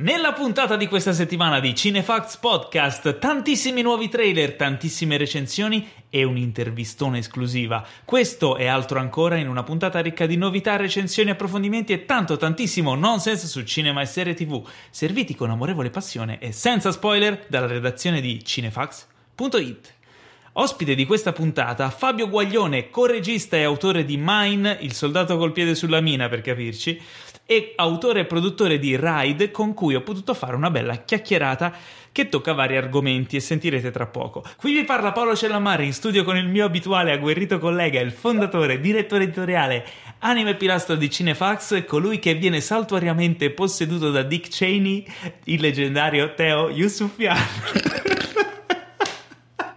Nella puntata di questa settimana di Cinefax Podcast, tantissimi nuovi trailer, tantissime recensioni e un'intervistone esclusiva. Questo e altro ancora in una puntata ricca di novità, recensioni, approfondimenti e tanto tantissimo nonsense su cinema e serie TV, serviti con amorevole passione e senza spoiler dalla redazione di cinefax.it. Ospite di questa puntata, Fabio Guaglione, co-regista e autore di Mine, Il soldato col piede sulla mina per capirci, e autore e produttore di Ride, con cui ho potuto fare una bella chiacchierata che tocca vari argomenti e sentirete tra poco. Qui vi parla Paolo Cellamare in studio con il mio abituale agguerrito collega, il fondatore, direttore editoriale, anime pilastro di Cinefax, colui che viene saltuariamente posseduto da Dick Cheney, il leggendario Teo Yusufian.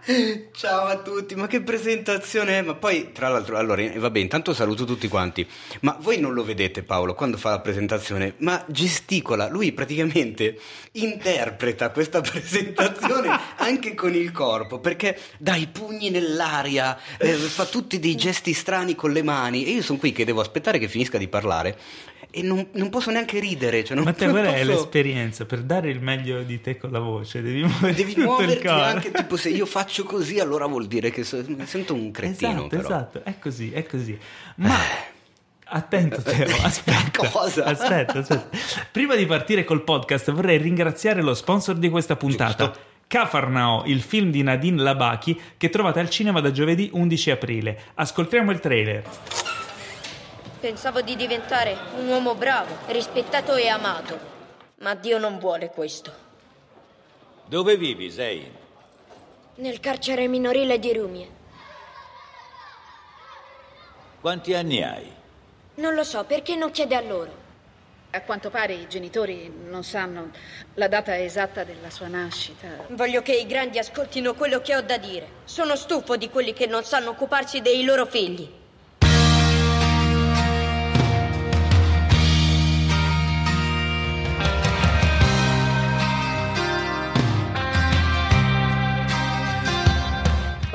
Ciao a tutti, ma che presentazione è? Ma poi, tra l'altro, allora, va bene, intanto saluto tutti quanti, ma voi non lo vedete Paolo quando fa la presentazione, ma gesticola, lui praticamente interpreta questa presentazione anche con il corpo, perché dà i pugni nell'aria, eh, fa tutti dei gesti strani con le mani e io sono qui che devo aspettare che finisca di parlare e non, non, posso neanche ridere. Cioè non, Ma te quella posso... è l'esperienza, per dare il meglio di te con la voce, devi muoverti devi muoverti anche, tipo se io faccio così allora vuol dire che so, mi sento un cretino. Esatto, però. esatto, è così, è così. Ma... Attento Teo, aspetta, aspetta, aspetta. Prima di partire col podcast vorrei ringraziare lo sponsor di questa puntata. Giusto. Cafarnao, il film di Nadine Labaki che trovate al cinema da giovedì 11 aprile. Ascoltiamo il trailer. Pensavo di diventare un uomo bravo, rispettato e amato. Ma Dio non vuole questo. Dove vivi, Zayn? Nel carcere minorile di Rumie. Quanti anni hai? Non lo so, perché non chiede a loro? A quanto pare i genitori non sanno la data esatta della sua nascita. Voglio che i grandi ascoltino quello che ho da dire. Sono stufo di quelli che non sanno occuparsi dei loro figli.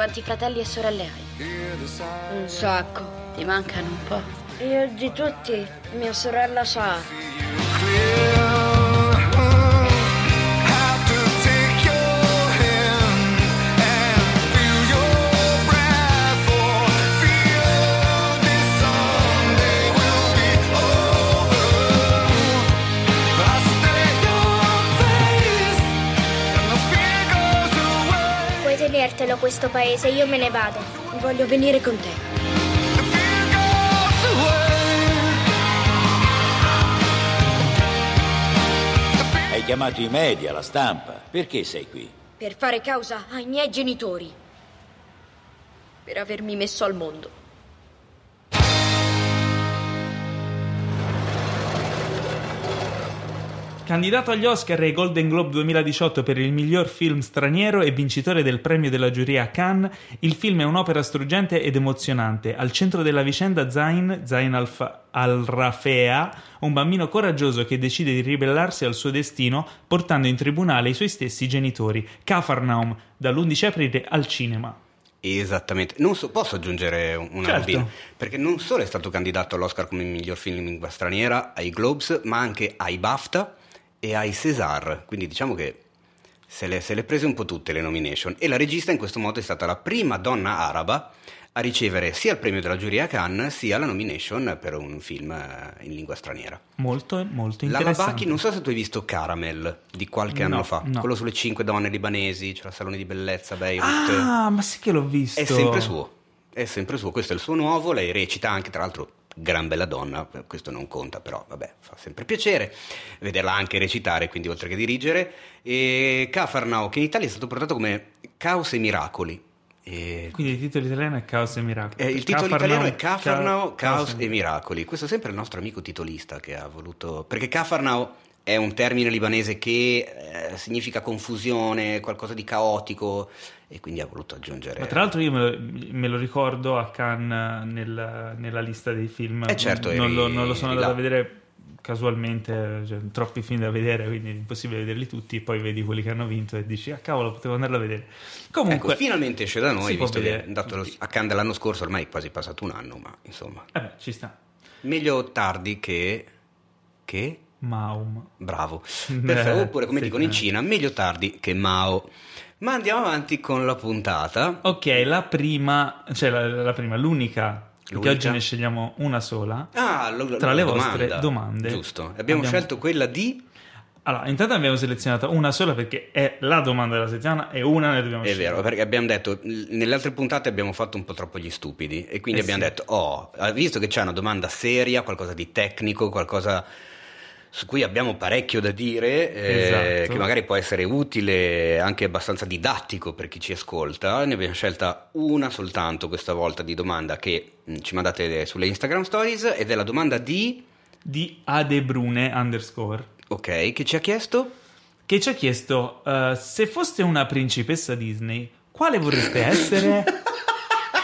Quanti fratelli e sorelle hai? Un sacco. Ti mancano un po'? Io di tutti, mia sorella sa. Tenertelo questo paese, io me ne vado. Voglio venire con te. Hai chiamato i media, la stampa. Perché sei qui? Per fare causa ai miei genitori. Per avermi messo al mondo. Candidato agli Oscar e ai Golden Globe 2018 per il miglior film straniero e vincitore del premio della giuria a Cannes, il film è un'opera struggente ed emozionante. Al centro della vicenda Zain, Zain Alfa- al-Rafea, un bambino coraggioso che decide di ribellarsi al suo destino portando in tribunale i suoi stessi genitori. Cafarnaum, dall'11 aprile al cinema. Esattamente, non so, posso aggiungere una Certo. robina? Perché non solo è stato candidato all'Oscar come miglior film in lingua straniera, ai Globes, ma anche ai BAFTA e ai César. Quindi diciamo che se le, se le prese un po' tutte le nomination. E la regista in questo modo è stata la prima donna araba a ricevere sia il premio della giuria a Cannes sia la nomination per un film eh, in lingua straniera. Molto, molto La interessante. Labaki, non so se tu hai visto Caramel di qualche No, anno fa, no. quello sulle cinque donne libanesi, c'era salone di bellezza, Beirut. Ah, ma sì che l'ho visto. È sempre suo, è sempre suo, questo è il suo nuovo, lei recita anche, tra l'altro, gran bella donna, questo non conta, però vabbè, fa sempre piacere vederla anche recitare, quindi oltre che dirigere. E Cafarnao, che in Italia è stato portato come Caos e Miracoli. E- Quindi il titolo italiano è Caos e Miracoli. eh, il titolo Cafarnao- italiano è Cafarnao, Ca- Caos e Miracoli. Questo è sempre il nostro amico titolista che ha voluto... Perché Cafarnao è un termine libanese che eh, significa confusione, qualcosa di caotico, e quindi ha voluto aggiungere... Ma tra l'altro io me lo, me lo ricordo a Cannes nel- nella lista dei film. Eh, certo, non, eri- lo, non lo sono andato a là. vedere casualmente, cioè, troppi film da vedere, quindi è impossibile vederli tutti. Poi vedi quelli che hanno vinto e dici, ah cavolo, potevo andarlo a vedere. Comunque, Ecco, finalmente esce da noi, visto che è andato a Cannes l'anno scorso, ormai è quasi passato un anno, ma insomma, eh beh, ci sta. meglio tardi che... che... Maum. Bravo. Eh, Perfetto. Oppure, come sì, dicono in eh. Cina, meglio tardi che Mao. Ma andiamo avanti con la puntata. Ok, la prima, cioè la, la prima, l'unica, L'unica? oggi ne scegliamo una sola. Ah, lo- Tra le domanda. vostre domande. Giusto. Abbiamo, Abbiamo- scelto quella di... Allora, intanto abbiamo selezionato una sola perché è la domanda della settimana e una ne dobbiamo È scegliere. vero, perché abbiamo detto, nelle altre puntate abbiamo fatto un po' troppo gli stupidi e quindi Eh abbiamo sì. detto, oh, visto che c'è una domanda seria, qualcosa di tecnico, qualcosa su cui abbiamo parecchio da dire, eh, Esatto. che magari può essere utile, anche abbastanza didattico per chi ci ascolta, ne abbiamo scelta una soltanto questa volta di domanda che mh, ci mandate sulle Instagram Stories ed è la domanda di, Di Adebrune underscore. ok, che ci ha chiesto? che ci ha chiesto eh, se foste una principessa Disney, quale vorreste essere?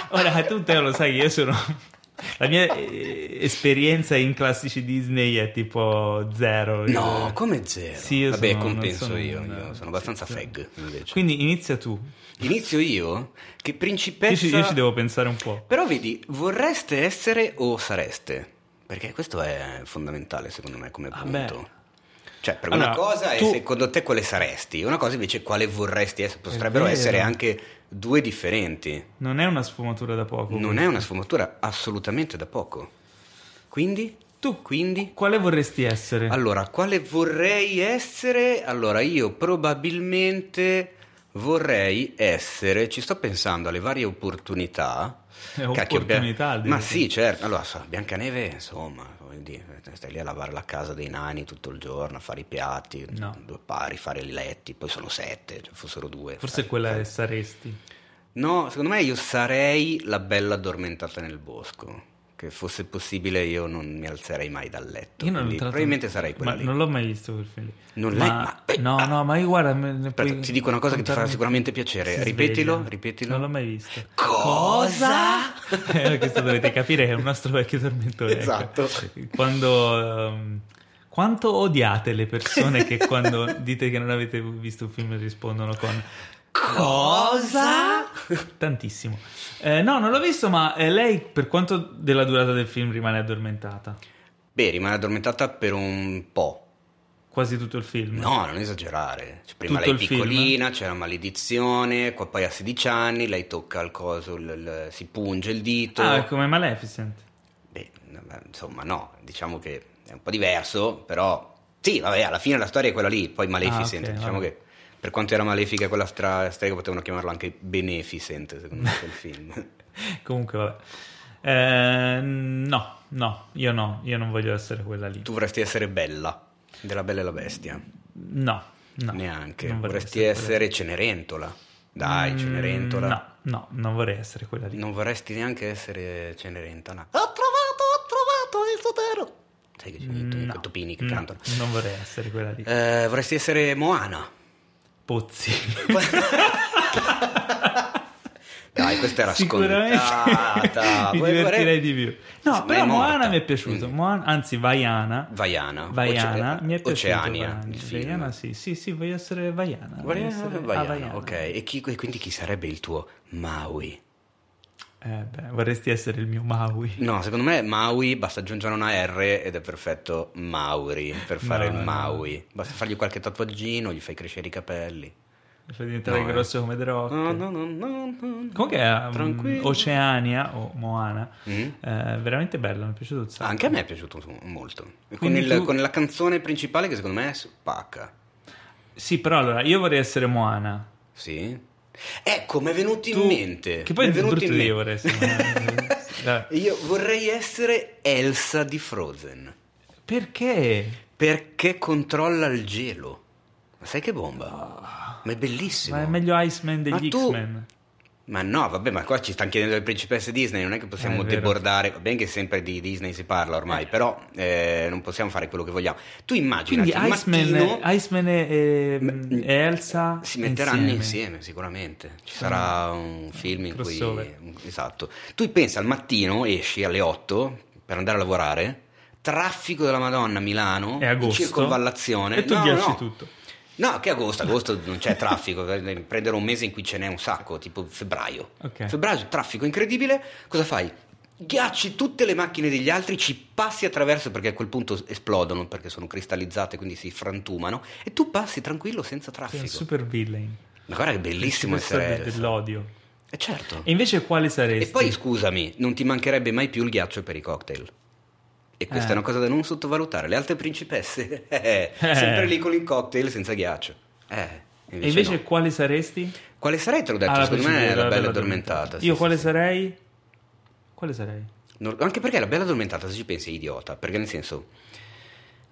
Ora, tu te lo sai, io sono... La mia eh, esperienza in classici Disney è tipo zero. No, come zero? Sì, io Vabbè, sono- compenso sono io, un- io sono abbastanza sì, fag invece. Quindi inizia tu. Inizio io? Che Io principessa... ci, io ci devo pensare un po'. Però vedi, vorreste essere o sareste? Perché questo è fondamentale secondo me come Ah, punto. beh. Cioè, per Allora, una cosa è tu- secondo te quale saresti, una cosa invece quale vorresti essere. Potrebbero essere anche due differenti. Non è una sfumatura da poco. Non è una sfumatura assolutamente da poco. Quindi? Tu. Quindi? Quale vorresti essere? Allora, quale vorrei essere? Allora, io probabilmente vorrei essere, ci sto pensando alle varie opportunità. Eh, Cacchio, opportunità, Bia- Ma sì, certo. Allora, so, Biancaneve, insomma, voglio dire, stai lì a lavare la casa dei nani tutto il giorno, a fare i piatti, No. due pari, fare i letti, poi sono sette, cioè fossero due. Forse Fai- quella fai- è saresti. No, secondo me io sarei la bella addormentata nel bosco. Che fosse possibile io non mi alzerei mai dal letto. Probabilmente sarei quella ma lì. Non l'ho mai visto quel film. Non ma, l'hai- ma- no, no, ma io guarda. ne puoi ti dico una cosa che ti farà sicuramente piacere. Ripetilo, sveglia. ripetilo. Non l'ho mai visto. Cosa? Eh, questo dovete capire, è un nostro vecchio tormentone. ecco. Esatto. Quando. ehm, quanto odiate le persone che quando dite che non avete visto un film rispondono con Cosa? tantissimo. Eh, no, non l'ho visto, ma eh, lei per quanto della durata del film rimane addormentata? Beh, rimane addormentata per un po'. Quasi tutto il film. No, non esagerare. Cioè, prima Tutto lei film? piccolina, c'è la maledizione, qua- poi a 16 anni lei tocca il coso, il- il- si punge il dito. Ah, è come Maleficent. Beh, insomma, no, diciamo che è un po' diverso, però sì, vabbè, alla fine la storia è quella lì, poi Maleficent, Ah, ok, diciamo vabbè. che per quanto era malefica quella stra- strega potevano chiamarlo anche Beneficent, secondo me, quel film. Comunque, vabbè. Eh, no, no, io no, io non voglio essere quella lì. Tu vorresti essere Bella, della Bella e la Bestia? No, no. Neanche. Vorresti quella essere Cenerentola. Dai. Mm, Cenerentola. No, no, non vorrei essere quella lì. Non vorresti neanche essere Cenerentola. Ho trovato, ho trovato il tesoro. Sai che c'è No, i topini che no, cantano. Non vorrei essere quella lì. Eh, vorresti essere Moana. Pozzi. Dai, questa era Sicuramente scontata. mi divertirei di più. No, però Moana mi è piaciuto. quindi. Moana- anzi, Vaiana. Vaiana. Vaiana Oce- mi è piaciuto. Oceania, Vaiana. sì, sì, sì, voglio essere Vaiana. Voglio essere- Vaiana, ah, Vaiana. ok. E, chi- e quindi chi sarebbe il tuo Maui? Eh, beh, vorresti essere il mio Maui. No, secondo me Maui basta aggiungere una R ed è perfetto Mauri per fare No, il no. Maui. Basta fargli qualche tatuaggino, gli fai crescere i capelli. Mi fa diventare No, eh. grosso come The Rock. No, no, no, no, no. Comunque è um. Oceania o Moana, Mm. eh, veramente bello, mi è piaciuto un sacco. Anche a me è piaciuto molto. Con, il- tu- con la canzone principale che secondo me è spacca. Sì, però allora, io vorrei essere Moana. Sì? Ecco, mi è venuto in Tu- mente. Che poi è venuto in io mente. vorrei. Vabbè. Io vorrei essere Elsa di Frozen. Perché? Perché controlla il gelo. Ma sai che bomba? Ma è bellissimo. Ma è meglio Iceman Ma degli X-Men. Ma no, vabbè, ma qua ci stanno chiedendo le principesse Disney, non è che possiamo Eh, è debordare, va bene che sempre di Disney si parla ormai, però eh, non possiamo fare quello che vogliamo. Tu immagina Quindi il Iceman, mattino Iceman e, e- M- e Elsa si metteranno insieme, insieme. sicuramente. Ci sarà un film in cui... Esatto. Tu pensa al mattino, esci alle 8 per andare a lavorare, traffico della Madonna a Milano, È agosto. circonvallazione. E tu no, no. tutto. No, che agosto, agosto non c'è traffico, devi prendere un mese in cui ce n'è un sacco, tipo febbraio. Ok. Febbraio, traffico incredibile, cosa fai? ghiacci tutte le macchine degli altri, ci passi attraverso perché a quel punto esplodono perché sono cristallizzate, quindi si frantumano e tu passi tranquillo senza Sei un traffico. super villain. Ma guarda che bellissimo essere dell'odio. Eh certo. E invece quale saresti? E poi scusami, non ti mancherebbe mai più il ghiaccio per i cocktail. E questa Eh. è una cosa da non sottovalutare. Le altre principesse, eh, sempre lì con il cocktail senza ghiaccio. Eh, E invece no. quale saresti? Quale sarei? Te l'ho detto, Ah, secondo me è la bella addormentata. sì, Io sì, quale sì. sarei? Quale sarei? Non- anche perché la bella addormentata, se ci pensi, è idiota. Perché nel senso,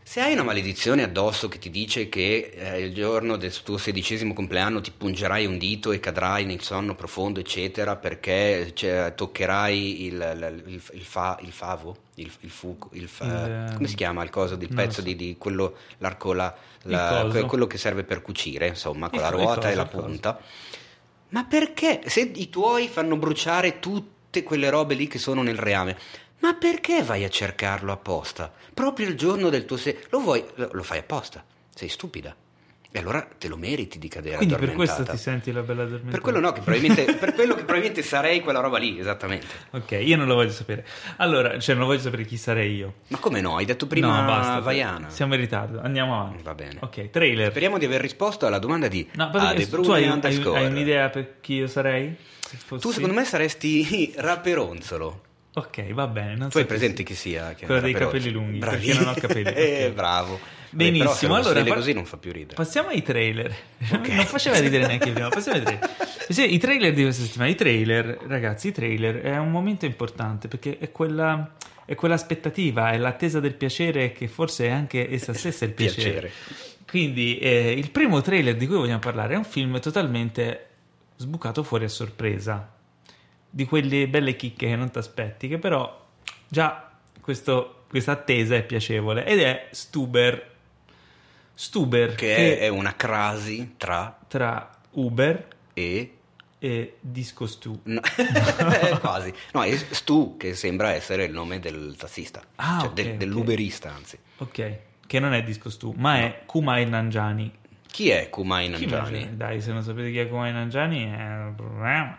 se hai una maledizione addosso che ti dice che eh, il giorno del tuo sedicesimo compleanno ti pungerai un dito e cadrai nel sonno profondo, eccetera, perché cioè, toccherai il, il- il- il fa- il favo, il, il fu- il fa- Il, come si chiama il coso del non pezzo so. di, di quello, l'arco, la- Il la- quello che serve per cucire, insomma, con Il la il ruota coso, e la il punta. Ma perché? Se i tuoi fanno bruciare tutte quelle robe lì che sono nel reame, ma perché vai a cercarlo apposta? Proprio il giorno del tuo se... Lo vuoi... Lo lo fai apposta. Sei stupida. E allora te lo meriti di cadere Quindi per questo ti senti la bella addormentata? Per quello no, che probabilmente, per quello che probabilmente sarei quella roba lì, esattamente. Ok, io non lo voglio sapere. Allora, cioè non voglio sapere chi sarei io. Ma come no? Hai detto prima no, basta. Vaiana. Siamo in ritardo, andiamo avanti. Va bene. Ok, trailer. Speriamo di aver risposto alla domanda di No, però Ade tu hai, hai- hai un'idea per chi io sarei? Se fossi- Tu secondo me saresti Rapperonzolo. Ok, va bene. Non Tu so hai presente chi sia? Che Quello dei capelli lunghi, Bravi. perché non ho capelli. Eh, Ok. bravo. Benissimo, Beh, allora così non fa più ridere. Passiamo ai trailer. Non faceva ridere neanche prima. Passiamo ai trailer. I trailer di questa settimana. I trailer, ragazzi, i trailer è un momento importante perché è quella. È quell'aspettativa, è l'attesa del piacere che forse è anche essa stessa il piacere. Piacere. Quindi eh, il primo trailer di cui vogliamo parlare è un film totalmente sbucato fuori a sorpresa. Di quelle belle chicche che non ti aspetti, che però già questo- questa attesa è piacevole. Ed è Stuber. Stuber Che è una crasi tra tra Uber e... e Disco Stu. No, quasi. No, è Stu, che sembra essere il nome del tassista. Ah, Cioè, ok, del- dell'uberista, anzi. Ok, che non è Disco Stu, ma è Kumail Nanjiani. Chi è Chi Nanjiani? dice? Dai, se non sapete chi è Kumail Nanjiani è un problema.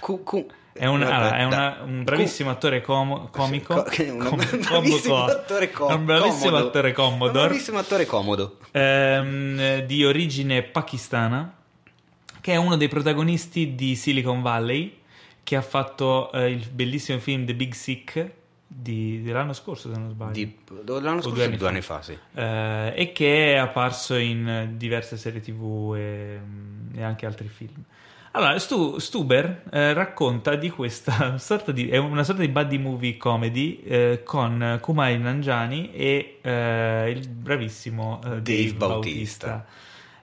Ku- ku- È, un, allora, è una- un bravissimo attore com- comico. Co- che- un Com- bravissimo comodo. attore co- È un bravissimo comodo. attore Un Commodore. bravissimo attore comodo. ehm, di origine pakistana, che è uno dei protagonisti di Silicon Valley, che ha fatto eh, il bellissimo film The Big Sick di- dell'anno scorso, se non sbaglio. Di, l'anno scorso, due anni due fa. anni fa, sì. Eh, e che è apparso in diverse serie tv e, e anche altri film. Allora, Stu- Stuber eh, racconta di questa sorta di, è una sorta di buddy movie comedy eh, con Kumail Nanjiani e eh, il bravissimo eh, Dave, Dave Bautista. Bautista.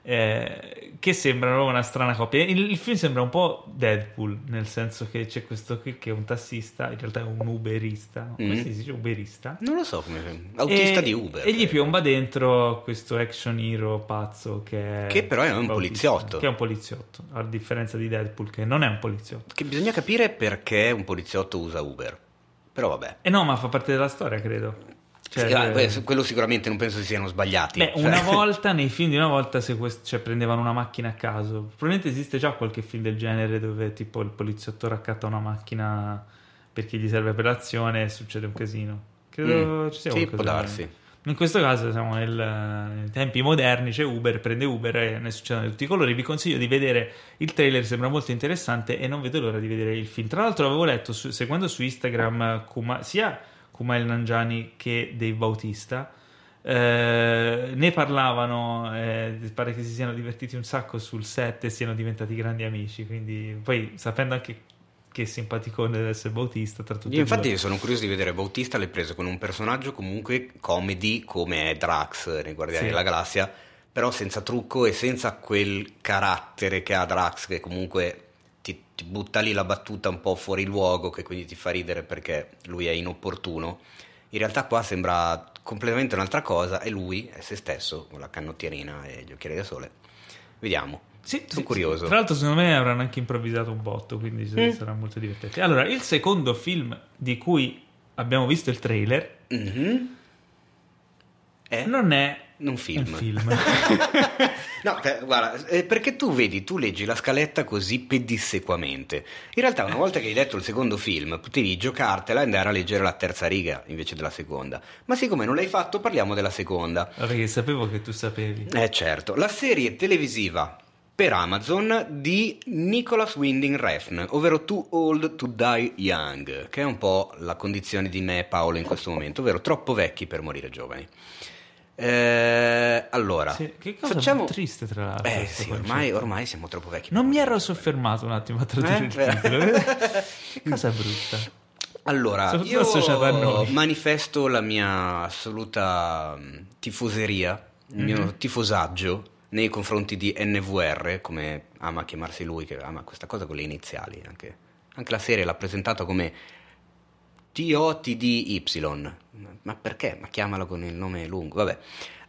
Eh, che sembrano una strana coppia. Il, il film sembra un po' Deadpool, nel senso che c'è questo qui che è un tassista, in realtà è un uberista. Come Mm. si dice? Uberista. Non lo so come... Autista E- di Uber. E gli piomba dentro questo action hero pazzo che è... Che però è un Bautista, poliziotto. Che è un poliziotto, a differenza di Deadpool che non è un poliziotto. Che bisogna capire perché un poliziotto usa Uber. Però vabbè. E no, ma fa parte della storia, credo. Cioè, Sì, eh, quello sicuramente non penso si siano sbagliati. Beh, Cioè- una volta nei film di una volta se quest- cioè, prendevano una macchina a caso. Probabilmente esiste già qualche film del genere dove tipo il poliziotto raccatta una macchina perché gli serve per l'azione e succede un casino. Credo Mm. ci sia Sì, può darsi. In questo caso siamo nel- nei tempi moderni, c'è Uber, prende Uber e ne succedono di tutti i colori. Vi consiglio di vedere il trailer, sembra molto interessante e non vedo l'ora di vedere il film. Tra l'altro avevo letto, su- seguendo su Instagram Kuma- sia Kumail Nanjiani che Dave Bautista, eh, ne parlavano, eh, pare che si siano divertiti un sacco sul set e siano diventati grandi amici, quindi poi sapendo anche che simpaticone deve essere Bautista tra tutti Io infatti sono curioso di vedere Bautista l'hai preso con un personaggio comunque comedy come Drax nei Guardiani Sì. della Galassia, però senza trucco e senza quel carattere che ha Drax che comunque ti, butta lì la battuta un po' fuori luogo che quindi ti fa ridere perché lui è inopportuno. In realtà qua sembra completamente un'altra cosa e lui è se stesso con la canottierina e gli occhiali da sole. Vediamo. Sì, Sono sì, curioso. sì. Tra l'altro, secondo me avranno anche improvvisato un botto, quindi Mm. sarà molto divertente. Allora, il secondo film di cui abbiamo visto il trailer Mhm. Eh? non è un film. Un film. no, per- guarda, eh, perché tu vedi, tu leggi la scaletta così pedissequamente. In realtà, una volta che hai letto il secondo film, potevi giocartela e andare a leggere la terza riga invece della seconda. Ma siccome non l'hai fatto, parliamo della seconda. Perché sapevo che tu sapevi. Eh certo, la serie televisiva per Amazon di Nicholas Winding Refn, ovvero Too Old to Die Young, che è un po' la condizione di me e Paolo in questo momento, ovvero troppo vecchi per morire giovani. Eh, allora, Sì, che cosa facciamo... triste tra l'altro. Eh questo sì, ormai, ormai siamo troppo vecchi. Non mi ero soffermato un attimo a tradurre Eh? il titolo. che cosa brutta. Allora, Soprattutto io manifesto la mia assoluta mh, tifoseria, il mio Mhm. tifosaggio nei confronti di NVR, come ama chiamarsi lui, che ama questa cosa con le iniziali. Anche, anche la serie l'ha presentata come TOTDY. Ma perché? Ma chiamala con il nome lungo. Vabbè,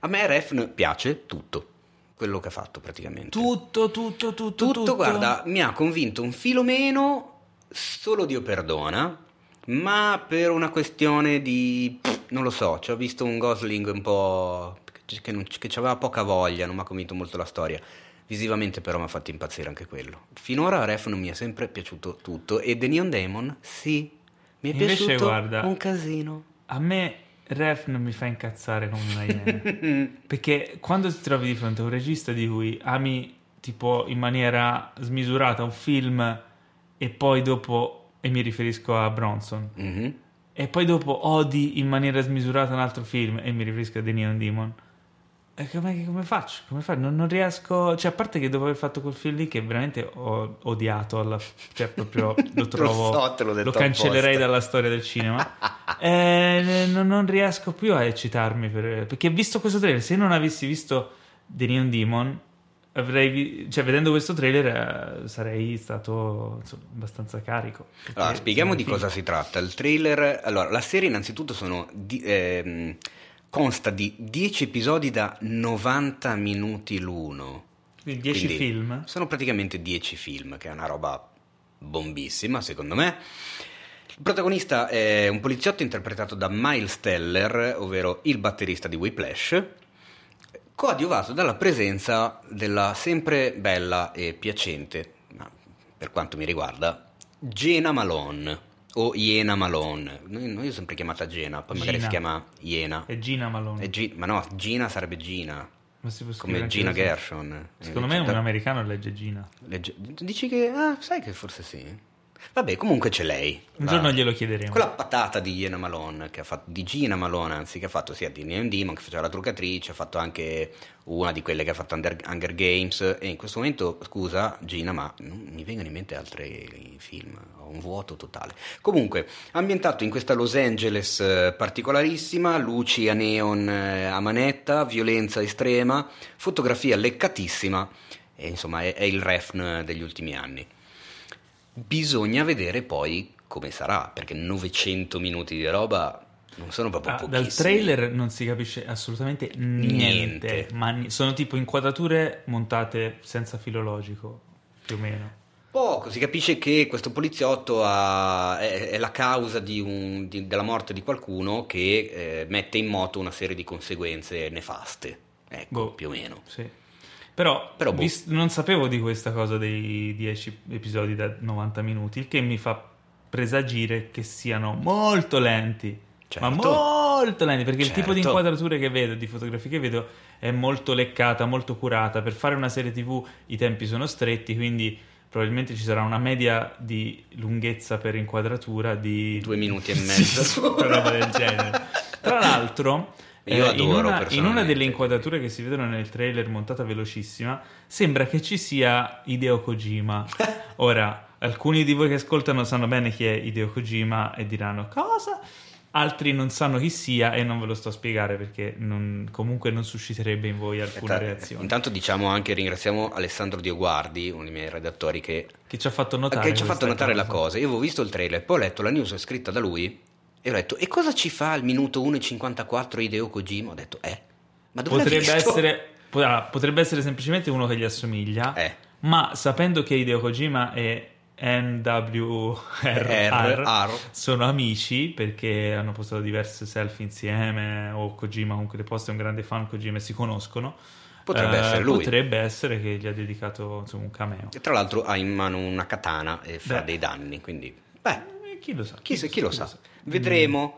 a me Refn piace tutto, quello che ha fatto praticamente. Tutto, tutto, tutto, Tutto, guarda, mi ha convinto un filo meno, solo Dio perdona, ma per una questione di... non lo so, ci ho visto un Gosling un po... che, non, che aveva poca voglia, non mi ha convinto molto la storia. Visivamente però mi ha fatto impazzire anche quello. Finora Ref non mi è sempre piaciuto tutto e The Neon Demon, sì, mi è Invece, piaciuto guarda- un casino. A me Ref non mi fa incazzare come una iena. Perché quando ti trovi di fronte a un regista di cui ami tipo in maniera smisurata un film e poi dopo, e mi riferisco a Bronson, Mhm. e poi dopo odi in maniera smisurata un altro film e mi riferisco a The Neon Demon. Come, come faccio? Come faccio? Non, non riesco. Cioè, a parte che dopo aver fatto quel film lì, che veramente ho odiato, alla, cioè, proprio lo trovo. so, te l'ho detto lo cancellerei dalla storia del cinema. Eh, non, non riesco più a eccitarmi. per- perché visto questo trailer, se non avessi visto The Neon Demon, avrei. cioè, vedendo questo trailer, eh, sarei stato insomma, abbastanza carico. Allora, spieghiamo di cosa si tratta. Il trailer, allora, la serie innanzitutto sono di- ehm, consta di 10 episodi da 90 minuti l'uno. Quindi 10 Quindi film. Sono praticamente 10 film, che è una roba bombissima, secondo me. Il protagonista è un poliziotto interpretato da Miles Teller, ovvero il batterista di Whiplash, coadiuvato dalla presenza della sempre bella e piacente, per quanto mi riguarda, Gena Malone o Iena Malone. Noi, noi ho sempre chiamata Gena, poi magari Gina. si chiama Iena. È Gina Malone. È Gi- ma no, Gina sarebbe Gina, come Gina. Gershon. Secondo me Invece un americano legge Gina. legge- Dici che... Ah, sai che forse sì. Vabbè, comunque c'è lei. Un giorno glielo chiederemo. Quella patata di Iena Malone, che ha fatto, di Gina Malone, anzi, che ha fatto sia di Neon Demon, che faceva la truccatrice, ha fatto anche una di quelle che ha fatto Under- Hunger Games. E in questo momento, scusa Gina, ma non mi vengono in mente altri film, ho un vuoto totale. Comunque, ambientato in questa Los Angeles eh, particolarissima, luci a neon eh, a manetta, violenza estrema, fotografia leccatissima, e insomma è, è il refn degli ultimi anni. Bisogna vedere poi come sarà, perché 900 minuti di roba non sono proprio Ah, dal trailer non si capisce assolutamente niente, Niente. ma ni- sono tipo inquadrature montate senza filologico, più o meno. Poco, si capisce che questo poliziotto ha- è, è la causa di un- di- della morte di qualcuno che eh, mette in moto una serie di conseguenze nefaste. Ecco, Boh. più o meno. Sì. Però, Però, boh. vis- non sapevo di questa cosa dei 10 episodi da 90 minuti, il che mi fa presagire che siano molto lenti. Ma Certo. molto lenti, perché il tipo di Certo. inquadrature che vedo, di fotografie che vedo, è molto leccata, molto curata. Per fare una serie TV i tempi sono stretti, quindi probabilmente ci sarà una media di lunghezza per inquadratura di Due minuti e mezzo. una roba del genere. Tra l'altro, Io eh, adoro, in, una, in una delle inquadrature che si vedono nel trailer montata velocissima, sembra che ci sia Hideo Kojima. Ora, alcuni di voi che ascoltano sanno bene chi è Hideo Kojima e diranno cosa? Altri non sanno chi sia e non ve lo sto a spiegare perché non- comunque non susciterebbe in voi alcuna Aspetta, reazione. Intanto diciamo anche, ringraziamo Alessandro Dioguardi, uno dei miei redattori, che, Che ci ha fatto notare, che ci ha fatto notare la cosa. Io avevo visto il trailer, poi ho letto la news scritta da lui e ho detto, e cosa ci fa al minuto 1.54 Hideo Kojima? Ho detto, eh, ma dove Potrebbe essere, allora, potrebbe essere semplicemente uno che gli assomiglia, Eh. ma sapendo che Hideo Kojima è NWR R. sono amici perché hanno postato diverse selfie insieme o Kojima comunque le posta è un grande fan Kojima e si conoscono Potrebbe Eh, essere lui. potrebbe essere che gli ha dedicato insomma, un cameo E tra l'altro ha in mano una katana e fa Beh. dei danni, quindi... Beh, Eh, chi lo sa chi, sa- chi lo sa. Vedremo,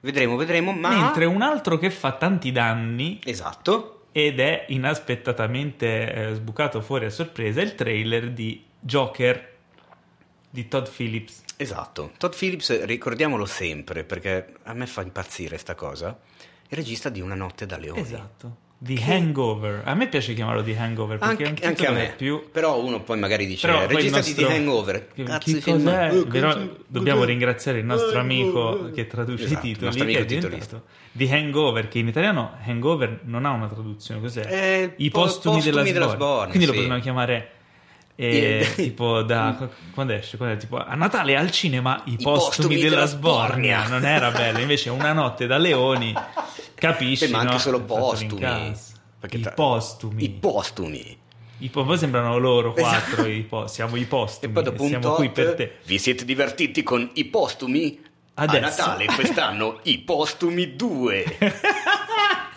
vedremo, vedremo, ma... mentre un altro che fa tanti danni Esatto. ed è inaspettatamente eh, sbucato fuori a sorpresa il trailer di Joker di Todd Phillips Esatto. Todd Phillips, ricordiamolo sempre, perché a me fa impazzire sta cosa, il regista di Una notte da leoni. esatto The Hangover a me piace chiamarlo The Hangover perché Anche, anche a me. che più Però uno poi magari dice, Però poi il regista nostro- di The Hangover. Che- Cazzo di film è? Però dobbiamo ringraziare il nostro amico che traduce esatto, i il titoli nostro che è amico diventato The Hangover che in italiano Hangover non ha una traduzione cos'è? Eh, I po- postumi, postumi della, della. Sbornia, quindi lo sì. potremmo chiamare eh, Eh, tipo da quando esce? Quando è? Tipo, a Natale al cinema i, I postumi, postumi della, Sbornia. Sbornia. non era bello invece una notte da leoni capisci Beh, ma anche no? solo postumi. i tra- postumi I postumi. I po- poi sembrano loro quattro i po- siamo i E postumi poi dopo siamo tot, qui per te vi siete divertiti con i postumi? Adesso. A Natale quest'anno i postumi 2.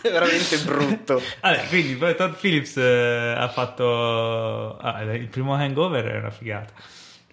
È veramente brutto. Vabbè, quindi poi Todd Phillips eh, ha fatto ah, il primo Hangover è una figata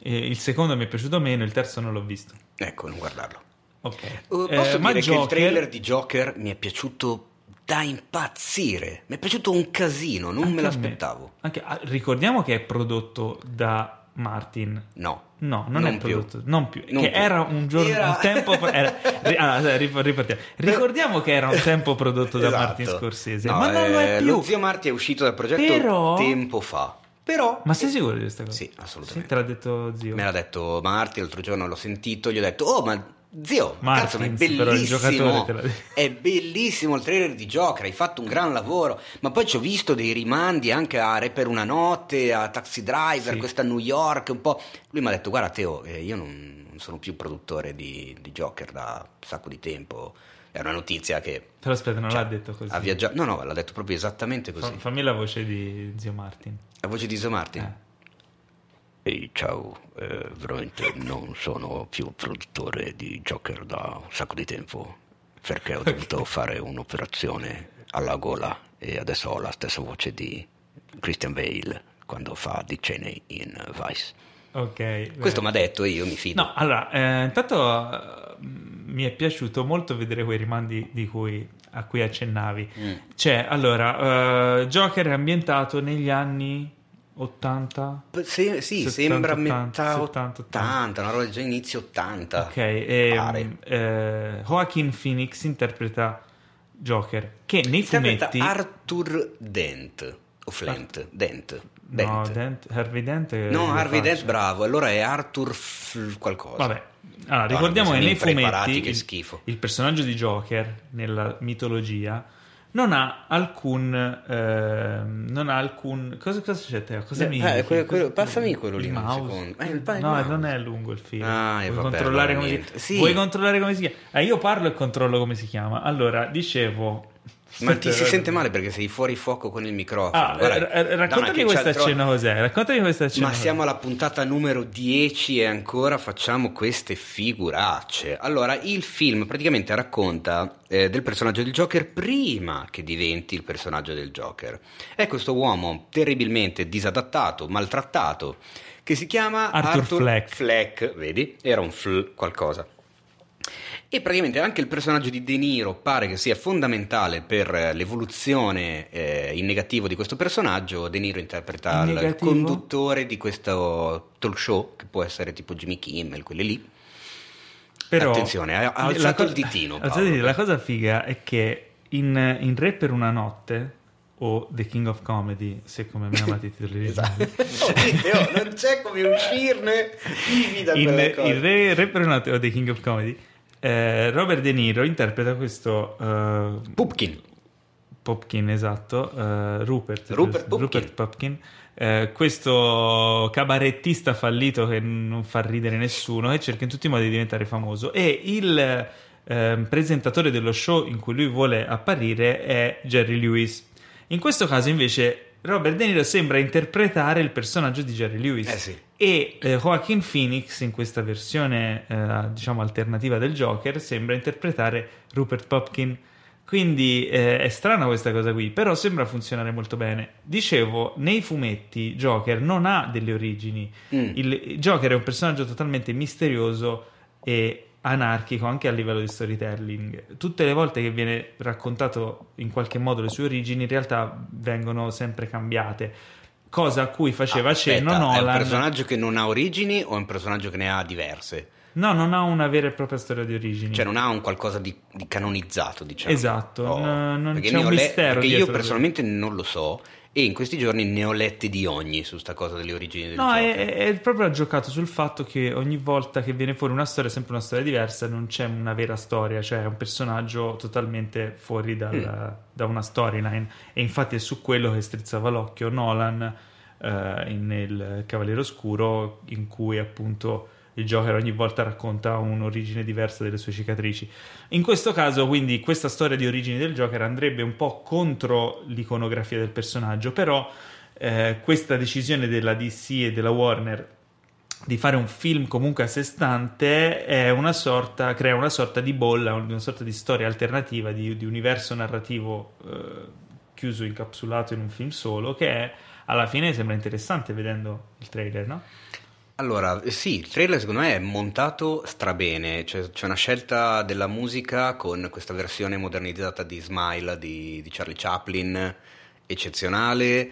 E il secondo mi è piaciuto meno il terzo non l'ho visto Ecco, non guardarlo. ok Uh, Eh, posso ma dire che il Joker- trailer di Joker mi è piaciuto da impazzire. Mi è piaciuto un casino, non anche me l'aspettavo. anche- ah, ricordiamo che è prodotto da Martin No. No, non, Non è più. prodotto, non più, Non che più. era un giorno, Era- un tempo, era- allora, rip- ripartiamo. Ricordiamo che era un tempo prodotto da Esatto. Martin Scorsese, No, ma non lo è eh, più. Lo zio Marti è uscito dal progetto Però- tempo fa. Però Ma sei sicuro di questa cosa? Sì, assolutamente. Sì, te l'ha detto zio. me l'ha detto Marti l'altro giorno, l'ho sentito, gli ho detto "Oh, ma zio, Martins, cazzo, ma è il bellissimo. detto. È bellissimo il trailer di Joker, hai fatto un gran lavoro". Ma poi ci ho visto dei rimandi anche a Re per una notte, a Taxi Driver, Sì. questa New York, un po'. Lui mi ha detto "Guarda Teo, eh, io non, sono più produttore di, di Joker da un sacco di tempo". È una notizia che Però aspetta, non cioè, l'ha detto così. ha viaggiato. No, no, l'ha detto proprio esattamente così. fammi la voce di zio Martin. La voce di Zio Martin. Eh. Ehi, ciao, eh, veramente non sono più produttore di Joker da un sacco di tempo perché ho dovuto fare un'operazione alla gola e adesso ho la stessa voce di Christian Bale quando fa Dick Cheney in Vice. Ok. Questo mi ha detto e io mi fido. No, allora, eh, intanto eh, mi è piaciuto molto vedere quei rimandi di cui, a cui accennavi. Mm. Cioè, allora, eh, Joker è ambientato negli anni 80. P- se- sì, 70, sembra 80, metà 70, 80, una roba già inizio 80. Ok, e, Pare. eh, Joaquin Phoenix interpreta Joker, che nei Interpreta fumetti... Arthur Dent o Flint, Dent. No, Dent. Dent, Harvey Dent. No, Harvey Dent bravo, allora è Arthur F- qualcosa. Vabbè, allora, ricordiamo no, che nei fumetti che il, il personaggio di Joker nella mitologia non ha alcun ehm, non ha alcun cosa, cosa c'è te? Cosa Eh, mi eh, quello- quello- passami quello lì mouse? secondo. Eh, il il no mouse. non è lungo il film Ah, vuoi vabbè, controllare come si. Sì. vuoi controllare come si chiama Eh, io parlo e controllo come si chiama allora dicevo Ma ti si sente male perché sei fuori fuoco con il microfono. Ah, Guarda, eh, eh, Donna, raccontami questa scena cos'è raccontami questa scena Ma siamo alla puntata numero 10 e ancora facciamo queste figuracce. Allora, il film praticamente racconta eh, del personaggio del Joker prima che diventi il personaggio del Joker. È questo uomo terribilmente disadattato, maltrattato, che si chiama Arthur Fleck. Fleck, vedi? Era un fl qualcosa. E praticamente anche il personaggio di De Niro pare che sia fondamentale per eh, l'evoluzione eh, in negativo di questo personaggio. De Niro interpreta In il conduttore di questo talk show, che può essere tipo Jimmy Kimmel, quelli lì. Però, Attenzione, ha- alzato co- il ditino, Paolo. il. La cosa figa è che in, in Re per una notte o The King of Comedy, se come me amate i titoli originali. Oh, non c'è come uscirne vivi da in, quelle cose. in Re, Re per una notte o The King of Comedy, eh, Robert De Niro interpreta questo eh, Pupkin. Popkin, esatto, eh, Rupert, Rupert Pupkin. Rupert Popkin, eh, questo cabarettista fallito che non fa ridere nessuno e cerca in tutti i modi di diventare famoso e il ehm, presentatore dello show in cui lui vuole apparire è Jerry Lewis. In questo caso invece Robert De Niro sembra interpretare il personaggio di Jerry Lewis. Eh sì. E eh, Joaquin Phoenix, in questa versione, eh, diciamo, alternativa del Joker, sembra interpretare Rupert Popkin. Quindi eh, è strana questa cosa qui, però sembra funzionare molto bene. Dicevo, nei fumetti Joker non ha delle origini. Mm. Il Joker è un personaggio totalmente misterioso e anarchico anche a livello di storytelling. Tutte le volte che viene raccontato in qualche modo le sue origini, in realtà vengono sempre cambiate. Cosa a cui faceva cenno Aspetta, È un Nolan. personaggio che non ha origini o è un personaggio che ne ha diverse? No, non ha una vera e propria storia di origini. Cioè non ha un qualcosa di, di canonizzato, diciamo. Esatto, Oh, n- non perché c'è un le- mistero Perché io dietro. personalmente non lo so e in questi giorni ne ho lette di ogni su sta cosa delle origini del No, è, è proprio giocato sul fatto che ogni volta che viene fuori una storia è sempre una storia diversa, non c'è una vera storia, cioè è un personaggio totalmente fuori dal- Mm. da una storyline. E infatti è su quello che strizzava l'occhio Nolan eh, nel Cavaliere Oscuro, in cui appunto il Joker ogni volta racconta un'origine diversa delle sue cicatrici. In questo caso, quindi, questa storia di origini del Joker andrebbe un po' contro l'iconografia del personaggio, però eh, questa decisione della DC e della Warner di fare un film comunque a sé stante una sorta, crea una sorta di bolla, una sorta di storia alternativa, di, di universo narrativo eh, chiuso, incapsulato in un film solo, che alla fine sembra interessante vedendo il trailer, no? Allora, sì, il trailer secondo me è montato strabene, cioè, c'è una scelta della musica con questa versione modernizzata di Smile di, di Charlie Chaplin, eccezionale.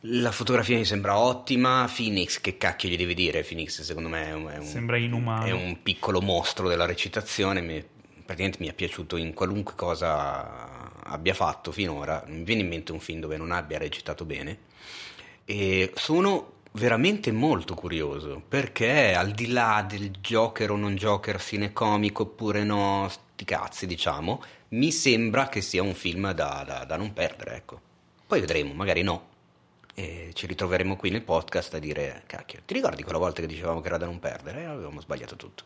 La fotografia mi sembra ottima. Phoenix, che cacchio gli devi dire? Phoenix, secondo me, è un, Sembra inumano. È un piccolo mostro della recitazione. mi- praticamente mi è piaciuto in qualunque cosa abbia fatto finora. Non mi viene in mente un film dove non abbia recitato bene. E sono veramente molto curioso perché al di là del Joker o non Joker cinecomico oppure no, sti cazzi, diciamo, mi sembra che sia un film da, da- da non perdere, ecco. Poi vedremo, magari no. E ci ritroveremo qui nel podcast a dire, cacchio, ti ricordi quella volta che dicevamo che era da non perdere? Avevamo sbagliato tutto.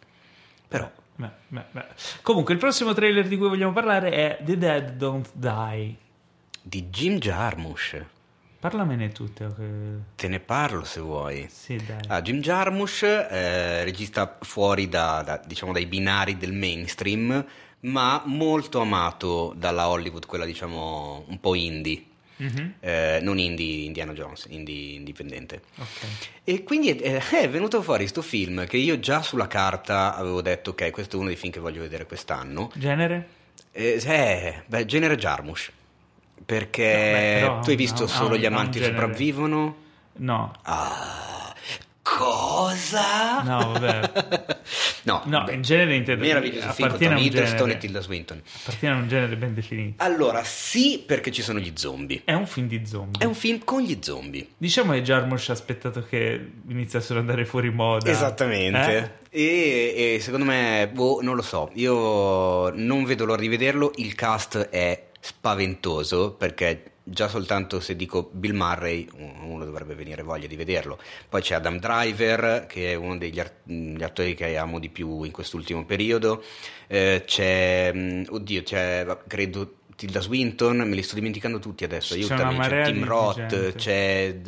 Però, Beh, beh, beh. Comunque, il prossimo trailer di cui vogliamo parlare è The Dead Don't Die. di Jim Jarmusch, Parlamene tutte. Che... te ne parlo se vuoi. Sì, dai. Ah, Jim Jarmusch, eh, regista fuori da- da- diciamo, dai binari del mainstream, ma molto amato dalla Hollywood, quella diciamo un po' indie. Mhm. Eh, non indie Indiana Jones, indie indipendente. Ok. E quindi è, è venuto fuori sto film che io già sulla carta avevo detto, ok, questo è uno dei film che voglio vedere quest'anno. Genere? Eh, eh, beh, genere Jarmusch. Perché No, beh, però tu hai ha- visto ha- solo ha- gli amanti sopravvivono? No. Ah, cosa? No, vabbè. no, No, beh, in genere intendo- meraviglioso film con Tom Hiddleston e Tilda Swinton. Appartiene a un genere ben definito. Allora, sì, perché ci sono gli zombie. È un film di zombie. È un film con gli zombie. Diciamo che Jarmusch ha aspettato che iniziassero ad andare fuori moda. Esattamente. E, e secondo me, boh, non lo so. Io non vedo l'ora di vederlo. Il cast è spaventoso perché già soltanto se dico Bill Murray, uno dovrebbe venire voglia di vederlo. Poi c'è Adam Driver, che è uno degli art- attori che amo di più in quest'ultimo periodo. Eh, c'è, oddio, c'è, credo. Tilda Swinton, me li sto dimenticando tutti adesso. C'è Aiutami, c'è marea Tim Roth, c'è,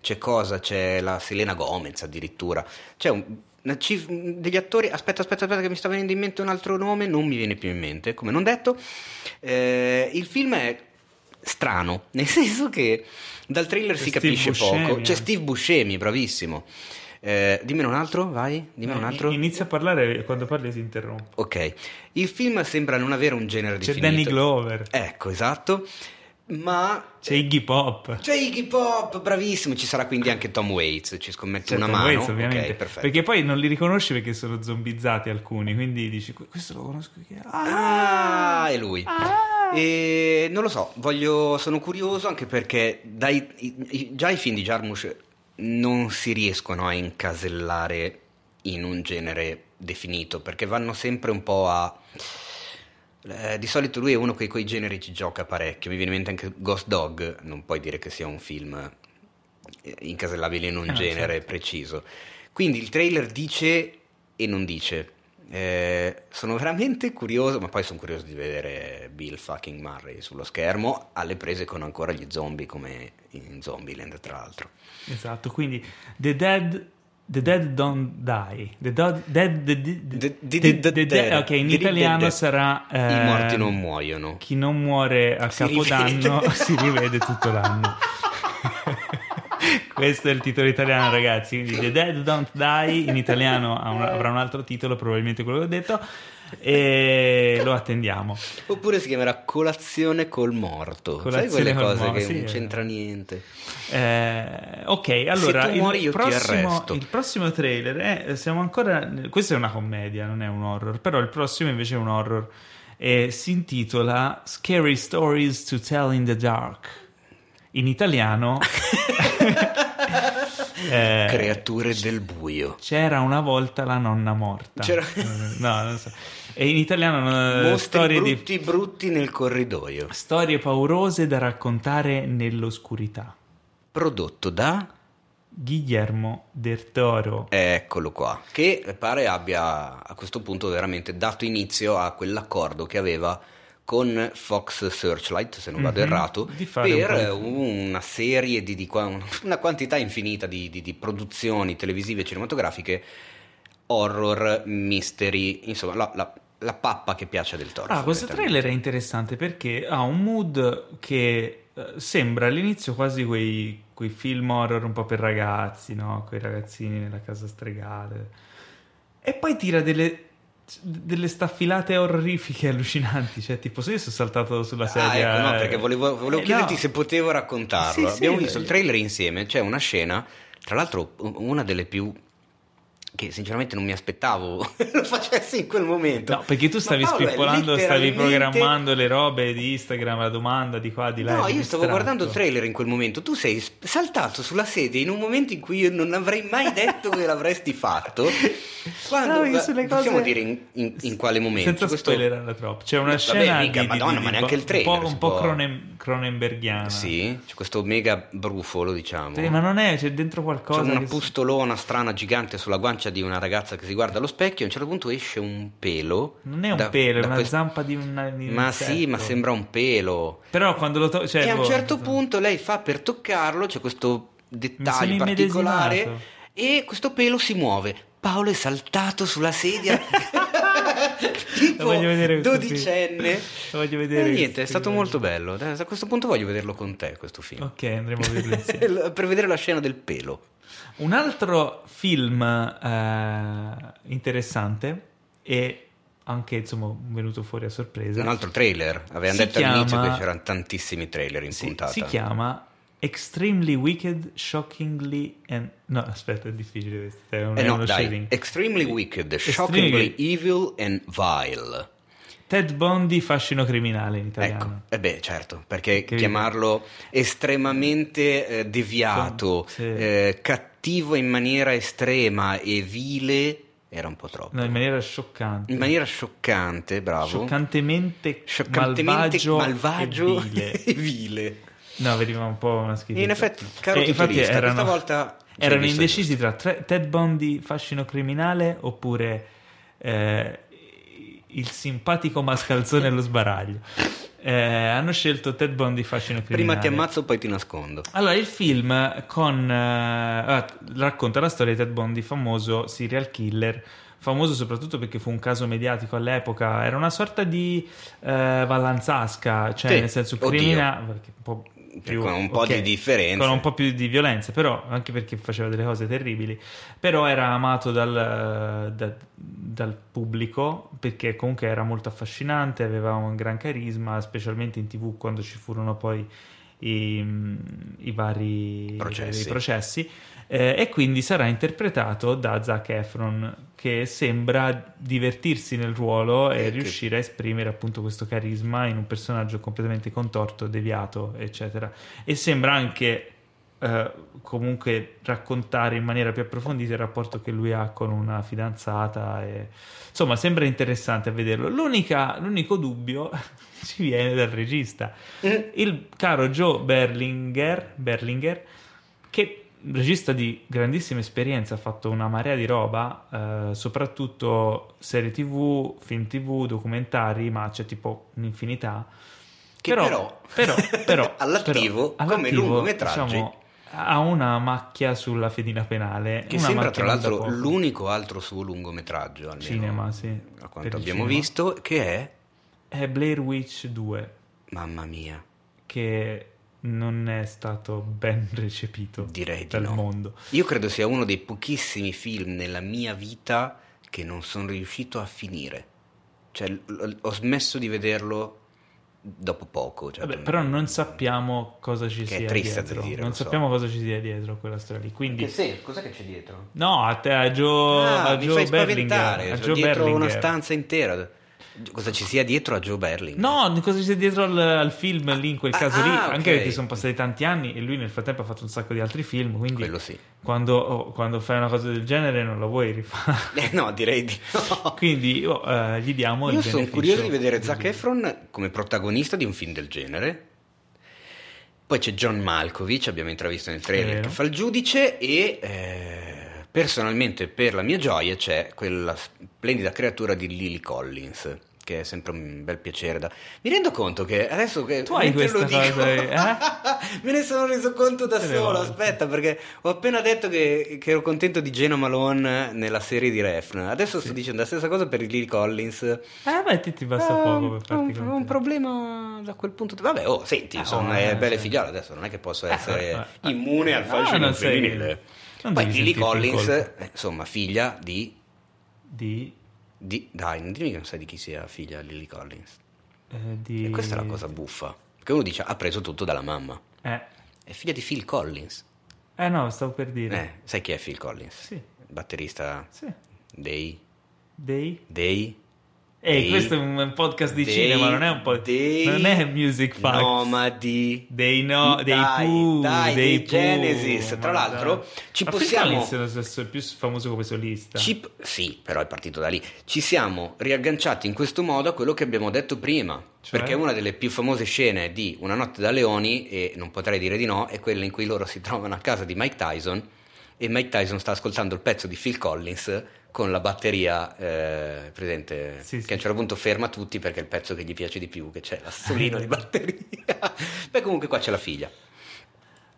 c'è cosa? C'è la Selena Gomez addirittura. C'è un- cif- degli attori. Aspetta, aspetta, aspetta, che mi sta venendo in mente un altro nome, non mi viene più in mente. Come non detto, Eh, il film è strano, nel senso che dal trailer C'è si Steve capisce Buscemi poco. C'è. Steve Buscemi, bravissimo. Eh, dimmene un altro, vai, dimmene un Eh, altro. Inizia a parlare e quando parli si interrompe. Ok, il film sembra non avere un genere C'è definito. Danny Glover. Ecco, esatto. Ma C'è Iggy Pop. c'è Iggy Pop, bravissimo. Ci sarà quindi anche Tom Waits. Ci scommetto C'è una Tom mano. Waits, ovviamente. Ok, perfetto. Perché poi non li riconosci perché sono zombizzati alcuni. Quindi dici, questo lo conosco. Chi è? Ah, Ah, è lui. ah. E non lo so, voglio, sono curioso anche perché dai, già i film di Jarmusch non si riescono a incasellare in un genere definito perché vanno sempre un po' a. eh, di solito lui è uno che con i generi ci gioca parecchio. Mi viene in mente anche Ghost Dog, non puoi dire che sia un film eh, incasellabile in un Eh, genere preciso. Quindi il trailer dice e non dice. Eh, sono veramente curioso, ma poi sono curioso di vedere Bill fucking Murray sullo schermo alle prese con ancora gli zombie come in Zombieland, tra l'altro. Esatto, quindi The Dead The Dead Don't Die. The do- dead, the, the- The- the- dead. ok, in italiano sarà I eh, morti non muoiono. Chi non muore a Si Capodanno rivede. si rivede tutto l'anno. Questo è il titolo italiano, ragazzi. Quindi The Dead Don't Die in italiano avrà un altro titolo, probabilmente quello che ho detto. E lo attendiamo. Oppure si chiamerà Colazione col morto. Sai Colazione quelle col cose morto, che sì, non eh. c'entra niente. Eh, ok, allora muori il, prossimo, il prossimo trailer è, siamo ancora. Questa è una commedia, non è un horror. Però il prossimo invece è un horror. E si intitola Scary Stories to Tell in the Dark. In italiano. eh, Creature del buio. c'era una volta la nonna morta. C'era- Eh, No, non so. E in italiano eh, Mostri storie di brutti brutti nel corridoio. storie paurose da raccontare nell'oscurità. Prodotto da Guillermo del Toro. Eccolo qua, che pare abbia a questo punto veramente dato inizio a quell'accordo che aveva con Fox Searchlight, se non vado Mhm, errato, un per di- una serie di, di qua- una quantità infinita di, di- di produzioni televisive e cinematografiche, horror, mystery, insomma la, la- la pappa che piace del Toro. Ah, questo trailer è interessante perché ha un mood che eh, sembra all'inizio quasi quei, quei film horror un po' per ragazzi, no? Quei ragazzini nella casa stregale. E poi tira delle, delle staffilate orrifiche allucinanti. Cioè, tipo, se io sono saltato sulla Ah, sedia. ecco, no, perché volevo, volevo Eh, chiederti no. se potevo raccontarlo. Sì, sì, Abbiamo eh. visto il trailer insieme, c'è una scena, tra l'altro una delle più che sinceramente non mi aspettavo lo facessi in quel momento. No, perché tu stavi spippolando, stavi letteralmente- programmando le robe di Instagram, la domanda di qua, di là. No, io stavo guardando il trailer in quel momento. Tu sei saltato sulla sedia in un momento in cui io non avrei mai detto che l'avresti fatto. Quando, No, sulle possiamo cose- dire in, in- in quale momento? Senza Questo- spoilerarla troppo. C'è una Vabbè, scena mica, di, Madonna, di- ma neanche il trailer un po', si un po' Cronen- Cronenberghiana. Sì, c'è questo mega brufolo, diciamo. Sì, ma non è, c'è dentro qualcosa. C'è una che- pustolona strana gigante sulla guancia di una ragazza che si guarda allo specchio. A un certo punto esce un pelo. Non è un da- pelo, è da una quest- zampa di un, Ma insetto. sì, ma sembra un pelo. Però quando lo to- cioè, e a un boh, certo so. punto lei fa per toccarlo, c'è questo dettaglio particolare e questo pelo si muove. Paolo è saltato sulla sedia. tipo dodicenne. Lo voglio vedere E niente, questo è stato film. molto bello. A questo punto voglio vederlo con te, questo film. Ok, andremo a vederlo insieme. per vedere la scena del pelo. Un altro film eh, interessante e anche insomma venuto fuori a sorpresa. Un altro trailer. Avevamo detto all'inizio chiama- che c'erano tantissimi trailer in Sì, puntata. si chiama Extremely Wicked, Shockingly and... No, aspetta, è difficile questo. È un, Eh no, dai, shading. Extremely Wicked, Extremely- Shockingly Evil and Vile. Ted Bundy, fascino criminale in Ecco, italiano. eh beh, certo, perché Che- chiamarlo estremamente eh, deviato, Sì. eh, cattivo in maniera estrema e vile era un po' troppo. No, in maniera scioccante. In maniera scioccante, bravo. Scioccantemente, Scioccantemente malvagio, malvagio e vile. e vile. No, veniva un po' una schifezza. In effetti, caro Eh, infatti titolista, erano, questa volta erano indecisi tra tre- Ted Bundy, fascino criminale, oppure eh, il simpatico mascalzone allo sbaraglio. Eh, hanno scelto Ted Bundy, fascino criminale. Prima ti ammazzo, poi ti nascondo. Allora, il film con, eh, ah, racconta la storia di Ted Bundy, famoso serial killer, famoso soprattutto perché fu un caso mediatico all'epoca, era una sorta di eh, Vallanzasca, cioè Sì, nel senso perché un po' più, Con un po' ok, di differenza. con un po' più di violenza, però anche perché faceva delle cose terribili, però era amato dal, da- dal pubblico perché comunque era molto affascinante, aveva un gran carisma, specialmente in tv quando ci furono poi i, i vari Processi. i processi, eh, e quindi sarà interpretato da Zac Efron che sembra divertirsi nel ruolo e che- riuscire a esprimere appunto questo carisma in un personaggio completamente contorto, deviato, eccetera. E sembra anche eh, comunque raccontare in maniera più approfondita il rapporto che lui ha con una fidanzata. E... Insomma, sembra interessante a vederlo. L'unica- l'unico dubbio ci viene dal regista, Mm. il caro Joe Berlinger, Berlinger che regista di grandissima esperienza, ha fatto una marea di roba, eh, soprattutto serie tv, film tv, documentari, ma c'è tipo un'infinità. Che però, però, però, all'attivo, però, come lungometraggi, diciamo, ha una macchia sulla fedina penale. che sembra tra l'altro l'unico altro suo lungometraggio, almeno Cinema, sì. a quanto abbiamo cinema. visto, che è, È Blair Witch 2, mamma mia, che non è stato ben recepito direi di dal no. mondo. Io credo sia uno dei pochissimi film nella mia vita che non sono riuscito a finire. Cioè, l- l- ho smesso di vederlo dopo poco. cioè, Vabbè, per- però non sappiamo cosa ci Che è sia triste da dietro. dire, non lo so. sappiamo cosa ci sia dietro quella storia lì. Quindi, Che senso? Cos'è che c'è dietro? no, a te, a Joe, Ah, a mi Joe fai Berlinger. spaventare. A C'ho Joe dietro una Berlinger. stanza intera. Cosa ci sia dietro a Joe Berling? No, cosa ci sia dietro al, al film lì in quel Ah, caso lì, ah, anche perché sono passati tanti anni e lui nel frattempo ha fatto un sacco di altri film, quindi Quello sì. quando, oh, quando fai una cosa del genere non la vuoi rifare. Eh, no, direi di no. quindi oh, eh, gli diamo il Io sono curioso di vedere Zac. Efron come protagonista di un film del genere. Poi c'è John Malkovich, abbiamo intravisto nel trailer, che fa il giudice e eh, personalmente per la mia gioia c'è quella splendida creatura di Lily Collins, che è sempre un bel piacere da... Mi rendo conto che adesso che... Tu hai mentre lo questa dico- cosa, Me ne sono reso conto da solo, volte. aspetta, perché ho appena detto che, che ero contento di Jenna Malone nella serie di Refn. Adesso sto dicendo la stessa cosa per Lily Collins. Eh, beh, ti, ti basta Eh, poco per farti un, un problema da quel punto di Vabbè, oh, senti, Eh, insomma, oh, è eh, belle sì. figliole adesso, non è che posso Eh, essere eh, eh. immune al Ah, fascino sei- femminile. Non Poi Lily Collins, eh, insomma, figlia di, Di, di- Dai, non dimmi che non sai di chi sia figlia Lily Collins. eh, di... E questa è la cosa buffa. Perché uno dice, ha preso tutto dalla mamma. Eh. È figlia di Phil Collins. Eh no, stavo per dire. Eh, sai chi è Phil Collins? Sì, Batterista sì. dei... Dei... dei... Ehi, questo è un podcast di dei- cinema, non è un po'... dei Non è music facts. Nomadi. Dei no, dei Dai, Pooh, dai, dei dei Genesis. Pooh, Tra l'altro, dai. ci Ma possiamo- Collins è più famoso come solista. Ci- sì, però è partito da lì. Ci siamo riagganciati in questo modo a quello che abbiamo detto prima. Cioè? Perché una delle più famose scene di Una notte da leoni, e non potrei dire di no, è quella in cui loro si trovano a casa di Mike Tyson e Mike Tyson sta ascoltando il pezzo di Phil Collins con la batteria eh, presente Sì, che sì. a un certo punto ferma tutti perché è il pezzo che gli piace di più che c'è l'assolino di batteria beh comunque qua c'è la figlia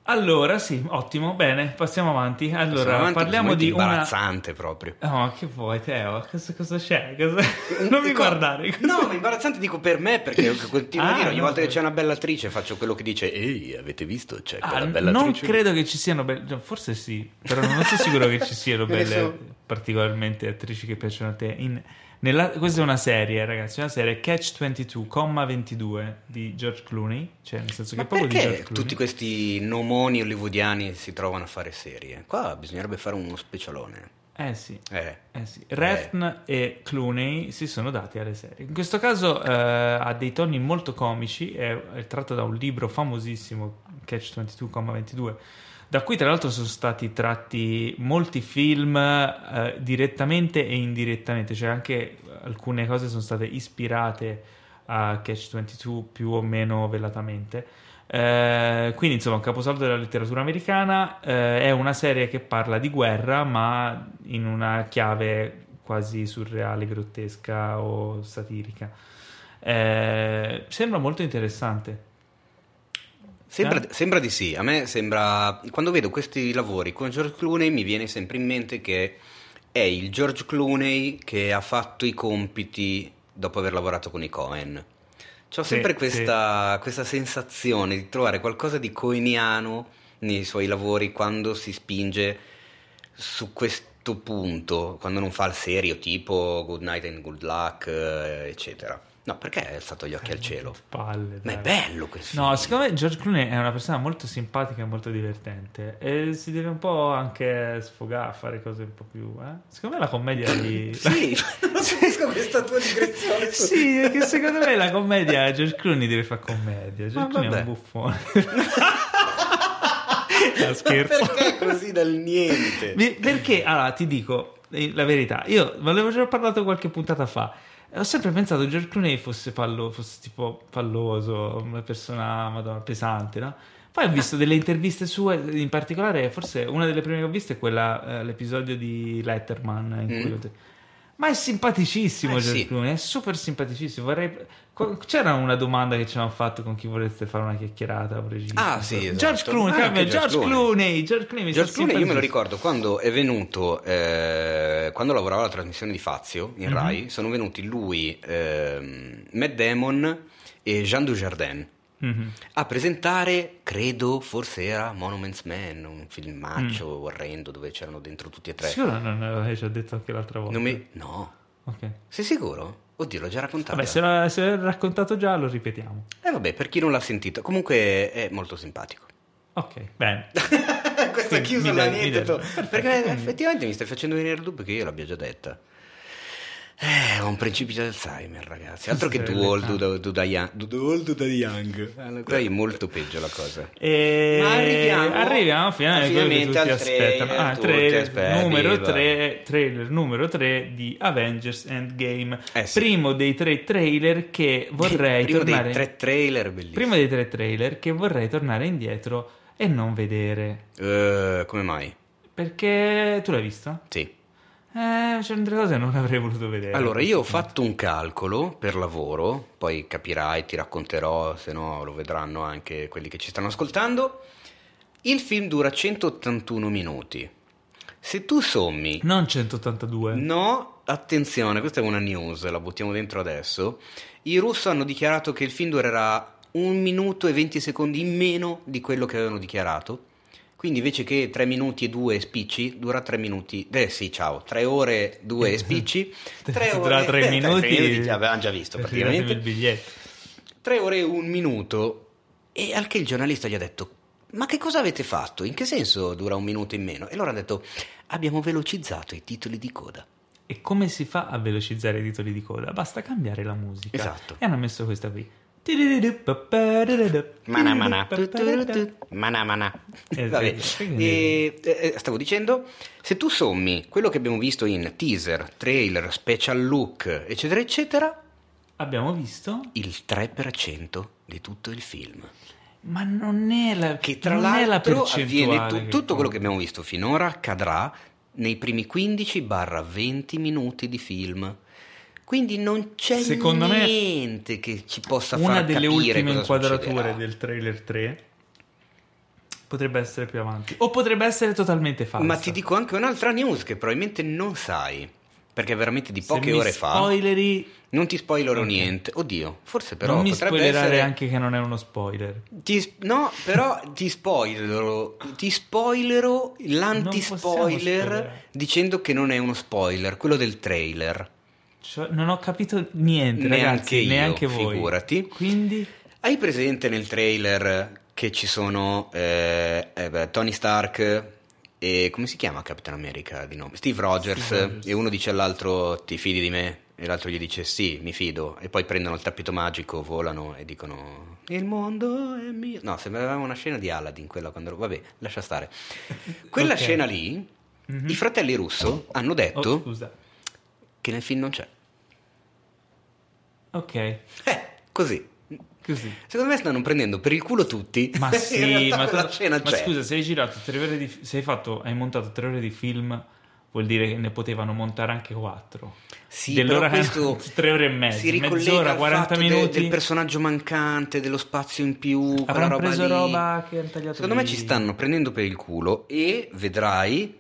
Allora, sì, ottimo, bene, passiamo avanti. Allora, Passiamo avanti, parliamo di una... imbarazzante proprio Oh, ma che vuoi, Teo? Cosa, cosa c'è? Cosa- Non mi Dico- guardare. No, ma imbarazzante dico per me perché continuo Ah, a dire ogni no, volta che per- c'è una bella attrice faccio quello che dice Ehi, avete visto? C'è Ah, quella bella non attrice. credo che ci siano belle, no, forse sì, però non sono sicuro che ci siano belle, so- particolarmente attrici che piacciono a te. In- nella- questa è una serie, ragazzi, una serie Catch 22, comma 22 di George Clooney, cioè nel senso che proprio di George Clooney. tutti questi nomoni hollywoodiani si trovano a fare serie? Qua bisognerebbe fare uno specialone. Eh sì. Eh. Eh sì. Refn e Clooney si sono dati alle serie. In questo caso eh, ha dei toni molto comici, è, è tratto da un libro famosissimo, Catch 22,22, da cui tra l'altro sono stati tratti molti film eh, direttamente e indirettamente, cioè anche alcune cose sono state ispirate a Catch 22 più o meno velatamente. Eh, quindi insomma caposaldo della letteratura americana eh, è una serie che parla di guerra ma in una chiave quasi surreale, grottesca o satirica. Eh, sembra molto interessante Sembra, Eh? sembra di sì, a me sembra... Quando vedo questi lavori con George Clooney mi viene sempre in mente che è il George Clooney che ha fatto i compiti dopo aver lavorato con i Cohen. C'ho Sì, sempre questa, questa sensazione di trovare qualcosa di coeniano nei suoi lavori quando si spinge su questo punto, quando non fa il serio tipo Good Night and Good Luck, eh, eccetera. No, perché hai alzato gli occhi al cielo? palle Ma è bello questo. No, secondo me George Clooney è una persona molto simpatica e molto divertente e si deve un po' anche sfogare, fare cose un po' più... Eh? Secondo me la commedia di... Sì, non capisco questa tua digressione. Sì, perché secondo me la commedia George Clooney deve fare commedia. George Clooney è un buffone. no, scherzo. Perché così dal niente? Perché, allora, ti dico eh, la verità, io ve l'avevo già parlato qualche puntata fa. Ho sempre pensato che George Clooney fosse, pallo- fosse tipo palloso, una persona madonna, pesante, no? Poi ho visto delle interviste sue, in particolare, forse una delle prime che ho visto è quella, eh, l'episodio di Letterman. In cui Mm. Ma è simpaticissimo Eh, George sì. Clooney, è super simpaticissimo. Vorrei... C'era una domanda che ci hanno fatto con chi voleste fare una chiacchierata. un regista. Ah, sì, esatto. George Clooney, Ah, George, George Clooney. George Clooney, George Clooney, io me lo ricordo quando è venuto, eh, quando lavorava alla trasmissione di Fazio in Mhm. Rai, sono venuti lui, ehm, Matt Damon e Jean Dujardin Mhm. a presentare, credo, forse era Monuments Man, un filmaccio Mm. orrendo dove c'erano dentro tutti e tre. Sicuro non l'avevi già detto anche l'altra volta? Mi- No, Ok. sei sicuro? Oddio, l'ho già raccontato. Vabbè, se l'ha, se l'ha raccontato già, lo ripetiamo. Eh vabbè, per chi non l'ha sentito, comunque è molto simpatico. Ok, bene. Questa Quindi chiusa mi la dai- mi niente. dai- to- Perché effettivamente mi stai facendo venire il dubbio che io l'abbia già detta. Eh, ho un principio di Alzheimer, ragazzi. Altro che too old to, to die young. Too old to die young. Allora, Qua è molto peggio la cosa. E... Ma arriviamo- arriviamo finalmente, al aspettano. trailer, Ah, tutti trailer aspetti, numero. 3, trailer numero 3 di Avengers Endgame. Eh sì. Primo dei tre trailer che vorrei Primo tornare dei tre trailer bellissimi. Primo dei tre trailer che vorrei tornare indietro e non vedere. Eh, come mai? Perché tu l'hai visto? Sì. Eh, c'è delle cose che non avrei voluto vedere. Allora, io ho fatto un calcolo per lavoro, poi capirai, ti racconterò, se no lo vedranno anche quelli che ci stanno ascoltando. Il film dura 181 minuti. Se tu sommi Non 182. No, attenzione, questa è una news, la buttiamo dentro adesso. I russo hanno dichiarato che il film durerà un minuto e 20 secondi in meno di quello che avevano dichiarato. Quindi invece che 3 minuti e 2 spicci, dura 3 minuti. Eh sì, ciao, 3 ore 2 spicci. 3 Se dura tre minuti, già avevamo già visto Ridatemi il praticamente. biglietto. 3 ore e 1 minuto. E al che il giornalista gli ha detto: Ma che cosa avete fatto? In che senso dura un minuto in meno? E loro hanno detto: Abbiamo velocizzato i titoli di coda. E come si fa a velocizzare i titoli di coda? Basta cambiare la musica. Esatto. E hanno messo questa qui. Mana mana. Mana mana. Eh, Vabbè. E, eh, stavo dicendo, se tu sommi quello che abbiamo visto in teaser, trailer, special look, eccetera, eccetera, Abbiamo visto, il 3% di tutto il film. ma non è la, Che tra la l'altro percentuale. avviene tu- tutto quello che abbiamo visto finora accadrà nei primi 15-20 minuti di film. Quindi non c'è Secondo niente che ci possa Una far delle ultime inquadrature succederà. del trailer 3 potrebbe essere più avanti. O potrebbe essere totalmente falsa. Ma ti dico anche un'altra news che probabilmente non sai, perché veramente di poche ore fa spoileri, non ti spoilerò Ok. niente. Oddio, forse però non mi potrebbe essere anche che non è uno spoiler. Ti- no, però ti spoilerò, ti spoilerò l'anti-spoiler dicendo che non è uno spoiler, quello del trailer. Cioè, non ho capito niente, Neanche ragazzi, io, neanche voi. figurati. Quindi Hai presente nel trailer che ci sono eh, eh, beh, Tony Stark e come si chiama Captain America di nome? Steve Rogers, Steve Rogers. e uno dice all'altro ti fidi di me e l'altro gli dice sì, mi fido e poi prendono il tappeto magico, volano e dicono il mondo è mio. No, sembrava una scena di Aladdin quella quando vabbè, lascia stare. Quella Ok. scena lì Mhm. i fratelli Russo hanno detto Oh, scusa. che nel film non c'è. Ok, Eh, così. così. Secondo me stanno prendendo per il culo tutti. Ma sì, ma, scena ma scusa, se hai girato tre ore di se hai fatto, hai montato tre ore di film, vuol dire che ne potevano montare anche quattro. Sì, Dell'ora questo tre ore e mezza, si ricollega mezz'ora, al 40 fatto de- minuti. del personaggio mancante, dello spazio in più, Avranno roba preso lì. roba che hanno tagliato Secondo me lì. ci stanno prendendo per il culo e vedrai,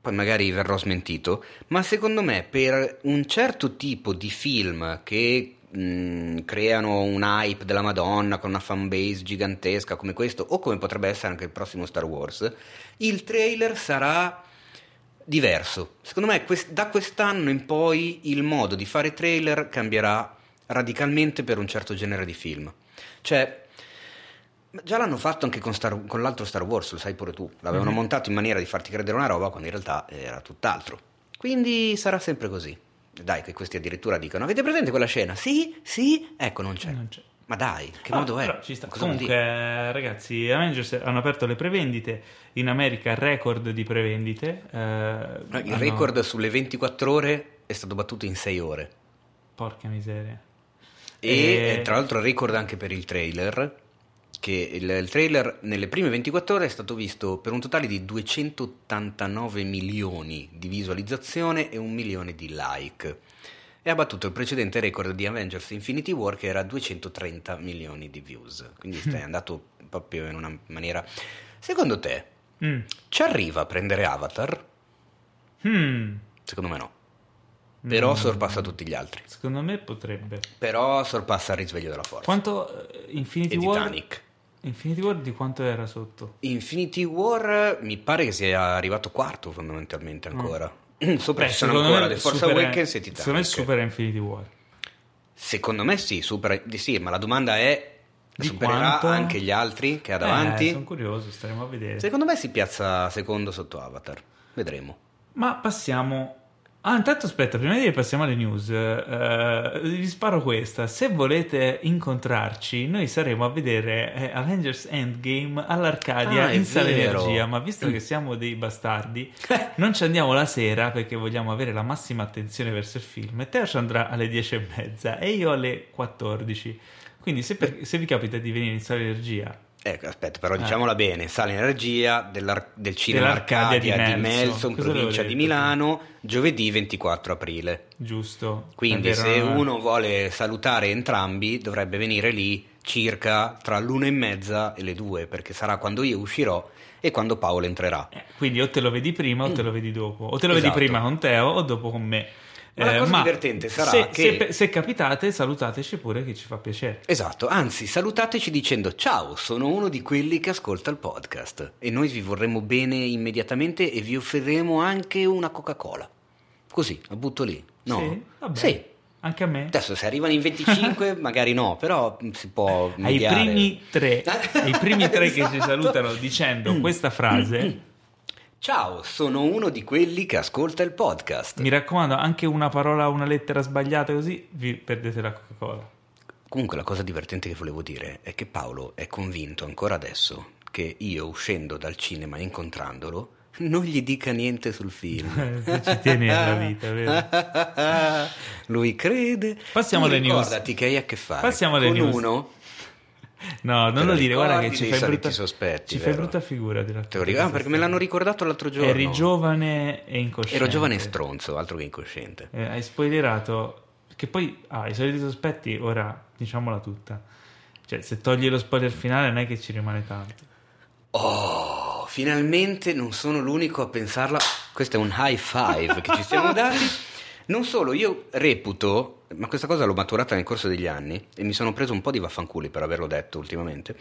poi magari verrò smentito, ma secondo me per un certo tipo di film che mh, creano un hype della Madonna con una fanbase gigantesca come questo, o come potrebbe essere anche il prossimo Star Wars, il trailer sarà diverso. Secondo me quest- da quest'anno in poi il modo di fare trailer cambierà radicalmente per un certo genere di film. Cioè, già l'hanno fatto anche con, Star- con l'altro Star Wars, lo sai pure tu. L'avevano Mhm. montato in maniera di farti credere una roba quando in realtà era tutt'altro. Quindi sarà sempre così. Dai, che questi addirittura dicono: Avete presente quella scena? Sì, sì, ecco, non c'è. Non c'è. Ma dai, che Ah, modo è? ci sta. Cosa Comunque, ragazzi, Avengers hanno aperto le prevendite. In America record di prevendite. eh, Il hanno- record sulle 24 ore è stato battuto in 6 ore. Porca miseria. E E- eh, tra l'altro record anche per il trailer che il, il trailer nelle prime 24 ore è stato visto per un totale di 289 milioni di visualizzazione e un milione di like. E ha battuto il precedente record di Avengers Infinity War che era 230 milioni di views. Quindi è andato proprio in una maniera... Secondo te, Mm. ci arriva a prendere Avatar? Hmm. Secondo me no. Però Mm. sorpassa tutti gli altri. Secondo me potrebbe. Però sorpassa il risveglio della forza. Quanto eh, Infinity e War Titanic. Infinity War di quanto era sotto? Infinity War mi pare che sia arrivato quarto fondamentalmente ancora. Sopra Beh, ci sono ancora The Force supera- Awakens e Titanic. Secondo me supera Infinity War. Secondo me sì, supera, di sì, ma la domanda è Di supererà quanto? anche gli altri che ha davanti? Eh, sono curioso, staremo a vedere. Secondo me si piazza secondo sotto Avatar. Vedremo. Ma passiamo. Ah, intanto aspetta, prima di passiamo alle news, eh, vi sparo questa. Se volete incontrarci, noi saremo a vedere eh, Avengers Endgame all'Arcadia Ah, in Sala vero. Energia. Ma visto che siamo dei bastardi, non ci andiamo la sera perché vogliamo avere la massima attenzione verso il film. E Teo ci andrà alle 10 e mezza e io alle 14. Quindi, se, per- se vi capita di venire in Sala Energia, Ecco, aspetta, però diciamola bene, sale energia dell'ar- del cinema Eh. Arcadia di Melzo. In provincia di? Milano, giovedì 24 aprile. giusto? Quindi vero, se no? uno vuole salutare entrambi dovrebbe venire lì circa tra l'una e mezza e le due, perché sarà quando io uscirò e quando Paolo entrerà. Eh, Quindi o te lo vedi prima o te lo vedi dopo, o te lo vedi Esatto. prima con Teo o dopo con me. Eh, Ma la cosa divertente sarà se, che- se, se capitate, salutateci pure che ci fa piacere. Esatto, anzi salutateci dicendo ciao, sono uno di quelli che ascolta il podcast e noi vi vorremmo bene immediatamente e vi offriremo anche una Coca-Cola. Così, la butto lì. No? Sì, vabbè. Sì. Anche a me. Adesso se arrivano in 25 magari no, però si può Ai mediare. primi tre, ai primi tre che ci Esatto. salutano dicendo questa frase, Ciao, sono uno di quelli che ascolta il podcast. mi raccomando, anche una parola, una lettera sbagliata così, vi perdete la Coca-Cola. Comunque la cosa divertente che volevo dire è che Paolo è convinto ancora adesso che io uscendo dal cinema e incontrandolo non gli dica niente sul film. Ci tieni alla vita, vero? Lui crede. Passiamo alle news. Ricordati che hai a che fare Passiamo alle con news. uno. No, non lo dire, guarda che ci fai brutta, sospetti, ci fai brutta figura di Te lo ricordo? Ah, perché me l'hanno ricordato l'altro giorno. Eri giovane e incosciente. Ero giovane e stronzo, altro che incosciente. Eh, hai spoilerato. Che poi, ah, i soliti sospetti, ora diciamola tutta. Cioè, se togli lo spoiler finale non è che ci rimane tanto. Oh, finalmente non sono l'unico a pensarla. Questo è un high five che ci siamo dati. Non solo, io reputo, ma questa cosa l'ho maturata nel corso degli anni e mi sono preso un po' di vaffanculi per averlo detto ultimamente.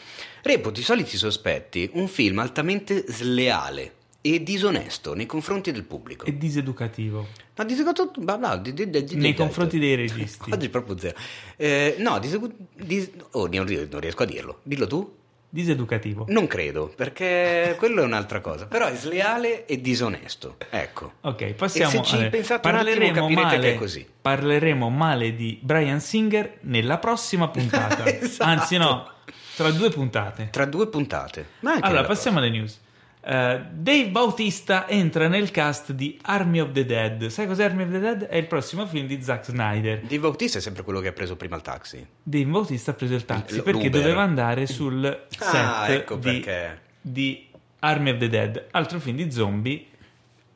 Reputo i soliti sospetti un film altamente sleale e disonesto nei confronti del pubblico. È diseducativo. Ma diseducato, ma no, di- di- di- Nei confronti dei registi. Oggi proprio zero. Eh, no, disedu- dis- oh, non riesco a dirlo. Dillo tu. Diseducativo. Non credo, perché quello è un'altra cosa. Però è sleale e disonesto. Ecco. Ok, passiamo. E se ci allora, pensate attimo, parleremo capirete male, che è così. Parleremo male di Brian Singer nella prossima puntata. Esatto. Anzi, no, tra due puntate. Tra due puntate. Ma Allora, passiamo alle news. Eh, Dave Bautista entra nel cast di Army of the Dead. Sai cos'è Army of the Dead? È il prossimo film di Zack Snyder. Dave Bautista è sempre quello che ha preso prima il taxi. Dave Bautista ha preso il taxi L- perché doveva andare sul set Ah, ecco di, di Army of the Dead, altro film di zombie,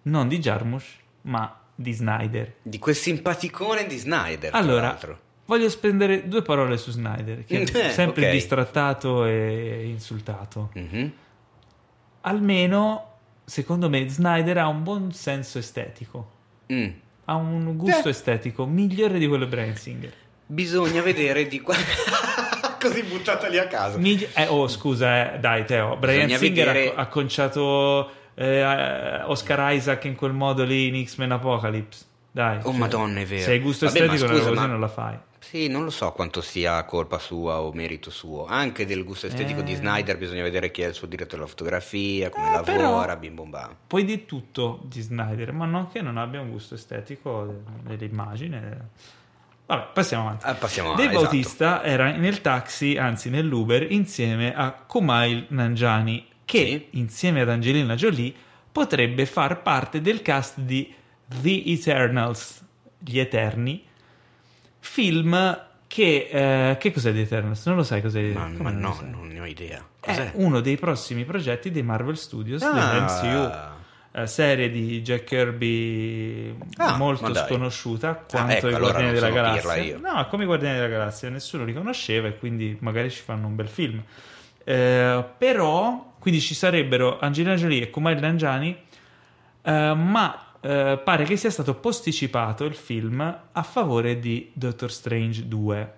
non di Jarmusch, ma di Snyder. Di quel simpaticone di Snyder. Allora, voglio spendere due parole su Snyder, che è Eh, sempre ok. distrattato e insultato. Mhm. Almeno, secondo me, Snyder ha un buon senso estetico. Mm. Ha un gusto Eh. estetico migliore di quello di Brian Singer. Bisogna vedere di qua. Così buttata lì a caso. Migli- eh, oh, scusa, eh, dai, Teo. Brian Bisogna Singer vedere- ha, ha conciato eh, Oscar Isaac in quel modo lì in X-Men Apocalypse. Dai. Oh, cioè, Madonna, è vero. Se hai gusto Vabbè, estetico, scusa, ma- non la fai. Sì, non lo so quanto sia colpa sua o merito suo. Anche del gusto estetico Eh. di Snyder bisogna vedere chi è il suo direttore della fotografia, come Eh, lavora, bim bom bam. Puoi di tutto di Snyder, ma non che non abbia un gusto estetico dell'immagine. Vabbè, passiamo avanti. Ah, passiamo avanti, esatto. Bautista era nel taxi, anzi nell'Uber, insieme a Kumail Nanjiani, che Sì. insieme ad Angelina Jolie potrebbe far parte del cast di The Eternals, Gli Eterni, film che, eh, che cos'è The Eternals? Non lo sai cos'è? Ma, ma non no, sai? non ne ho idea. È Cos'è? uno dei prossimi progetti dei Marvel Studios Ah. dell'MCU. eh, serie di Jack Kirby Ah, molto sconosciuta Ah, quanto ecco, i allora Guardiani non della Galassia. No, come i Guardiani della Galassia, nessuno li conosceva e quindi magari ci fanno un bel film. Eh, però, quindi ci sarebbero Angelina Jolie e Kumail Nanjiani, eh, ma eh, pare che sia stato posticipato il film a favore di Doctor Strange 2.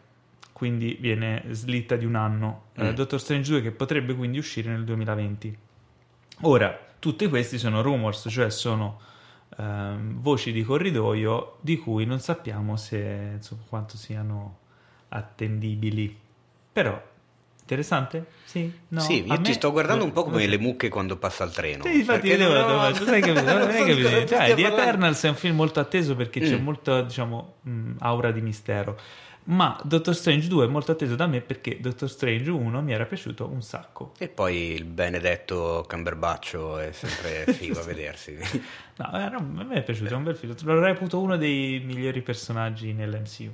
Quindi viene slitta di un anno. Eh, Mm. Doctor Strange 2 che potrebbe quindi uscire nel 2020. Ora, tutti questi sono rumors, cioè sono ehm, voci di corridoio di cui non sappiamo se insomma, quanto siano attendibili. Però, interessante? Sì? No? sì, io ti me- sto guardando un po' come le mucche quando passa il treno. Sì, infatti non ho- domanda, non hai capito, non hai Cioè, The parlando. Eternals è un film molto atteso perché c'è Mm. molto, diciamo, mh, aura di mistero. Ma Doctor Strange 2 è molto atteso da me perché Doctor Strange 1 mi era piaciuto un sacco. E poi il benedetto Camberbaccio è sempre figo a vedersi. No, a me è piaciuto, è un bel film. Lo reputo uno dei migliori personaggi nell'MCU.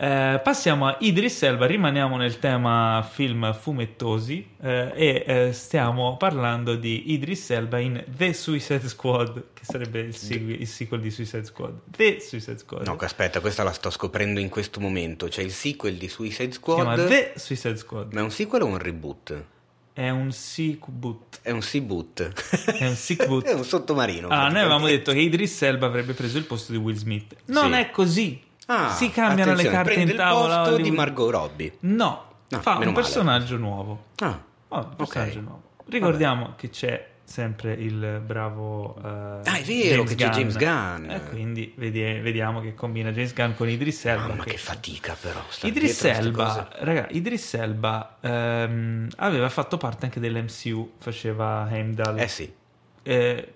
Eh, passiamo a Idris Elba, rimaniamo nel tema film fumettosi eh, e eh, stiamo parlando di Idris Elba in The Suicide Squad, che sarebbe il, segui- il sequel di Suicide Squad. The Suicide Squad. No, aspetta, questa la sto scoprendo in questo momento. C'è il sequel di Suicide si chiama Squad. The Suicide Squad. Ma è un sequel o un reboot? È un sequel. È un seaboot. È un sequel. è un sottomarino. Ah, noi avevamo detto che Idris Elba avrebbe preso il posto di Will Smith. Non Sì. è così. Ah, si cambiano le carte in tavola. il posto di. Margot Robbie. No, No, fa un male. personaggio nuovo. Ah, Oh, un personaggio ok. nuovo. Ricordiamo che c'è sempre il bravo eh, Ah, è vero che c'è James Gunn. E quindi vedi- vediamo che combina James Gunn con Idris Elba. Mamma che- che fatica però. Idris Elba, raga, Idris Elba ehm, aveva fatto parte anche dell'MCU, faceva Heimdall. Eh sì. Eh,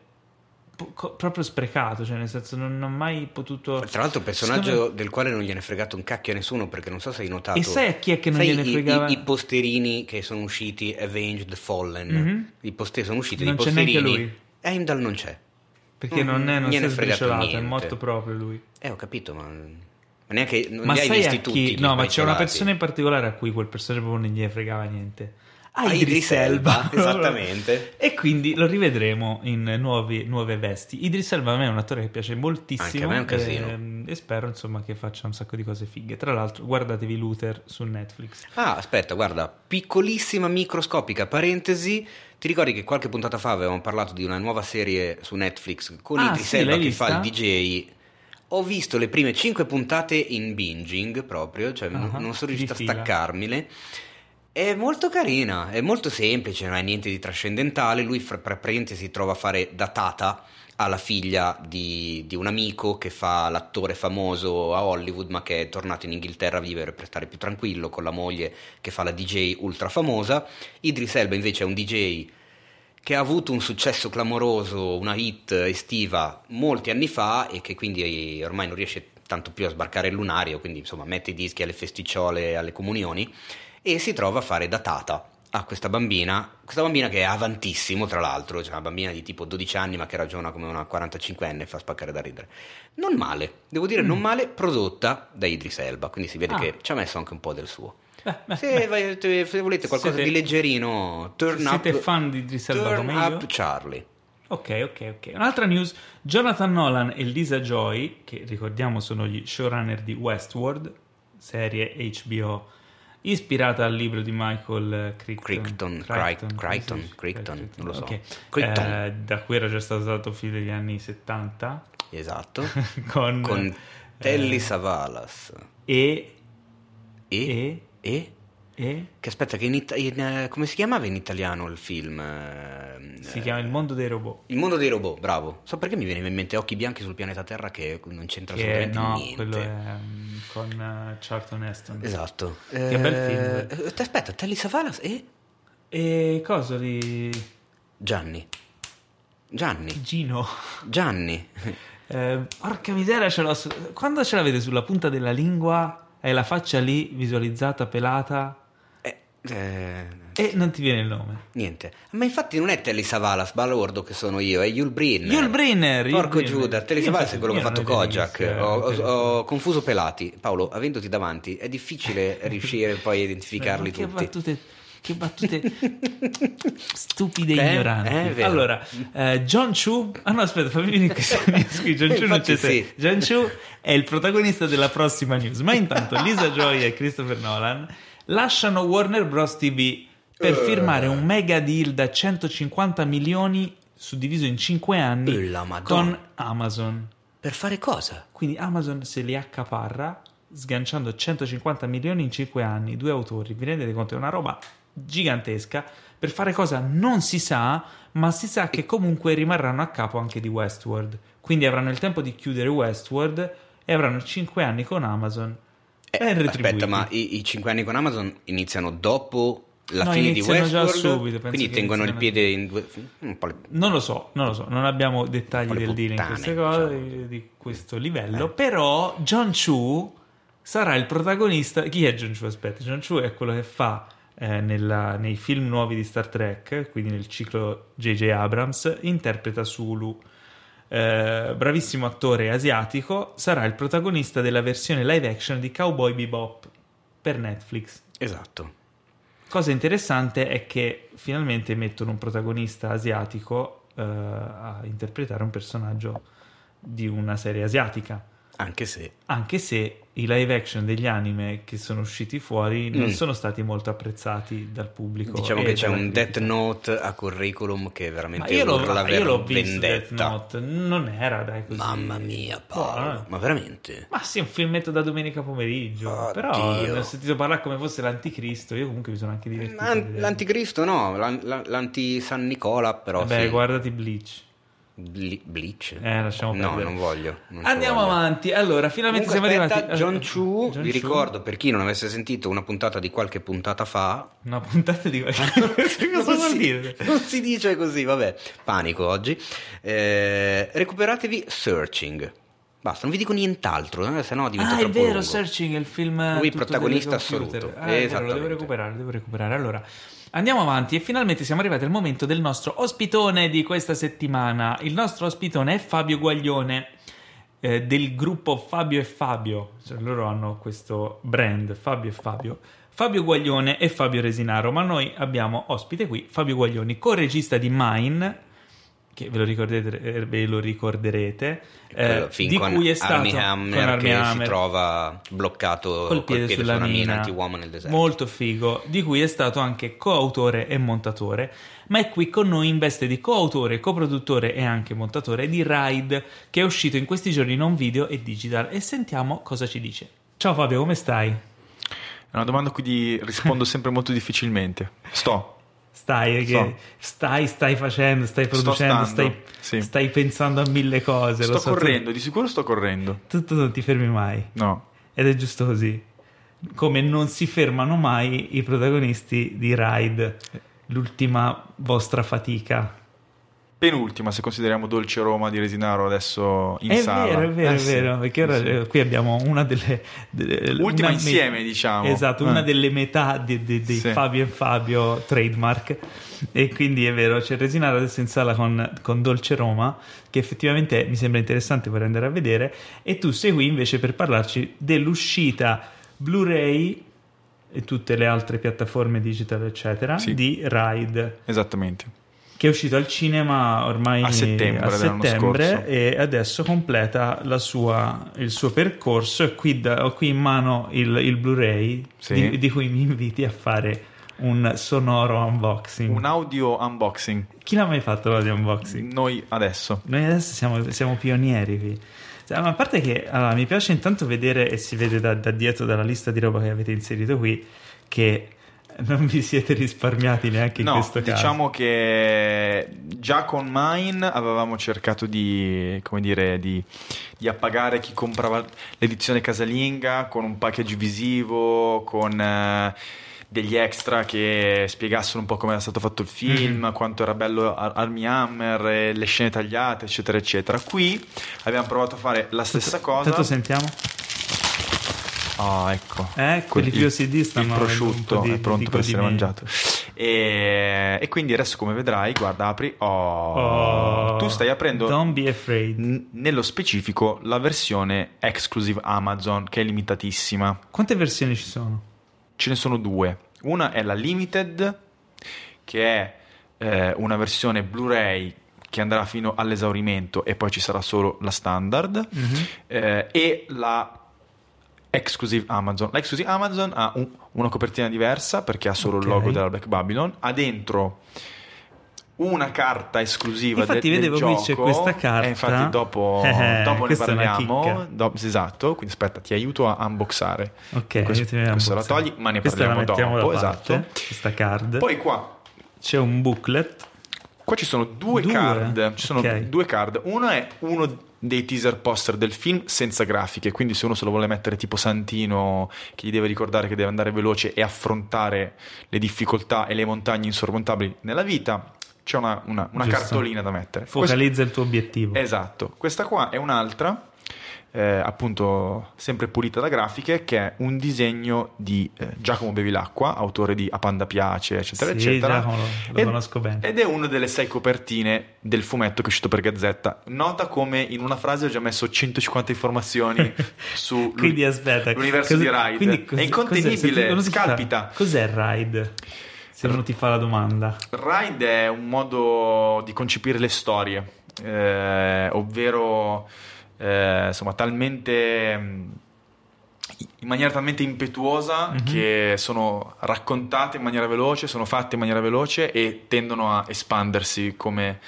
po- proprio sprecato, cioè nel senso non ho mai potuto... Tra l'altro un personaggio Secondo del quale non gliene è fregato un cacchio a nessuno perché non so se hai notato. E sai a chi è che non Sai gliene i- fregava? I, i posterini che sono usciti Avenged Fallen. Mhm. I poster sono usciti Non dei c'è neanche posterini. lui. Heimdall non c'è. Perché Mm, non è, non si gliene è sbriciolato, è morto proprio lui. Eh, ho capito, ma. Ma neanche. Non Ma li hai visti tutti. chi... gli No, ma c'è una persona in particolare a cui quel personaggio proprio non gli fregava niente. A A Idris Elba, esattamente. E quindi lo rivedremo in nuovi- nuove vesti. Idris Elba a me è un attore che piace moltissimo. Anche a me è un casino. ehm, E, spero insomma che faccia un sacco di cose fighe. Tra l'altro, guardatevi Luther su Netflix. Ah, aspetta, guarda, piccolissima microscopica parentesi. Ti ricordi che qualche puntata fa avevamo parlato di una nuova serie su Netflix con Ah, Idris sì, Elba che fa il vista? DJ? Ho visto le prime cinque puntate in binging proprio, cioè non- Ah, non sono riuscito a di fila. È molto carina, è molto semplice, non è niente di trascendentale. Lui, fra parentesi, trova a fare da tata alla figlia di, di un amico che fa l'attore famoso a Hollywood, ma che è tornato in Inghilterra a vivere per stare più tranquillo con la moglie che fa la DJ ultra famosa. Idris Elba invece è un DJ che ha avuto un successo clamoroso, una hit estiva molti anni fa e che quindi ormai non riesce tanto più a sbarcare il lunario, quindi insomma mette i dischi alle festicciole, alle comunioni e si trova a fare da tata a questa bambina, questa bambina che è avantissimo tra l'altro, cioè una bambina di tipo 12 anni ma che ragiona come una 45enne, fa spaccare da ridere. Non male, devo dire non male, prodotta da Idris Elba, quindi si vede Mm. Ah. che ci ha messo anche un po' del suo. Beh, beh, Se, beh. se volete qualcosa Siete- di leggerino, turn Siete up, fan di Idris Elba turn come io? up Charlie. Ok, ok, ok. Un'altra news: Jonathan Nolan e Lisa Joy, che ricordiamo sono gli showrunner di Westworld, serie HBO ispirata al libro di Michael Crichton. Crichton, Crichton, Crichton? Crichton, non lo so. Ok. Crichton. Eh, da cui era già stato dato film degli anni 70 Esatto. con, Con Telly eh, Savalas. e, E? e, E? E Che aspetta, che in ita- in, eh, come si chiamava in italiano il film? Eh, si chiama Il mondo dei robot. Il mondo dei robot, bravo. So perché mi viene in mente Occhi bianchi sul pianeta Terra che non c'entra Che assolutamente no, niente. quello è mm, con eh, Charlton Heston. Esatto. Che bel film. Eh, aspetta, Telly Savalas e E cosa li. Gianni. Gianni. Gino. Gianni. Eh, porca miseria, ce l'ho quando ce l'avete sulla punta della lingua e la faccia lì visualizzata, pelata. Eh, Eh, E non ti viene il nome. niente. Ma infatti non è Telly Savalas, balordo che sono io, è Yul Brynner. Yul Brynner, Yul Porco Brynner. Giuda, Telly Savalas è quello che ha fatto Kojak. Ho, ho- eh, ho confuso pelati. Paolo, avendoti davanti, è difficile riuscire poi a identificarli Ma che tutti. battute, che battute stupide e Eh, ignoranti. vero. allora, eh, John Chu. Ah, no, aspetta, fammi venire questa news qui. John Chu non c'è sì. John Chu è il protagonista della prossima news. Ma intanto Lisa Joy e Christopher Nolan lasciano Warner Bros. TV per Eh. firmare un mega deal da 150 milioni suddiviso in 5 anni con Amazon. Per fare cosa? Quindi Amazon se li accaparra sganciando 150 milioni in 5 anni, due autori. Vi rendete conto? È una roba gigantesca. Per fare cosa non si sa, ma si sa che comunque rimarranno a capo anche di Westworld. Quindi avranno il tempo di chiudere Westworld e avranno 5 anni con Amazon. Eh, aspetta, ma i, i cinque anni con Amazon iniziano dopo la No, fine di Westworld? subito, quindi tengono il piede in due... Le- Non lo so, non lo so, non abbiamo dettagli del deal in queste cose diciamo. di questo livello, però John Chu sarà il protagonista. Chi è John Chu? Aspetta, John Chu è quello che fa eh, nella- nei film nuovi di Star Trek, quindi nel ciclo J.J. Abrams, interpreta Sulu. Eh, bravissimo attore asiatico, sarà il protagonista della versione live action di Cowboy Bebop per Netflix. Esatto. Cosa interessante è che finalmente mettono un protagonista asiatico eh, a interpretare un personaggio di una serie asiatica. Anche se... Anche se i live action degli anime che sono usciti fuori non Mm. sono stati molto apprezzati dal pubblico. Diciamo che c'è un critica. Death Note a curriculum che Ma veramente io l'ho, io l'ho visto Death. Note, non era dai così. Mamma mia, Paolo. Eh. Ma veramente? Ma sì, un filmetto da domenica pomeriggio. Oddio. Però ne ho sentito parlare come fosse l'anticristo. Io comunque mi sono anche divertito. Ma l'anticristo no, l'an- l'an- l'anti-San Nicola però Vabbè, sì. guardati Bleach. Bleach? Eh, lasciamo no, perdere. non voglio. non Andiamo voglio. avanti. Allora, finalmente Comunque, siamo aspetta, arrivati. John Chu, John vi Chu? ricordo per chi non avesse sentito una puntata di qualche puntata fa. Una puntata di cosa non vuol si- dire? Non si dice così, vabbè. Panico oggi. Eh, recuperatevi Searching. Basta, non vi dico nient'altro, eh, se no diventa Ah, è troppo vero, lungo. Searching è il film Lui protagonista assoluto. Ah, è vero, lo devo recuperare, devo recuperare. Allora, andiamo avanti e finalmente siamo arrivati al momento del nostro ospitone di questa settimana. Il nostro ospitone è Fabio Guaglione eh, del gruppo Fabio e Fabio. Cioè, loro hanno questo brand Fabio e Fabio. Fabio Guaglione e Fabio Resinaro, ma noi abbiamo ospite qui Fabio Guaglioni, co-regista di Mine, che ve lo ricorderete, eh, ve lo ricorderete eh, di con cui è stato Armie con Hammer Armie che Hammer, si trova bloccato col piede, su sulla una mina mina, anti-uomo nel deserto. molto figo, di cui è stato anche coautore e montatore, ma è qui con noi in veste di coautore, coproduttore e anche montatore di Ride, che è uscito in questi giorni in un video e digital, e sentiamo cosa ci dice. Ciao Fabio, come stai? È una domanda a cui rispondo sempre molto difficilmente. Sto. Stai, che stai, stai facendo, stai producendo, stando, stai, sì. stai pensando a mille cose. Sto so, tu- correndo, di sicuro sto correndo. Tu, tu non ti fermi mai. No. Ed è giusto così. Come non si fermano mai i protagonisti di Ride, l'ultima vostra fatica. Penultima, se consideriamo Dolce Roma di Resinaro adesso in è sala. vero, è vero, Eh è vero, perché ora sì. eh, qui abbiamo una delle... delle- Ultima una me- insieme, diciamo. Esatto, Eh. una delle metà di- di- dei Sì. Fabio e Fabio trademark. E quindi è vero, c'è Resinaro adesso in sala con, con Dolce Roma, che effettivamente mi sembra interessante per andare a vedere. E tu sei qui invece per parlarci dell'uscita Blu-ray e tutte le altre piattaforme digital, eccetera, di Ride Esattamente. Che è uscito al cinema ormai A settembre a settembre e adesso completa la sua- il suo percorso e qui, ho qui in mano il, il Blu-ray Sì. di, di cui mi inviti a fare un sonoro unboxing. Un audio unboxing. Chi l'ha mai fatto l'audio unboxing? Noi adesso. Noi adesso siamo, siamo pionieri qui. Cioè, ma a parte che allora, mi piace intanto vedere e si vede da, da dietro dalla lista di roba che avete inserito qui che non vi siete risparmiati neanche in no, questo caso. diciamo che già con Mine avevamo cercato di, come dire, di, di appagare chi comprava l'edizione casalinga con un package visivo, con eh, degli extra che spiegassero un po' come era stato fatto il film, Mhm. quanto era bello Ar- Armie Hammer, e le scene tagliate, eccetera, eccetera. Qui abbiamo provato a fare la stessa cosa. Tanto sentiamo. Ah, ecco. Eh, quelli Il- più OCD stanno Il prosciutto di- è pronto per essere mangiato. E, e quindi adesso, come vedrai, guarda, apri. Oh, Oh, tu stai aprendo. Don't be afraid. n- nello specifico la versione exclusive Amazon che è limitatissima. Quante versioni ci sono? Ce ne sono due. Una è la limited, che è eh, una versione Blu-ray che andrà fino all'esaurimento e poi ci sarà solo la standard, Mhm. eh, e la exclusive Amazon. La exclusive Amazon ha un- una copertina diversa perché ha solo Ok. il logo della Black Babylon, ha dentro una carta esclusiva Infatti del, del vedevo qui c'è questa carta. e infatti dopo, Eh, dopo ne una parliamo. Do- esatto quindi aspetta ti aiuto a unboxare Ok, questo, a questo la togli ma ne Questa parliamo dopo esatto Questa card. poi qua c'è un booklet. Qua ci sono due, Due? card. Ci sono Ok. due card. Uno è uno dei teaser poster del film senza grafiche. Quindi, se uno se lo vuole mettere tipo Santino, che gli deve ricordare che deve andare veloce e affrontare le difficoltà e le montagne insormontabili nella vita, c'è una, una- una cartolina da mettere. Focalizza il tuo obiettivo. Questo- esatto. Questa qua è un'altra. Eh, appunto sempre pulita da grafiche che è un disegno di eh, Giacomo Bevilacqua autore di A Panda Piace eccetera Sì, eccetera Giacomo lo- lo Ed- conosco bene. ed è una delle sei copertine del fumetto che è uscito per Gazzetta. Nota come in una frase ho già messo 150 informazioni su Quindi aspetta, l'universo cosa- di Ride. quindi cos- è incontenibile, cos'è? Fa- scalpita. Cos'è Ride? Se uno ti fa la domanda. Ride è un modo di concepire le storie, eh, ovvero eh, insomma talmente mh, in maniera talmente impetuosa Mhm. che sono raccontate in maniera veloce, sono fatte in maniera veloce e tendono a espandersi come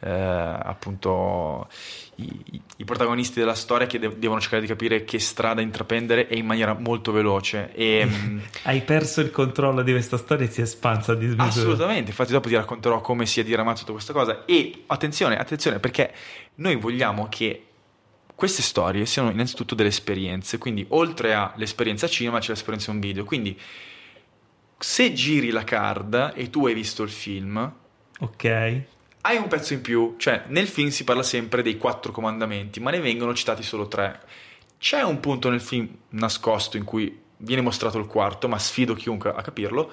eh, appunto i, i- protagonisti della storia che de- devono cercare di capire che strada intraprendere e in maniera molto veloce. E, mh, Hai perso il controllo di questa storia e si è espansa di misura. Assolutamente, infatti dopo ti racconterò come si è diramato tutta questa cosa e attenzione, attenzione perché noi vogliamo che queste storie siano innanzitutto delle esperienze, quindi oltre all'esperienza cinema c'è l'esperienza un video, quindi se giri la card e tu hai visto il film, Ok. hai un pezzo in più, cioè nel film si parla sempre dei quattro comandamenti, ma ne vengono citati solo tre. C'è un punto nel film nascosto in cui viene mostrato il quarto, ma sfido chiunque a capirlo.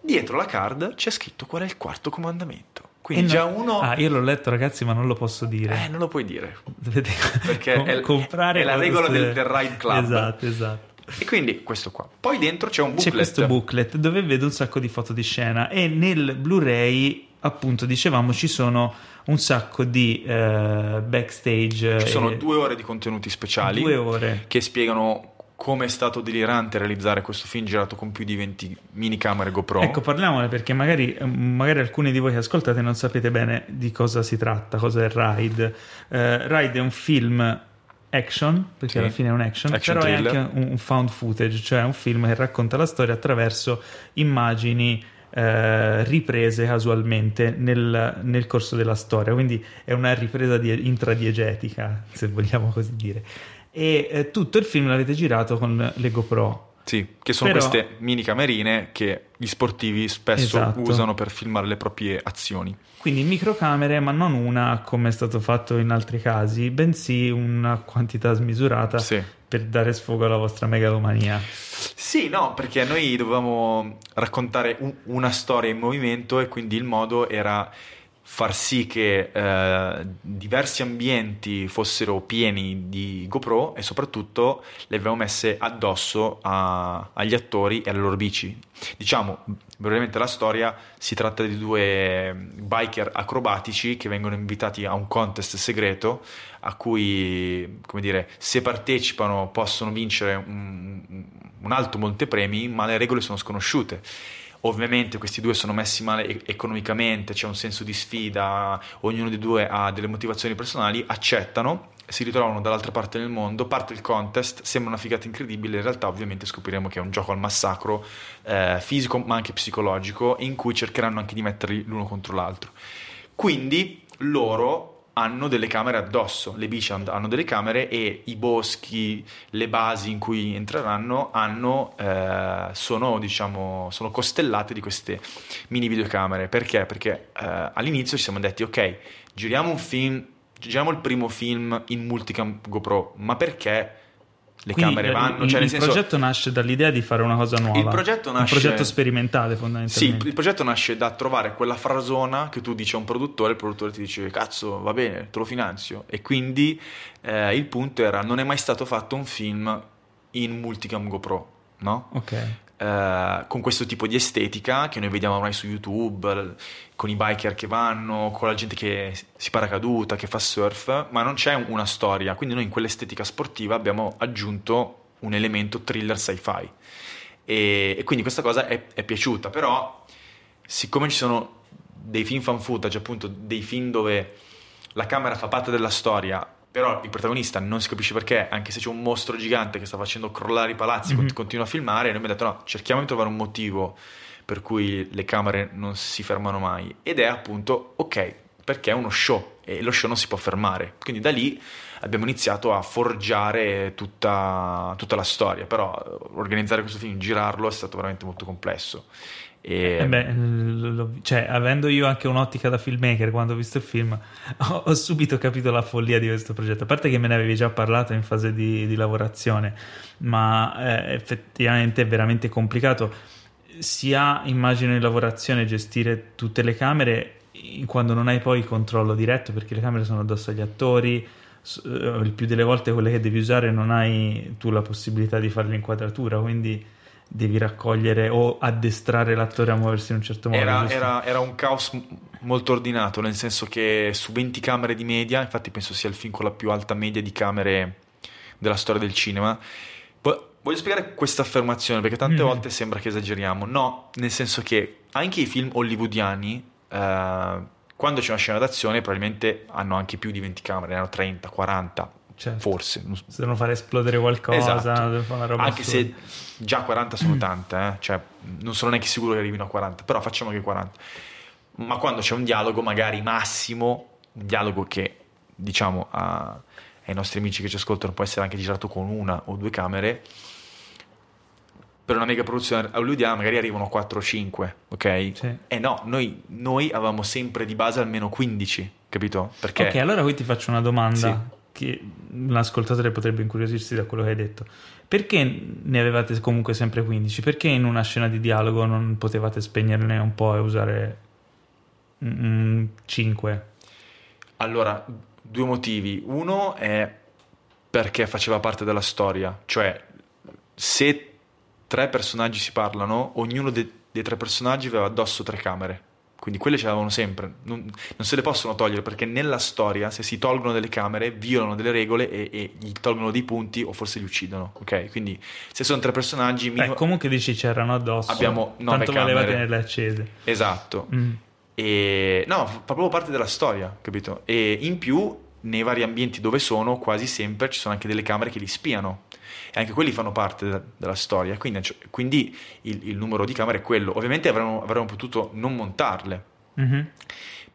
Dietro la card c'è scritto qual è il quarto comandamento. Quindi E già no- uno... Ah, io l'ho letto, ragazzi, ma non lo posso dire. Eh, non lo puoi dire. Dovete Perché com- è- comprare è la regola del- del Ride Club. Esatto, esatto. E quindi questo qua. Poi dentro c'è un booklet. C'è questo booklet dove vedo un sacco di foto di scena e nel Blu-ray, appunto, dicevamo, ci sono un sacco di eh, backstage. Ci sono e- due ore di contenuti speciali. Due ore. Che spiegano come è stato delirante realizzare questo film girato con più di 20 minicamere GoPro. Ecco, parliamone perché magari, magari alcuni di voi che ascoltate non sapete bene di cosa si tratta, cosa è Ride. Eh, Ride è un film action, perché Sì. alla fine è un action, Action però thriller. è anche un, un found footage, cioè un film che racconta la storia attraverso immagini eh, riprese casualmente nel, nel corso della storia, quindi è una ripresa die- intradiegetica, se vogliamo così dire. E eh, tutto il film l'avete girato con le GoPro. Sì, che sono Però- queste mini camerine che gli sportivi spesso Esatto. usano per filmare le proprie azioni. Quindi microcamere, ma non una come è stato fatto in altri casi, bensì una quantità smisurata Sì. per dare sfogo alla vostra megalomania. Sì, no, perché noi dovevamo raccontare un- una storia in movimento e quindi il modo era far sì che eh, diversi ambienti fossero pieni di GoPro e soprattutto le avevamo messe addosso a- agli attori e alle loro bici. Diciamo, brevemente la storia si tratta di due biker acrobatici che vengono invitati a un contest segreto a cui, come dire, se partecipano possono vincere un, un alto montepremi, ma le regole sono sconosciute. Ovviamente questi due sono messi male economicamente, c'è un senso di sfida, ognuno dei due ha delle motivazioni personali, accettano, si ritrovano dall'altra parte del mondo, parte il contest, sembra una figata incredibile, in realtà ovviamente scopriremo che è un gioco al massacro eh, fisico ma anche psicologico in cui cercheranno anche di metterli l'uno contro l'altro. Quindi loro hanno delle camere addosso, le bici han- hanno delle camere e i boschi, le basi in cui entreranno hanno, eh, sono, diciamo, sono costellate di queste mini videocamere. Perché? Perché eh, all'inizio ci siamo detti, ok, giriamo un film, giriamo il primo film in multicam GoPro, ma perché le Quindi, camere eh, vanno. Il, cioè, nel il senso, progetto nasce dall'idea di fare una cosa nuova. Il progetto nasce- Un progetto sperimentale, Sì, fondamentalmente. il progetto nasce da trovare quella frasona che tu dici a un produttore, il produttore ti dice cazzo va bene, te lo finanzio e quindi eh, il punto era non è mai stato fatto un film in multicam GoPro, no? Ok. Eh, con questo tipo di estetica che noi vediamo ormai su YouTube, con i biker che vanno, con la gente che si paracaduta, che fa surf, ma non c'è una storia, quindi noi in quell'estetica sportiva abbiamo aggiunto un elemento thriller sci-fi. E, e quindi questa cosa è, è piaciuta, però siccome ci sono dei film fan footage, appunto dei film dove la camera fa parte della storia, però il protagonista non si capisce perché, anche se c'è un mostro gigante che sta facendo crollare i palazzi, Mhm. cont- continua a filmare, noi abbiamo detto no, cerchiamo di trovare un motivo per cui le camere non si fermano mai, ed è appunto, ok, perché è uno show e lo show non si può fermare, quindi da lì abbiamo iniziato a forgiare tutta, tutta la storia, però eh, organizzare questo film, girarlo è stato veramente molto complesso. E, Eh beh, lo- cioè, avendo io anche un'ottica da filmmaker quando ho visto il film, ho, ho subito capito la follia di questo progetto. A parte che me ne avevi già parlato in fase di, di lavorazione, ma eh, effettivamente è veramente complicato. Sia immagino in lavorazione gestire tutte le camere quando non hai poi il controllo diretto, perché le camere sono addosso agli attori. eh, Il più delle volte quelle che devi usare non hai tu la possibilità di fare l'inquadratura, quindi devi raccogliere o addestrare l'attore a muoversi in un certo modo. Era, era- era un caos m- molto ordinato, nel senso che su 20 camere di media, infatti penso sia il film con la più alta media di camere della storia del cinema. Vo- Voglio spiegare questa affermazione perché tante Mhm. volte sembra che esageriamo. No, nel senso che anche i film hollywoodiani, eh, quando c'è una scena d'azione, probabilmente hanno anche più di 20 camere, ne hanno 30, 40, Certo. forse. Se devono fare esplodere qualcosa, Esatto. Anche assurda. se già 40 sono tante, eh, cioè non sono neanche sicuro che arrivino a 40, però facciamo che 40. Ma quando c'è un dialogo, magari massimo, un dialogo che diciamo a- ai nostri amici che ci ascoltano può essere anche girato con una o due camere, per una mega produzione hollywoodiana magari arrivano 4 o 5, ok? Sì. E no, noi, noi avevamo sempre di base almeno 15, capito? Perché Ok, allora qui ti faccio una domanda che l'ascoltatore potrebbe incuriosirsi da quello che hai detto. Perché ne avevate comunque sempre 15? Perché in una scena di dialogo non potevate spegnerne un po' e usare 5? Allora, due motivi. Uno è perché faceva parte della storia, cioè se tre personaggi si parlano, ognuno de- dei tre personaggi aveva addosso tre camere. Quindi quelle ce l'avevano sempre, non, non se le possono togliere perché nella storia se si tolgono delle camere violano delle regole e, e gli tolgono dei punti o forse li uccidono, ok? Quindi se sono tre personaggi, minimo- Eh, comunque dici c'erano addosso. Abbiamo nove Tanto valeva camere. tenerle accese. esatto. Mm. E no, fa proprio parte della storia, capito? E in più, nei vari ambienti dove sono, quasi sempre ci sono anche delle camere che li spiano. E anche quelli fanno parte de- della storia. Quindi, cioè, quindi il, il numero di camere è quello. Ovviamente avremmo, avremmo potuto non montarle. Mhm.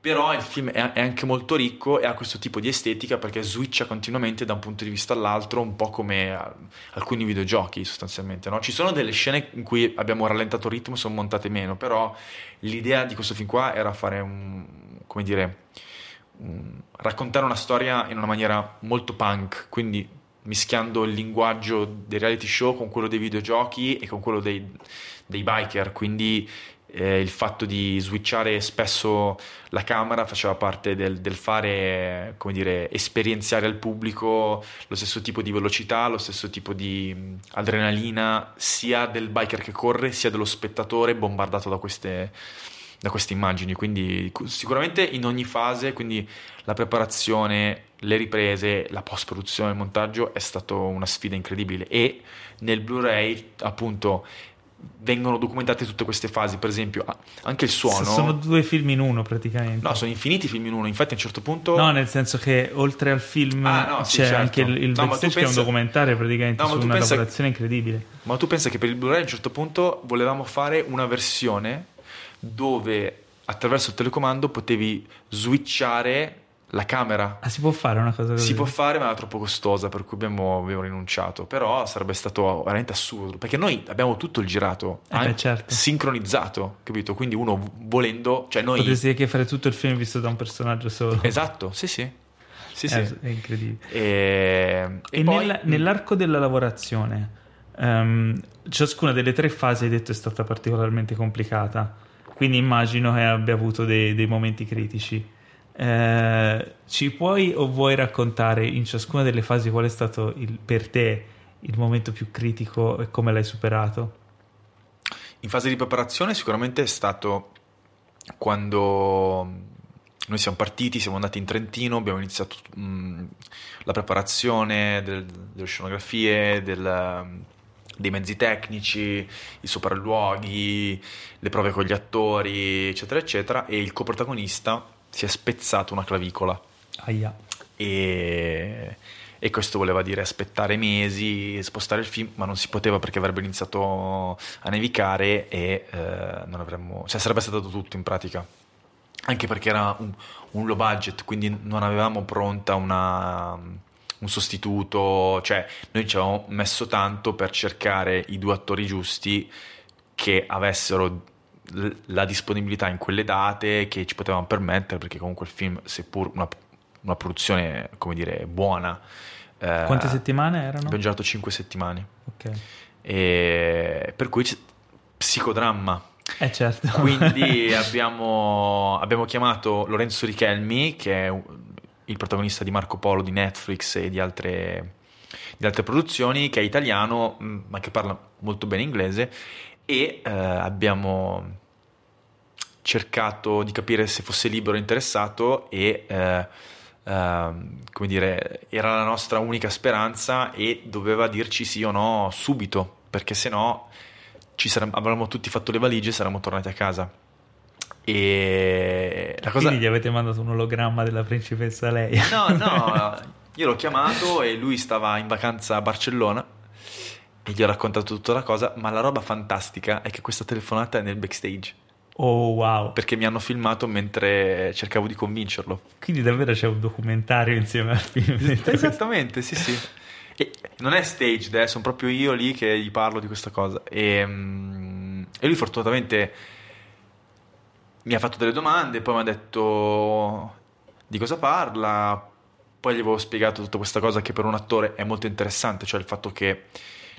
Però il film è, è anche molto ricco e ha questo tipo di estetica perché switcha continuamente da un punto di vista all'altro, un po' come eh, alcuni videogiochi sostanzialmente. no? Ci sono delle scene in cui abbiamo rallentato il ritmo e sono montate meno, però l'idea di questo film qua era fare un, come dire, un- raccontare una storia in una maniera molto punk, quindi mischiando il linguaggio dei reality show con quello dei videogiochi e con quello dei, dei biker, quindi eh, il fatto di switchare spesso la camera faceva parte del, del fare, come dire, esperienziare al pubblico lo stesso tipo di velocità, lo stesso tipo di adrenalina, sia del biker che corre, sia dello spettatore bombardato da queste, da queste immagini. Quindi cu- sicuramente in ogni fase, quindi la preparazione, le riprese, la post-produzione, il montaggio è stato una sfida incredibile e nel Blu-ray appunto vengono documentate tutte queste fasi, per esempio anche il suono. Sono due film in uno praticamente. No, sono infiniti film in uno, infatti a un certo punto... No, nel senso che oltre al film Ah, no, sì, c'è certo. anche il, il No, backstage che è un pensa- documentario praticamente No, su una pensa- lavorazione incredibile. Ma tu pensa che per il Blu-ray a un certo punto volevamo fare una versione dove attraverso il telecomando potevi switchare la camera. Ah, si può fare una cosa così? Si può fare, ma era troppo costosa, per cui abbiamo, abbiamo rinunciato. Però sarebbe stato veramente assurdo. Perché noi abbiamo tutto il girato Eh beh, certo. sincronizzato, capito? Quindi uno volendo, cioè noi. Potresti anche fare tutto il film visto da un personaggio solo. Esatto, sì, sì. Sì, È, sì. è incredibile. E, e E, poi- nella- nell'arco della lavorazione, ehm, ciascuna delle tre fasi, hai detto, è stata particolarmente complicata. Quindi immagino che abbia avuto dei, dei momenti critici. Eh, ci puoi o vuoi raccontare in ciascuna delle fasi qual è stato il- per te il momento più critico e come l'hai superato? In fase di preparazione sicuramente è stato quando noi siamo partiti, siamo andati in Trentino, abbiamo iniziato mh, la preparazione del- delle scenografie, del- dei mezzi tecnici, i sopralluoghi, le prove con gli attori, eccetera, eccetera, e il coprotagonista si è spezzato una clavicola Aia. e, e questo voleva dire aspettare mesi, spostare il film, ma non si poteva perché avrebbe iniziato a nevicare e eh, non avremmo, cioè sarebbe stato tutto in pratica. Anche perché era un, un low budget, quindi non avevamo pronta una, un sostituto, cioè noi ci avevamo messo tanto per cercare i due attori giusti che avessero la disponibilità in quelle date che ci potevamo permettere, perché comunque il film, seppur una, una produzione, come dire, buona, eh, Quante settimane erano? abbiamo girato 5 settimane. Ok. E per cui c'è psicodramma. Eh certo. Quindi abbiamo, abbiamo chiamato Lorenzo Richelmi, che è un- il protagonista di Marco Polo di Netflix e di altre, di altre produzioni, che è italiano, mh, ma che parla molto bene inglese, e eh, abbiamo cercato di capire se fosse libero e interessato e eh, ehm, come dire era la nostra unica speranza e doveva dirci sì o no subito perché se no ci saremmo, avremmo tutti fatto le valigie e saremmo tornati a casa e la cosa Quindi gli avete mandato un ologramma della principessa Leia. No, no, io l'ho chiamato e lui stava in vacanza a Barcellona e gli ho raccontato tutta la cosa, ma la roba fantastica è che questa telefonata è nel backstage, Oh wow. perché mi hanno filmato mentre cercavo di convincerlo. Quindi davvero c'è un documentario insieme al film. Esattamente, sì, sì. E non è staged, eh, sono proprio io lì che gli parlo di questa cosa. E, mm, e lui fortunatamente mi ha fatto delle domande, poi mi ha detto di cosa parla, poi gli avevo spiegato tutta questa cosa che per un attore è molto interessante, cioè il fatto che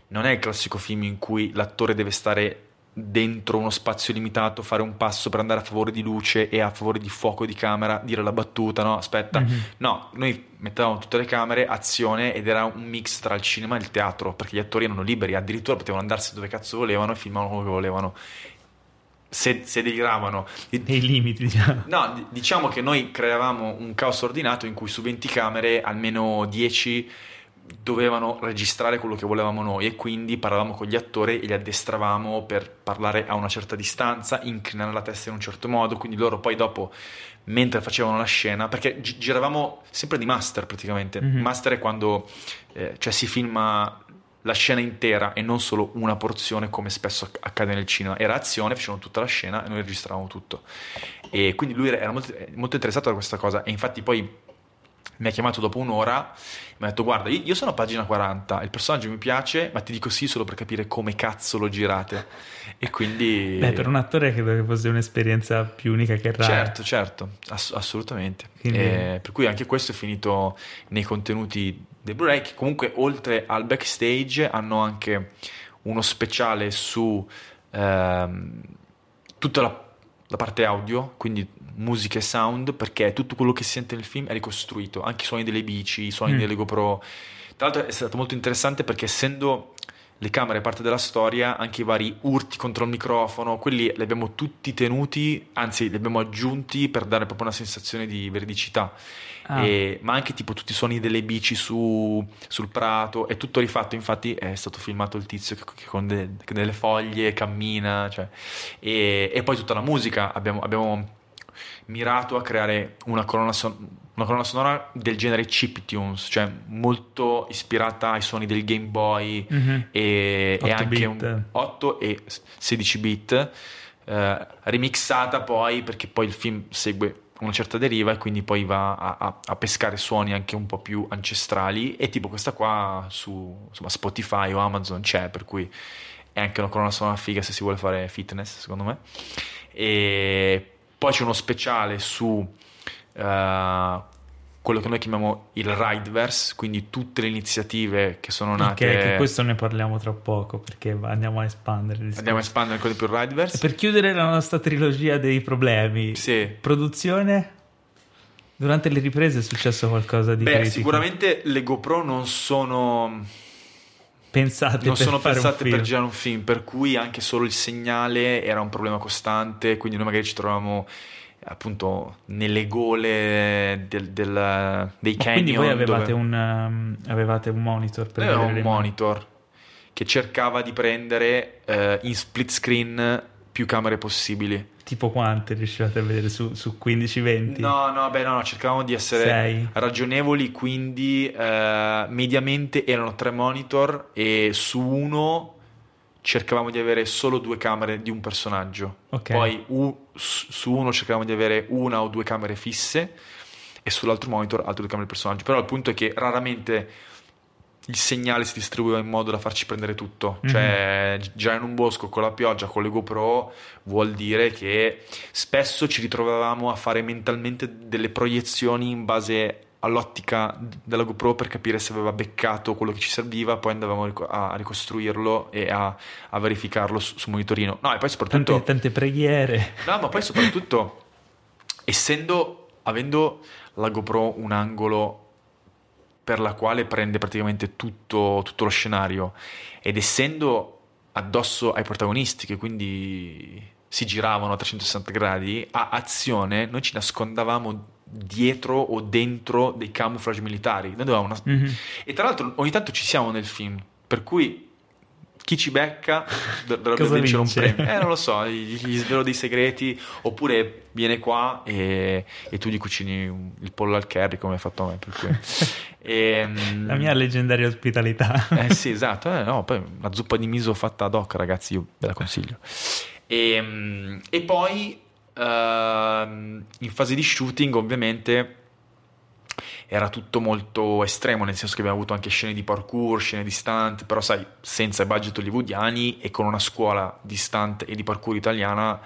non è il classico film in cui l'attore deve stare dentro uno spazio limitato, fare un passo per andare a favore di luce e a favore di fuoco di camera, dire la battuta, no, aspetta. Mhm. No, noi mettevamo tutte le camere, azione ed era un mix tra il cinema e il teatro, perché gli attori erano liberi, addirittura potevano andarsi dove cazzo volevano e filmavano che volevano. Se, se deliravano. Nei limiti, diciamo. No, diciamo che noi creavamo un caos ordinato in cui su 20 camere almeno 10 dovevano registrare quello che volevamo noi e quindi parlavamo con gli attori e li addestravamo per parlare a una certa distanza, inclinare la testa in un certo modo, quindi loro poi dopo mentre facevano la scena, perché gi- giravamo sempre di master praticamente. Mhm. Master è quando eh, cioè si filma la scena intera e non solo una porzione come spesso acc- accade nel cinema. Era azione, facevano tutta la scena e noi registravamo tutto. E quindi lui era molto, molto interessato da questa cosa e infatti poi mi ha chiamato dopo un'ora mi ha detto guarda io io sono a pagina 40 il personaggio mi piace ma ti dico sì solo per capire come cazzo lo girate e quindi Beh, per un attore credo che fosse un'esperienza più unica che rara. certo certo ass- assolutamente Quindi- Eh, per cui anche questo è finito nei contenuti Blu-ray che comunque oltre al backstage hanno anche uno speciale su ehm, tutta la, la parte audio quindi musica e sound perché tutto quello che si sente nel film è ricostruito. Anche i suoni delle bici i suoni Mm. delle GoPro tra l'altro è stato molto interessante perché essendo le camere parte della storia, anche i vari urti contro il microfono, quelli li abbiamo tutti tenuti, anzi li abbiamo aggiunti per dare proprio una sensazione di veridicità. Ah. E- ma anche tipo tutti i suoni delle bici su- sul prato, è tutto rifatto, infatti è stato filmato il tizio che, che con de- delle foglie cammina, cioè. e, e poi tutta la musica, abbiamo, abbiamo mirato a creare una colonna, son- una colonna sonora del genere chiptunes, cioè molto ispirata ai suoni del Game Boy Mhm. e, e 8 anche un 8 e 16 bit eh, remixata poi perché poi il film segue una certa deriva e quindi poi va a, a- a pescare suoni anche un po' più ancestrali e tipo questa qua su insomma, Spotify o Amazon c'è per cui è anche una colonna sonora figa se si vuole fare fitness secondo me e poi c'è uno speciale su eh, quello che noi chiamiamo il Rideverse, quindi tutte le iniziative che sono Ok, nate. che questo ne parliamo tra poco perché andiamo a espandere. Andiamo a espandere ancora di più il Rideverse. Per chiudere la nostra trilogia dei problemi, Sì. produzione. Durante le riprese è successo qualcosa di Beh, critico? sicuramente le GoPro non sono, pensate non per sono pensate per girare un film, per cui anche solo il segnale era un problema costante, quindi noi magari ci trovavamo appunto nelle gole del- del- dei Ma canyon. quindi voi avevate, dove- un, um, avevate un monitor per vedere un monitor che cercava di prendere eh, in split screen più camere possibili. Tipo quante riuscivate a vedere su, su 15-20? No, no, beh, no, no, cercavamo di essere Sei. ragionevoli, quindi eh, mediamente erano tre monitor e su uno cercavamo di avere solo due camere di un personaggio. Ok. Poi u- su su uno cercavamo di avere una o due camere fisse e sull'altro monitor altre due camere di personaggio. Però il punto è che raramente il segnale si distribuiva in modo da farci prendere tutto. Mhm. Cioè, gi- già in un bosco con la pioggia, con le GoPro, vuol dire che spesso ci ritrovavamo a fare mentalmente delle proiezioni in base all'ottica della GoPro per capire se aveva beccato quello che ci serviva, poi andavamo a ricostruirlo e a, a verificarlo su, su monitorino. No, e poi soprattutto... Tante, tante preghiere. No, ma poi soprattutto, essendo, avendo la GoPro un angolo per la quale prende praticamente tutto, tutto lo scenario ed essendo addosso ai protagonisti che quindi si giravano a 360 gradi, a azione noi ci nascondavamo dietro o dentro dei camouflage militari. Nas- Mhm. E tra l'altro ogni tanto ci siamo nel film, per cui chi ci becca dov- dovrebbe vincere vince? un premio. Eh, non lo so, gli, gli svelo dei segreti, oppure viene qua e, e tu gli cucini un- il pollo al curry come hai fatto a me. Per cui. Ehm, La mia leggendaria ospitalità. eh sì, esatto. Eh, no, poi una zuppa di miso fatta ad hoc, ragazzi, io ve la consiglio. E, e poi ehm, in fase di shooting, ovviamente, era tutto molto estremo, nel senso che abbiamo avuto anche scene di parkour, scene di stunt, però sai, senza i budget hollywoodiani e con una scuola di stunt e di parkour italiana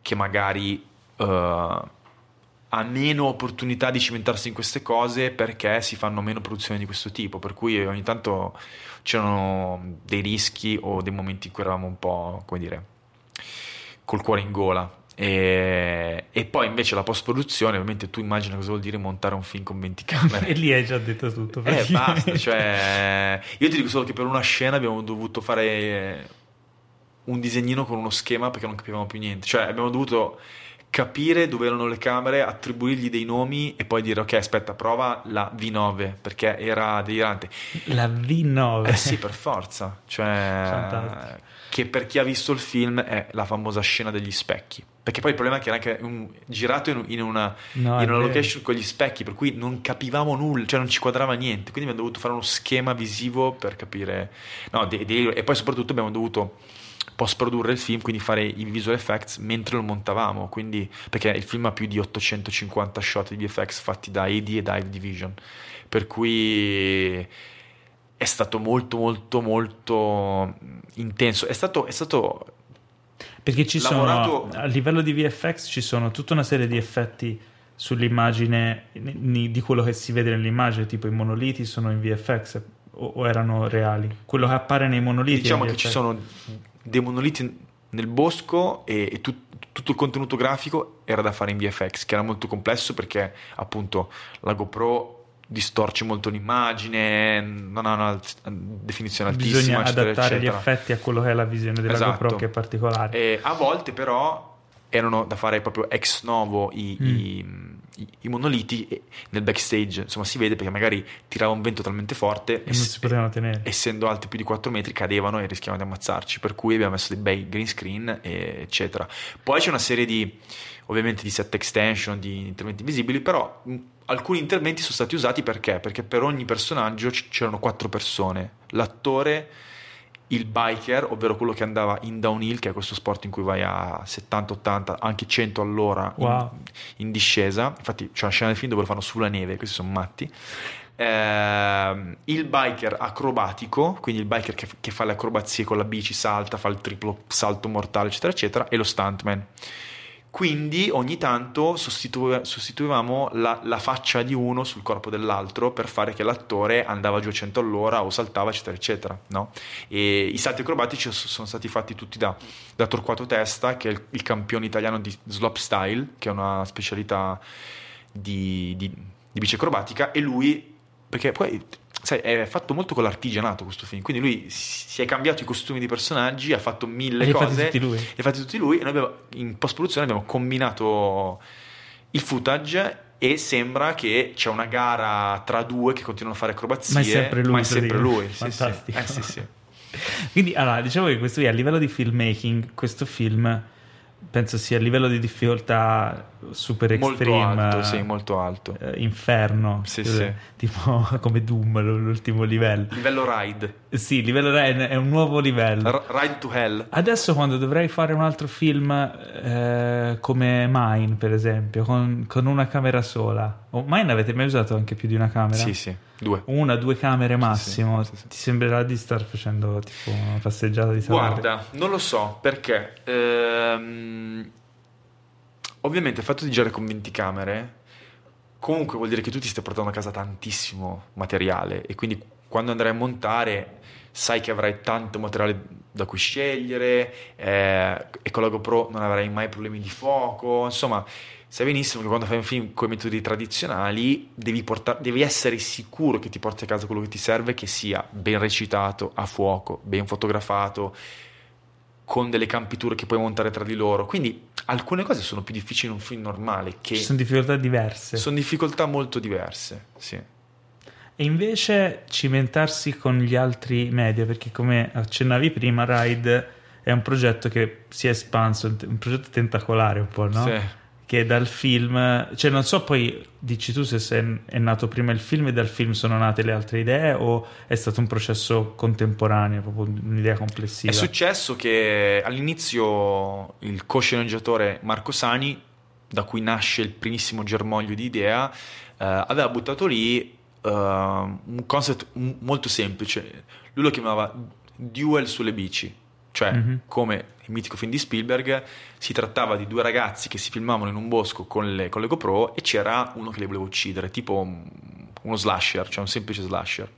che magari eh, ha meno opportunità di cimentarsi in queste cose perché si fanno meno produzioni di questo tipo, per cui ogni tanto c'erano dei rischi o dei momenti in cui eravamo un po', come dire, col cuore in gola. E, e poi invece la post-produzione, ovviamente tu immagina cosa vuol dire montare un film con 20 camere. e lì hai già detto tutto. Eh, basta, cioè, io ti dico solo che per una scena abbiamo dovuto fare un disegnino con uno schema perché non capivamo più niente. Cioè, abbiamo dovuto capire dove erano le camere, attribuirgli dei nomi e poi dire ok, aspetta, prova la V9 perché era delirante. La V9. Eh sì, per forza. Cioè, Fantastico. che per chi ha visto il film è la famosa scena degli specchi. Perché poi il problema è che era anche un- girato in, in una, No, in una location con gli specchi, per cui non capivamo nulla, cioè non ci quadrava niente. Quindi abbiamo dovuto fare uno schema visivo per capire. No, de- de- e poi soprattutto abbiamo dovuto post produrre il film, quindi fare i visual effects mentre lo montavamo. Quindi, perché il film ha più di 850 shot di VFX fatti da AD e Dive Division. Per cui è stato molto molto molto intenso. È stato, è stato Perché ci lavorato- sono, a livello di VFX, ci sono tutta una serie di effetti sull'immagine di quello che si vede nell'immagine, tipo i monoliti sono in VFX o, o erano reali? Quello che appare nei monoliti. diciamo che ci sono dei monoliti nel bosco e, e tut- tutto il contenuto grafico era da fare in VFX, che era molto complesso perché appunto la GoPro distorce molto l'immagine, non ha una definizione altissima, Bisogna eccetera, adattare gli eccetera. effetti a quello che è la visione della Esatto. GoPro che è particolare. E a volte però erano da fare proprio ex novo i, Mm. i- i- monoliti nel backstage, insomma si vede perché magari tirava un vento talmente forte E non si potevano tenere. essendo alti più di 4 metri cadevano e rischiavano di ammazzarci per cui abbiamo messo dei bei green screen eccetera poi c'è una serie di ovviamente di set extension di interventi visibili però alcuni interventi sono stati usati perché? perché per ogni personaggio c- c'erano quattro persone l'attore il biker, ovvero quello che andava in downhill, che è questo sport in cui vai a 70-80, anche 100 all'ora in- Wow. in, discesa. Infatti, c'è una scena del film dove lo fanno sulla neve, questi sono matti. Ehm, il biker acrobatico, quindi il biker che, che fa le acrobazie con la bici, salta, fa il triplo salto mortale, eccetera, eccetera, e lo stuntman. Quindi ogni tanto sostitu- sostituivamo la, la faccia di uno sul corpo dell'altro per fare che l'attore andava giù a 100 all'ora o saltava eccetera eccetera no? e i salti acrobatici sono stati fatti tutti da, da Torquato Testa che è il, il campione italiano di slopestyle che è una specialità di, di, di bici acrobatica e lui perché poi sai, è fatto molto con l'artigianato questo film, quindi lui si è cambiato i costumi di personaggi, ha fatto mille E li ha cose, fatti tutti lui. li ha fatti tutti lui e noi abbiamo, in post-produzione abbiamo combinato il footage e sembra che c'è una gara tra due che continuano a fare acrobazie, Ma è sempre lui, ma è sempre lui, sì, sì. Fantastico. Eh, sì, sì. Quindi, allora, diciamo che questo qui a livello di filmmaking, questo film penso sia a livello di difficoltà super Molto extreme, alto, sì, molto alto. eh, inferno, Sì, eh, sì. tipo come Doom, l'ultimo livello. Livello ride, Sì, livello è è un nuovo livello. R- ride to hell. Adesso quando dovrei fare un altro film eh, come Mine, per esempio, con, con una camera sola. O Mine avete mai usato anche più di una camera? Sì, sì, due. Una, due camere massimo. sì, sì. Ti sembrerà di star facendo tipo una passeggiata di salute? Guarda, non lo so perché. ehm, ovviamente il fatto di girare con 20 camere comunque vuol dire che tu ti stai portando a casa tantissimo materiale e quindi quando andrai a montare sai che avrai tanto materiale da cui scegliere eh, e con la GoPro non avrai mai problemi di fuoco insomma sai benissimo che quando fai un film con i metodi tradizionali devi, portar- devi essere sicuro che ti porti a casa quello che ti serve che sia ben recitato, a fuoco, ben fotografato con delle campiture che puoi montare tra di loro quindi alcune cose sono più difficili in un film normale che Ci sono difficoltà diverse. sono difficoltà molto diverse, sì. E invece cimentarsi con gli altri media, perché come accennavi prima, Ride è un progetto che si è espanso, un progetto tentacolare un po', no? Sì. Che dal film, cioè non so poi, dici tu se è nato prima il film e dal film sono nate le altre idee o è stato un processo contemporaneo, proprio un'idea complessiva? È successo che all'inizio il co-sceneggiatore Marco Sani, da cui nasce il primissimo germoglio di idea, eh, aveva buttato lì eh, un concept molto semplice. Lui lo chiamava Duel sulle bici. Cioè, Mhm. come il mitico film di Spielberg, si trattava di due ragazzi che si filmavano in un bosco con le, con le GoPro e c'era uno che li voleva uccidere, tipo un- uno slasher, cioè un semplice slasher.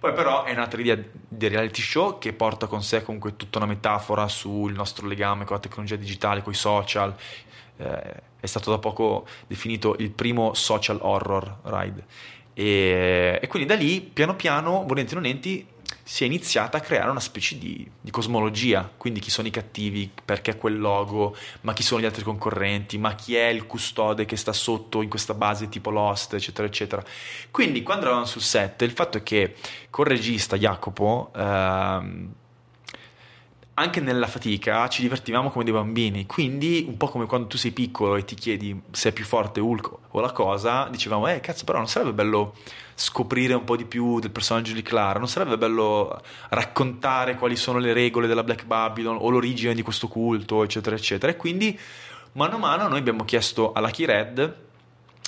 Poi però è nata l'idea di reality show che porta con sé comunque tutta una metafora sul nostro legame con la tecnologia digitale, con i social. Eh, è stato da poco definito il primo social horror ride. E, e quindi da lì, piano piano, volenti o nolenti, si è iniziata a creare una specie di, di cosmologia, quindi chi sono i cattivi, perché quel logo, ma chi sono gli altri concorrenti, ma chi è il custode che sta sotto in questa base tipo Lost, eccetera, eccetera. Quindi quando eravamo sul set, il fatto è che col regista Jacopo, ehm, anche nella fatica ci divertivamo come dei bambini, quindi un po' come quando tu sei piccolo e ti chiedi se è più forte Hulk o la cosa, dicevamo, eh cazzo però non sarebbe bello scoprire un po' di più del personaggio di Clara, non sarebbe bello raccontare quali sono le regole della Black Babylon o l'origine di questo culto, eccetera, eccetera. E quindi mano a mano noi abbiamo chiesto alla Key Red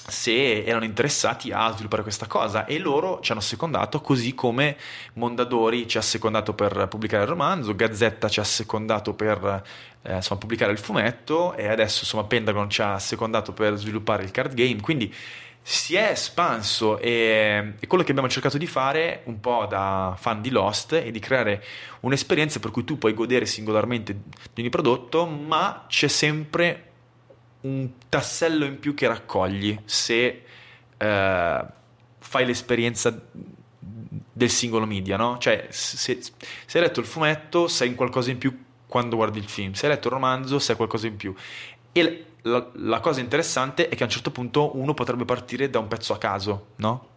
se erano interessati a sviluppare questa cosa e loro ci hanno secondato così come Mondadori ci ha secondato per pubblicare il romanzo, Gazzetta ci ha secondato per eh, insomma, pubblicare il fumetto e adesso insomma Pentagon ci ha secondato per sviluppare il card game, quindi si è espanso e, e quello che abbiamo cercato di fare un po' da fan di Lost è di creare un'esperienza per cui tu puoi godere singolarmente di ogni prodotto ma c'è sempre un tassello in più che raccogli se eh, fai l'esperienza del singolo media, no? Cioè, se, se hai letto il fumetto, sai qualcosa in più quando guardi il film, se hai letto il romanzo, sai qualcosa in più. E la, la cosa interessante è che a un certo punto uno potrebbe partire da un pezzo a caso, no?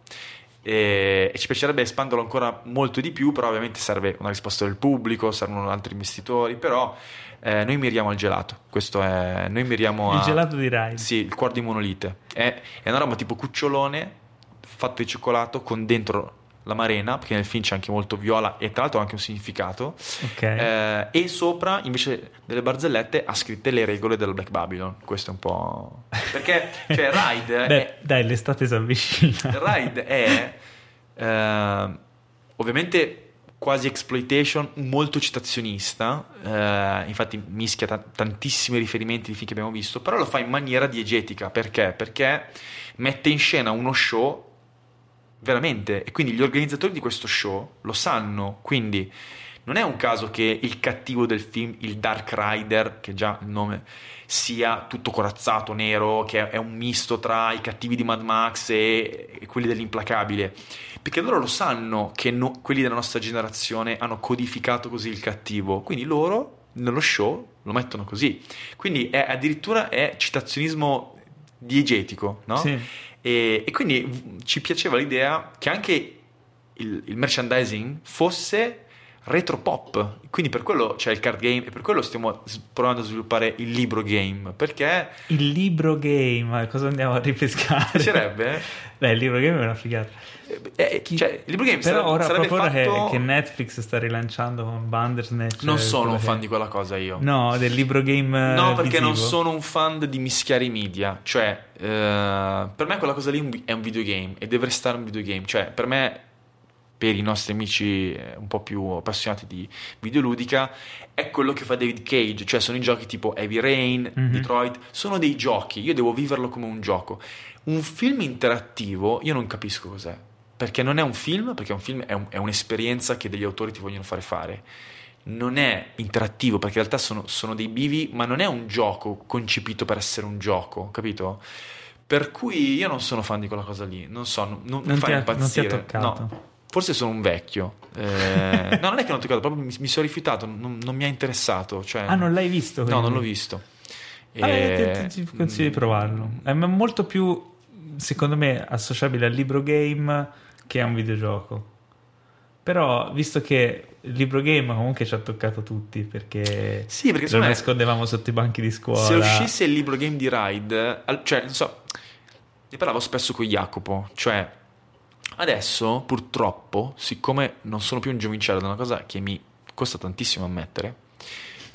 E, e ci piacerebbe espanderlo ancora molto di più, però ovviamente serve una risposta del pubblico, servono altri investitori, però eh, noi miriamo al gelato. Questo è. Noi miriamo a. Il gelato di Ride. Sì, il cuore di monolite. È, è una roba tipo cucciolone fatto di cioccolato con dentro la marena, perché nel film c'è anche molto viola e tra l'altro ha anche un significato. Ok. Eh, e sopra invece delle barzellette ha scritte le regole della Black Babylon. Questo è un po'. Perché, cioè, Ride. Beh, è, dai, l'estate si avvicina. ride è eh, ovviamente quasi exploitation, molto citazionista, eh, infatti mischia ta- tantissimi riferimenti di film che abbiamo visto, però lo fa in maniera diegetica, perché? Perché mette in scena uno show veramente, e quindi gli organizzatori di questo show lo sanno, quindi non è un caso che il cattivo del film, il Dark Rider, che già il nome, sia tutto corazzato, nero, che è un misto tra i cattivi di Mad Max e, quelli dell'implacabile. Perché loro lo sanno che no, quelli della nostra generazione hanno codificato così il cattivo, quindi loro nello show lo mettono così. Quindi è, addirittura è citazionismo diegetico, no? Sì. E, e, quindi ci piaceva l'idea che anche il, il merchandising fosse retro pop. Quindi per quello c'è il card game e per quello stiamo provando a sviluppare il libro game. Perché il libro game, cosa andiamo a ripescare? Piacerebbe? Beh, il libro game è una figata. Eh, cioè, il libro game Però sarebbe, ora sarebbe proprio fatto... che, che, Netflix sta rilanciando con Bandersnatch. Non sono un che... fan di quella cosa io. No, del libro game. No, perché visivo. non sono un fan di mischiare i media. Cioè, eh, per me quella cosa lì è un videogame e deve restare un videogame. Cioè, per me per i nostri amici eh, un po' più appassionati di videoludica, è quello che fa David Cage, cioè sono i giochi tipo Heavy Rain, mm-hmm. Detroit, sono dei giochi, io devo viverlo come un gioco. Un film interattivo, io non capisco cos'è, perché non è un film, perché un film è, un, è un'esperienza che degli autori ti vogliono fare fare. Non è interattivo perché in realtà sono, sono dei bivi, ma non è un gioco concepito per essere un gioco, capito? Per cui io non sono fan di quella cosa lì, non so, non, non, non fa ti ha, impazzire. Non ti ha toccato. No. Forse sono un vecchio. Eh, no, non è che non ho toccato, proprio mi, mi sono rifiutato, non, non, mi ha interessato. Cioè, ah, non l'hai visto? Quindi? No, non l'ho visto. Ah, e... ti, ti consiglio di provarlo. È molto più, secondo me, associabile al libro game che a un videogioco. Però, visto che il libro game comunque ci ha toccato tutti perché, sì, perché lo nascondevamo sotto i banchi di scuola. Se uscisse il libro game di Ride, cioè, non so, ne parlavo spesso con Jacopo, cioè Adesso, purtroppo, siccome non sono più un giovincello, è una cosa che mi costa tantissimo ammettere,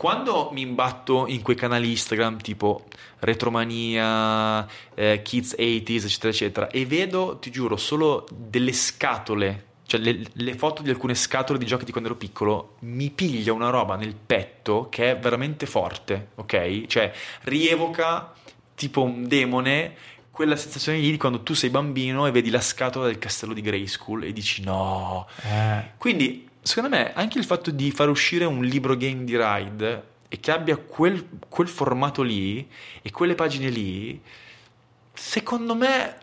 quando mi imbatto in quei canali Instagram tipo Retromania, eh, Kids 80s, eccetera, eccetera, e vedo, ti giuro, solo delle scatole, cioè le, le, foto di alcune scatole di giochi di quando ero piccolo, mi piglia una roba nel petto che è veramente forte, ok? Cioè, rievoca tipo un demone quella sensazione lì di quando tu sei bambino e vedi la scatola del castello di Grayskull e dici no. Eh. Quindi, secondo me, anche il fatto di far uscire un libro game di Ride e che abbia quel, quel formato lì e quelle pagine lì, secondo me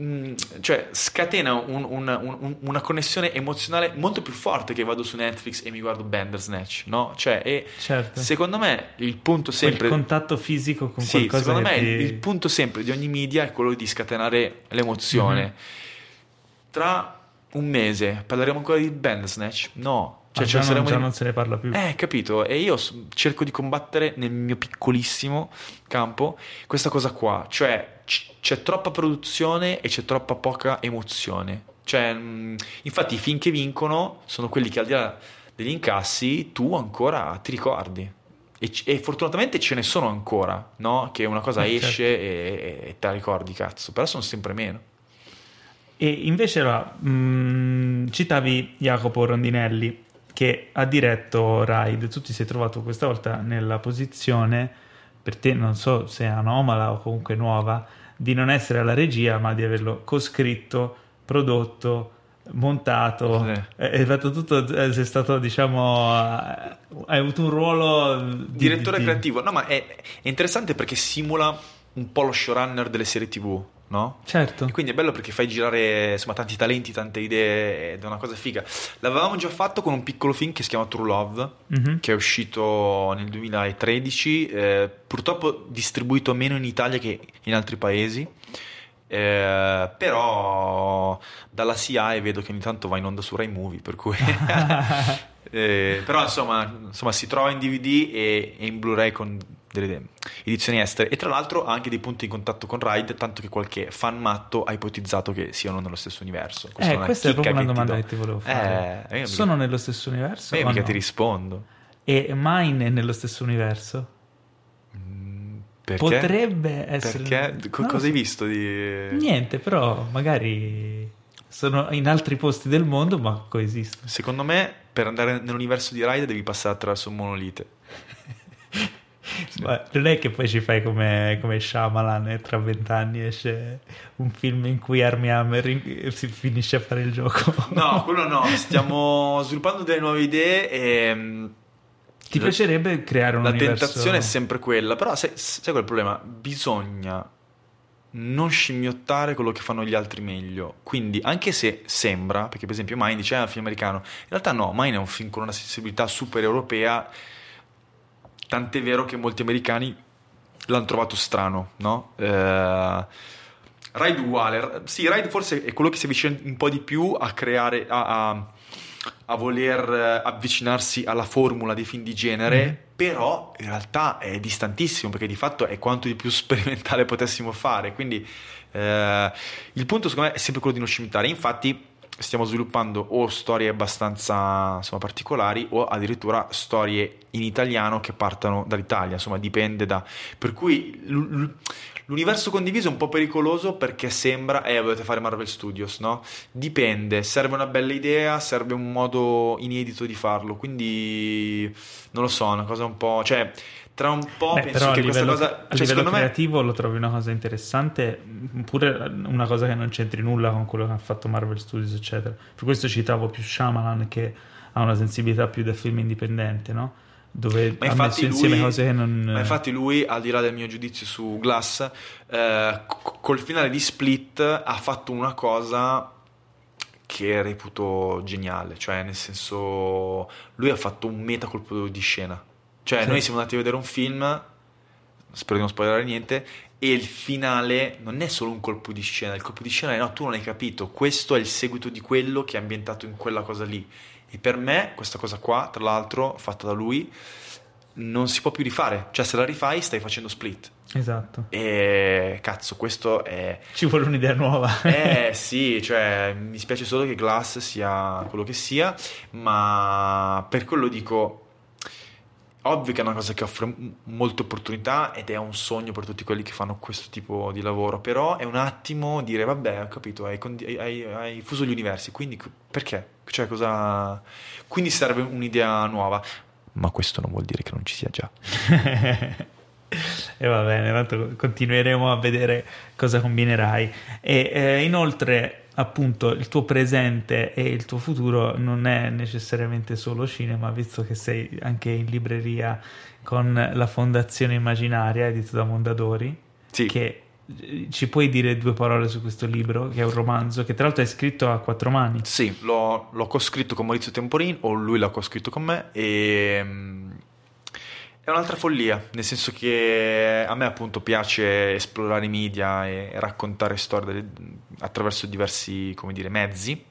Mm, cioè scatena un, un, un, una connessione emozionale molto più forte che vado su Netflix e mi guardo Bandersnatch, no? Cioè, e certo. secondo me il punto sempre... Il contatto fisico con sì, qualcosa secondo me ti... il, il, punto sempre di ogni media è quello di scatenare l'emozione. Mm-hmm. Tra un mese parleremo ancora di Bandersnatch? No. Cioè, ah, già, non, già di... non se ne parla più. Eh, capito? E io cerco di combattere nel mio piccolissimo campo questa cosa qua. Cioè, c- c'è troppa produzione e c'è troppa poca emozione. Cioè, mh, infatti i film che vincono sono quelli che al di là degli incassi tu ancora ti ricordi. E, e fortunatamente ce ne sono ancora, no? Che una cosa eh, esce certo. e, e, e te la ricordi, cazzo. Però sono sempre meno. E invece allora, mh, citavi Jacopo Rondinelli che ha diretto Ride. Tu ti sei trovato questa volta nella posizione, per te non so se è anomala o comunque nuova, di non essere alla regia, ma di averlo coscritto, prodotto, montato, sì. hai fatto tutto, sei stato diciamo, hai avuto un ruolo di, direttore di, creativo. No, ma è, è interessante perché simula un po' lo showrunner delle serie TV no? Certo. E quindi è bello perché fai girare insomma, tanti talenti, tante idee ed è una cosa figa. L'avevamo già fatto con un piccolo film che si chiama True Love, mm-hmm. che è uscito nel 2013, eh, purtroppo distribuito meno in Italia che in altri paesi. Eh, però dalla CIA vedo che ogni tanto va in onda su Rai Movie, per cui eh, però insomma, insomma, si trova in DVD e, e in Blu-ray con delle edizioni estere e tra l'altro ha anche dei punti di contatto con Ride tanto che qualche fan matto ha ipotizzato che siano nello stesso universo questa, eh, è, questa è proprio una domanda che ti volevo fare eh, sono mica... nello stesso universo? io mica no? ti rispondo e Mine è nello stesso universo? Mm, perché? potrebbe essere perché? Co- cosa so. hai visto di... niente però magari sono in altri posti del mondo, ma coesistono. Secondo me, per andare nell'universo di Raid devi passare attraverso un monolite. Ma non è che poi ci fai come, come Shyamalan e tra vent'anni esce un film in cui Army Hammer si finisce a fare il gioco. No, quello no. Stiamo sviluppando delle nuove idee e. mm, Ti piacerebbe creare un La universo... tentazione è sempre quella, però sai, sai qual è il problema? Bisogna non scimmiottare quello che fanno gli altri meglio. Quindi, anche se sembra, perché per esempio Mine dice è un film americano, in realtà no, Mine è un film con una sensibilità super europea, tant'è vero che molti americani l'hanno trovato strano, no? Eh, Ride uguale, sì, Ride forse è quello che si avvicina un po' di più a creare, a, a- a voler eh, avvicinarsi alla formula dei film di genere, Mhm. però in realtà è distantissimo perché di fatto è quanto di più sperimentale potessimo fare. Quindi eh, il punto secondo me è sempre quello di non scimmittare. Infatti stiamo sviluppando o storie abbastanza insomma, particolari o addirittura storie in italiano che partano dall'Italia, insomma dipende da... Per cui l'universo condiviso è un po' pericoloso perché sembra, eh volete fare Marvel Studios, no? Dipende, serve una bella idea, serve un modo inedito di farlo, quindi non lo so, è una cosa un po'... cioè tra un po' Beh, penso a che questa livello, cosa... a Cioè, livello secondo me... creativo lo trovi una cosa interessante, pure una cosa che non c'entri nulla con quello che ha fatto Marvel Studios, eccetera. Per questo citavo più Shyamalan che ha una sensibilità più da film indipendente, no? Dove Ma ha messo insieme lui, cose che non... ma infatti lui, al di là del mio giudizio su Glass, eh, co- col finale di Split ha fatto una cosa che reputo geniale, cioè nel senso lui ha fatto un meta colpo di scena. Cioè Sì. noi siamo andati a vedere un film, spero di non spoilerare niente, e il finale non è solo un colpo di scena, il colpo di scena è no, tu non hai capito, questo è il seguito di quello che è ambientato in quella cosa lì. E per me questa cosa qua, tra l'altro, fatta da lui, non si può più rifare. Cioè se la rifai stai facendo split. Esatto. E cazzo, questo è... Ci vuole un'idea nuova. Eh sì, cioè mi spiace solo che Glass sia quello che sia, ma per quello dico, ovvio che è una cosa che offre m- molte opportunità ed è un sogno per tutti quelli che fanno questo tipo di lavoro, però è un attimo dire, vabbè, ho capito, hai, condi- hai- hai fuso gli universi, quindi perché? Cioè cosa... Quindi serve un'idea nuova, ma questo non vuol dire che non ci sia già. E va bene, tanto continueremo a vedere cosa combinerai. E eh, inoltre, appunto, il tuo presente e il tuo futuro non è necessariamente solo cinema, visto che sei anche in libreria con la Fondazione Immaginaria, edito da Mondadori. Sì. Che eh, ci puoi dire due parole su questo libro, che è un romanzo che tra l'altro è scritto a quattro mani. Sì, l'ho, l'ho coscritto con Maurizio Temporin, o lui l'ha coscritto con me, e mm, è un'altra follia, nel senso che a me appunto piace esplorare i media e raccontare storie attraverso diversi, dire, mezzi.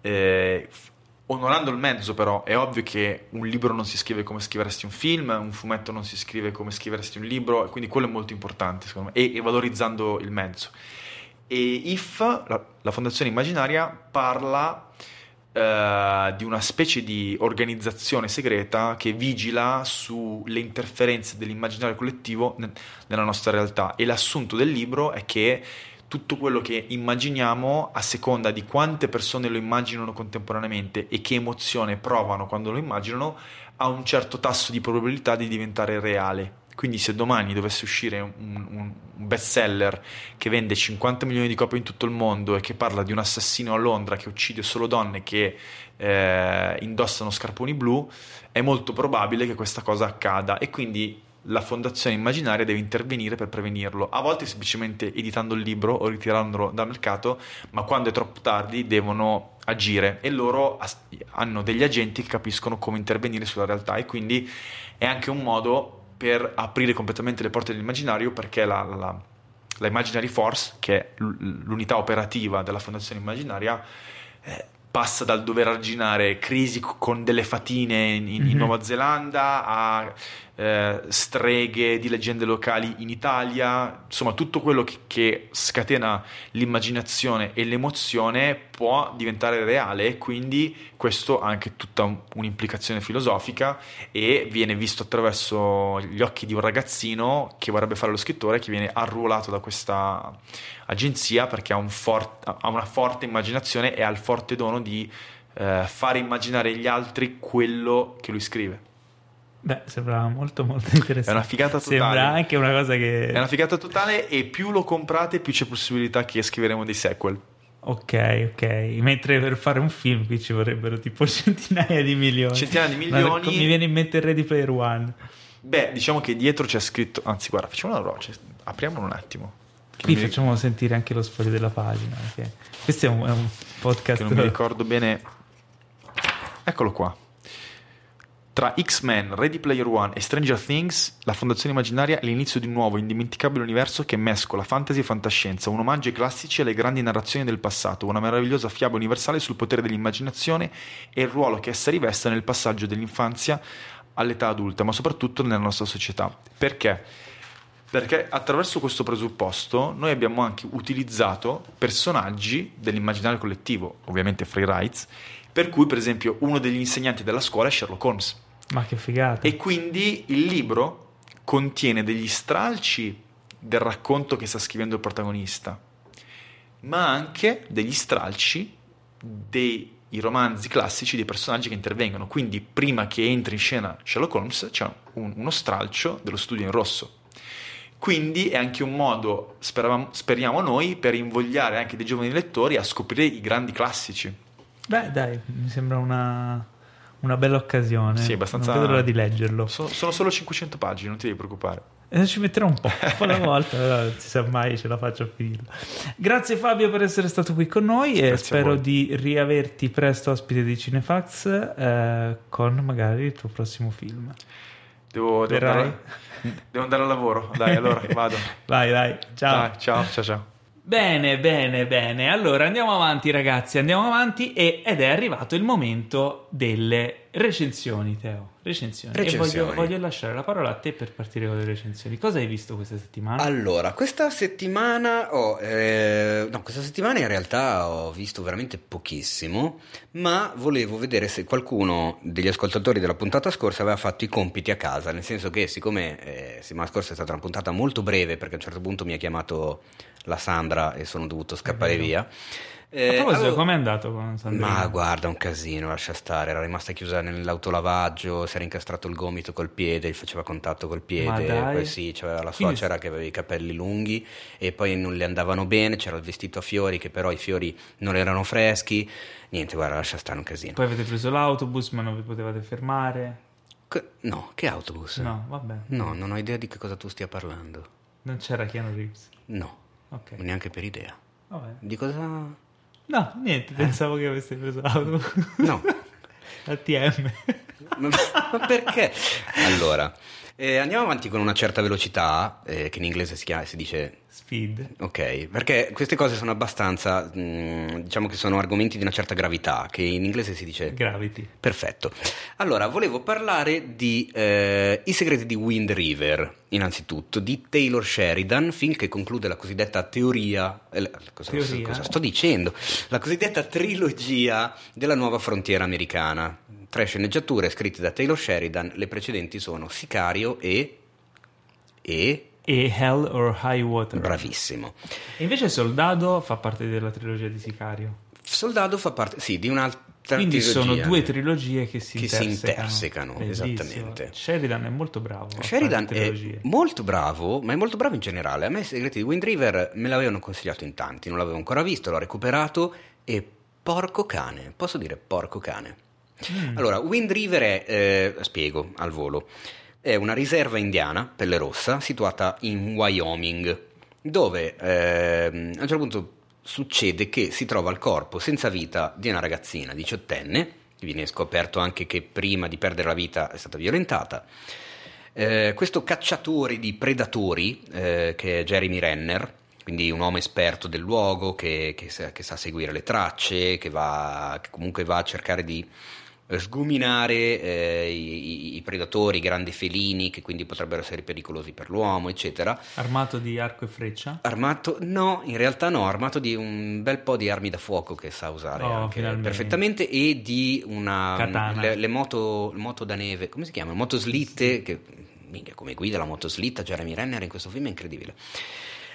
Eh, onorando il mezzo però, è ovvio che un libro non si scrive come scriveresti un film, un fumetto non si scrive come scriveresti un libro, quindi quello è molto importante secondo me, e, e valorizzando il mezzo. E IF, la, la Fondazione Immaginaria, parla eh, di una specie di organizzazione segreta che vigila sulle interferenze dell'immaginario collettivo ne- nella nostra realtà. E l'assunto del libro è che tutto quello che immaginiamo, a seconda di quante persone lo immaginano contemporaneamente e che emozione provano quando lo immaginano, ha un certo tasso di probabilità di diventare reale. Quindi se domani dovesse uscire un, un- un bestseller che vende 50 milioni di copie in tutto il mondo e che parla di un assassino a Londra che uccide solo donne che eh, indossano scarponi blu, è molto probabile che questa cosa accada. E quindi la fondazione immaginaria deve intervenire per prevenirlo. A volte semplicemente editando il libro o ritirandolo dal mercato, ma quando è troppo tardi devono agire. E loro hanno degli agenti che capiscono come intervenire sulla realtà. E quindi è anche un modo per aprire completamente le porte dell'immaginario perché la, la- la Imaginary Force, che è l'unità operativa della Fondazione Immaginaria, eh, passa dal dover arginare crisi con delle fatine in, in Mhm. Nuova Zelanda a eh, streghe di leggende locali in Italia, insomma tutto quello che, che scatena l'immaginazione e l'emozione può diventare reale e quindi questo ha anche tutta un- un'implicazione filosofica e viene visto attraverso gli occhi di un ragazzino che vorrebbe fare lo scrittore che viene arruolato da questa agenzia perché ha, un for- ha una forte immaginazione e ha il forte dono di eh, fare immaginare agli altri quello che lui scrive. Beh, sembrava molto molto interessante. È una figata totale. Sembra anche una cosa che... È una figata totale e più lo comprate più c'è possibilità che scriveremo dei sequel. Ok, ok. Mentre per fare un film qui ci vorrebbero tipo centinaia di milioni. Centinaia di Ma milioni. mi viene in mente Ready Player One. Beh, diciamo che dietro c'è scritto, anzi guarda, facciamo una roba, cioè, apriamolo un attimo. Qui mi- facciamo sentire anche lo sfoglio della pagina. Questo è un, è un podcast. che non mi ricordo bene. Eccolo qua. Tra X-Men, Ready Player One e Stranger Things, la Fondazione Immaginaria è l'inizio di un nuovo, indimenticabile universo che mescola fantasy e fantascienza, un omaggio ai classici e alle grandi narrazioni del passato, una meravigliosa fiaba universale sul potere dell'immaginazione e il ruolo che essa riveste nel passaggio dell'infanzia all'età adulta, ma soprattutto nella nostra società. Perché? Perché attraverso questo presupposto noi abbiamo anche utilizzato personaggi dell'immaginario collettivo, ovviamente free rights, per cui per esempio uno degli insegnanti della scuola è Sherlock Holmes. Ma che figata. E quindi il libro contiene degli stralci del racconto che sta scrivendo il protagonista, ma anche degli stralci dei romanzi classici dei personaggi che intervengono. Quindi prima che entri in scena Sherlock Holmes c'è un- uno stralcio dello studio in rosso. Quindi è anche un modo, speravamo- speriamo noi, per invogliare anche dei giovani lettori a scoprire i grandi classici. Beh, dai, mi sembra una, una bella occasione. Sì, abbastanza- Non vedo l'ora di leggerlo. Sono, sono solo 500 pagine, non ti devi preoccupare. Eh, ci metterò un po', un po' alla volta, non si sa mai ce la faccio a finirla. Grazie Fabio per essere stato qui con noi e Grazie a spero di riaverti presto ospite di Cinefax eh, con magari il tuo prossimo film. Devo, devo, andare, devo andare al lavoro. Dai, allora vado. Vai, vai, ciao. Dai, ciao, ciao, ciao. Bene, bene, bene. Allora andiamo avanti, ragazzi. Andiamo avanti. E, ed è arrivato il momento delle recensioni, Teo. Recensioni. Recensioni. E voglio, voglio lasciare la parola a te per partire con le recensioni. Cosa hai visto questa settimana? Allora, questa settimana ho, eh, no, questa settimana in realtà ho visto veramente pochissimo, ma volevo vedere se qualcuno degli ascoltatori della puntata scorsa aveva fatto i compiti a casa, nel senso che siccome eh, settimana scorsa è stata una puntata molto breve, perché a un certo punto mi ha chiamato la Sandra e sono dovuto scappare vero. Via. a eh, proposito, avevo- com'è andato con Sandrina? Ma guarda, un casino, lascia stare. Era rimasta chiusa nell'autolavaggio, si era incastrato il gomito col piede, gli faceva contatto col piede. Poi sì, c'aveva la Quindi- suocera che aveva i capelli lunghi e poi non le andavano bene. C'era il vestito a fiori, che però i fiori non erano freschi. Niente, guarda, lascia stare un casino. Poi avete preso l'autobus, ma non vi potevate fermare. No, che autobus? No, vabbè. No, non ho idea di che cosa tu stia parlando. Non c'era Keanu Reeves. No, Ok. neanche per idea. Vabbè. Di cosa? No, niente, pensavo che aveste preso l'autobus. No. ATM. ma perché? Allora, eh, andiamo avanti con una certa velocità, eh, che in inglese si, chiama- si dice Speed. Ok, perché queste cose sono abbastanza, mm, diciamo che sono argomenti di una certa gravità, che in inglese si dice... Gravity. Perfetto. Allora, volevo parlare di eh, I segreti di Wind River, innanzitutto, di Taylor Sheridan, film che conclude la cosiddetta teoria... eh, cosa, Teoria? cosa sto dicendo? La cosiddetta trilogia della nuova frontiera americana. Tre sceneggiature scritte da Taylor Sheridan, le precedenti sono Sicario e... e... E Hell or High Water. Bravissimo. E invece Soldado fa parte della trilogia di Sicario. Soldato fa parte, sì, di un'altra Quindi trilogia. sono due trilogie che si Che si intersecano. intersecano, Bellissimo. esattamente. Sheridan è molto bravo. Sheridan è molto bravo, ma è molto bravo in generale. A me i segreti di Wind River me l'avevano consigliato in tanti, non l'avevo ancora visto, l'ho recuperato e porco cane, posso dire porco cane. Mm. Allora, Wind River è, eh, spiego al volo, è una riserva indiana, pelle rossa, situata in Wyoming, dove ehm, a un certo punto succede che si trova il corpo senza vita di una ragazzina diciottenne, viene scoperto anche che prima di perdere la vita è stata violentata. Eh, questo cacciatore di predatori, eh, che è Jeremy Renner, quindi un uomo esperto del luogo che, che sa, che sa seguire le tracce, che, va, che comunque va a cercare di sguminare eh, i, i, predatori, i grandi felini che quindi potrebbero essere pericolosi per l'uomo, eccetera. Armato di arco e freccia? Armato, no, in realtà no, armato di un bel po' di armi da fuoco che sa usare Oh, perfettamente e di una Katana. le, le moto, moto da neve, come si chiama? Motoslitte che minchia, come guida la motoslitta Jeremy Renner in questo film è incredibile.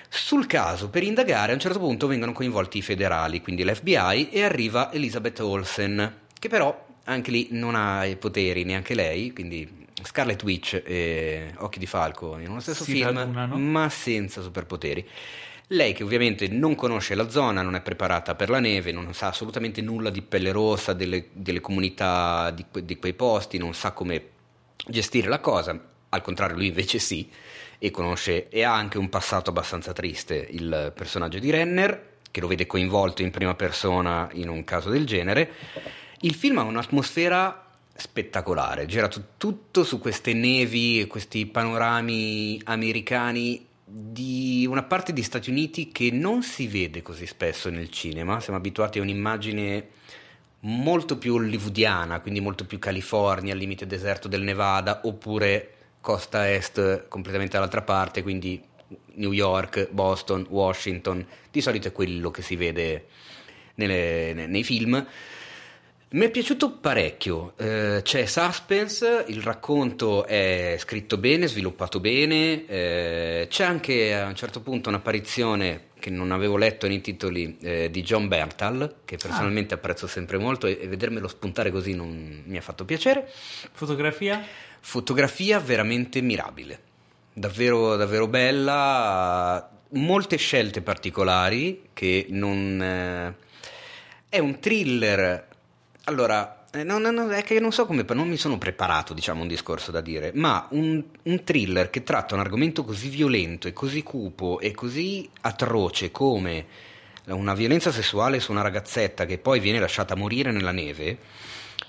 Sul caso, per indagare, a un certo punto vengono coinvolti i federali, quindi l'FBI, e arriva Elizabeth Olsen, che però anche lì non ha i poteri neanche lei, quindi Scarlet Witch e Occhi di Falco in uno stesso Si film, ma senza superpoteri. Lei che ovviamente non conosce la zona, non è preparata per la neve, non sa assolutamente nulla di pelle rossa, delle, delle comunità di, que- di quei posti, non sa come gestire la cosa, al contrario lui invece sì, e conosce e ha anche un passato abbastanza triste il personaggio di Renner, che lo vede coinvolto in prima persona in un caso del genere. Il film ha un'atmosfera spettacolare, gira tu- tutto su queste nevi e questi panorami americani di una parte di Stati Uniti che non si vede così spesso nel cinema, siamo abituati a un'immagine molto più hollywoodiana, quindi molto più California, al limite deserto del Nevada, oppure costa est completamente dall'altra parte, quindi New York, Boston, Washington, di solito è quello che si vede nelle- ne- nei film. Mi è piaciuto parecchio, eh, c'è suspense, il racconto è scritto bene, sviluppato bene, eh, c'è anche a un certo punto un'apparizione che non avevo letto nei titoli eh, di John Bertal, che personalmente apprezzo sempre molto e, e vedermelo spuntare così non mi ha fatto piacere. Fotografia? Fotografia veramente mirabile, davvero, davvero bella, molte scelte particolari che non... eh, è un thriller, allora, eh, no, no, no, è che non so come, non mi sono preparato, diciamo, un discorso da dire, ma un, un thriller che tratta un argomento così violento e così cupo e così atroce come una violenza sessuale su una ragazzetta che poi viene lasciata morire nella neve,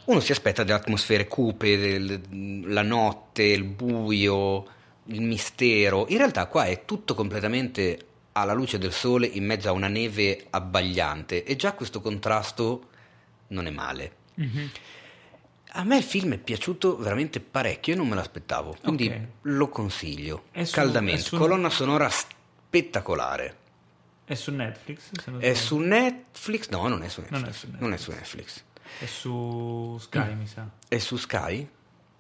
uno si aspetta delle atmosfere cupe, del- la notte, il buio, il mistero. In realtà qua è tutto completamente alla luce del sole in mezzo a una neve abbagliante e già questo contrasto non è male. Mhm. A me il film è piaciuto veramente parecchio e non me l'aspettavo, quindi Ok. lo consiglio È su- caldamente. è su- Colonna sonora spettacolare. È su Netflix? non È su Netflix? No, non è su Non Netflix. è su Non è su Netflix. È su Sky, mi sa. È su Sky?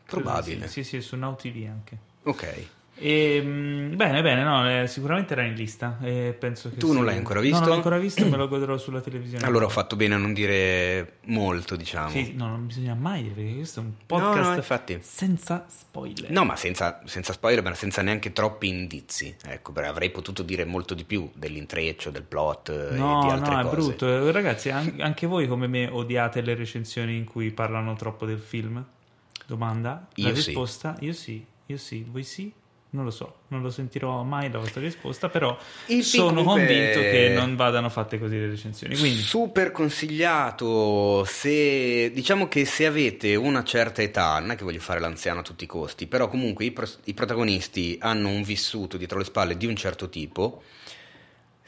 Probabile. Sì, sì, sì, è su Now TV anche. Ok. E, mm, bene, bene, no, eh, sicuramente era in lista. e penso che Tu non sì. l'hai ancora No, visto? non l'ho ancora visto, me lo godrò sulla televisione. Allora ho fatto bene a non dire molto, diciamo. Sì, no, non bisogna mai dire perché questo è un podcast No, no, infatti. senza spoiler. No, ma senza, senza spoiler, ma senza neanche troppi indizi. Ecco, avrei potuto dire molto di più dell'intreccio, del plot eh, No, e di altre no, è cose. brutto. Eh, Ragazzi, an- anche voi come me odiate le recensioni in cui parlano troppo del film? Domanda? La Io sì. risposta? Io sì, io sì, voi sì? Non lo so, non lo sentirò mai la vostra risposta, però Il sono convinto che non vadano fatte così le recensioni. Quindi, Super consigliato se diciamo che se avete una certa età, non è che voglio fare l'anziano a tutti i costi, però comunque i, pro- i protagonisti hanno un vissuto dietro le spalle di un certo tipo.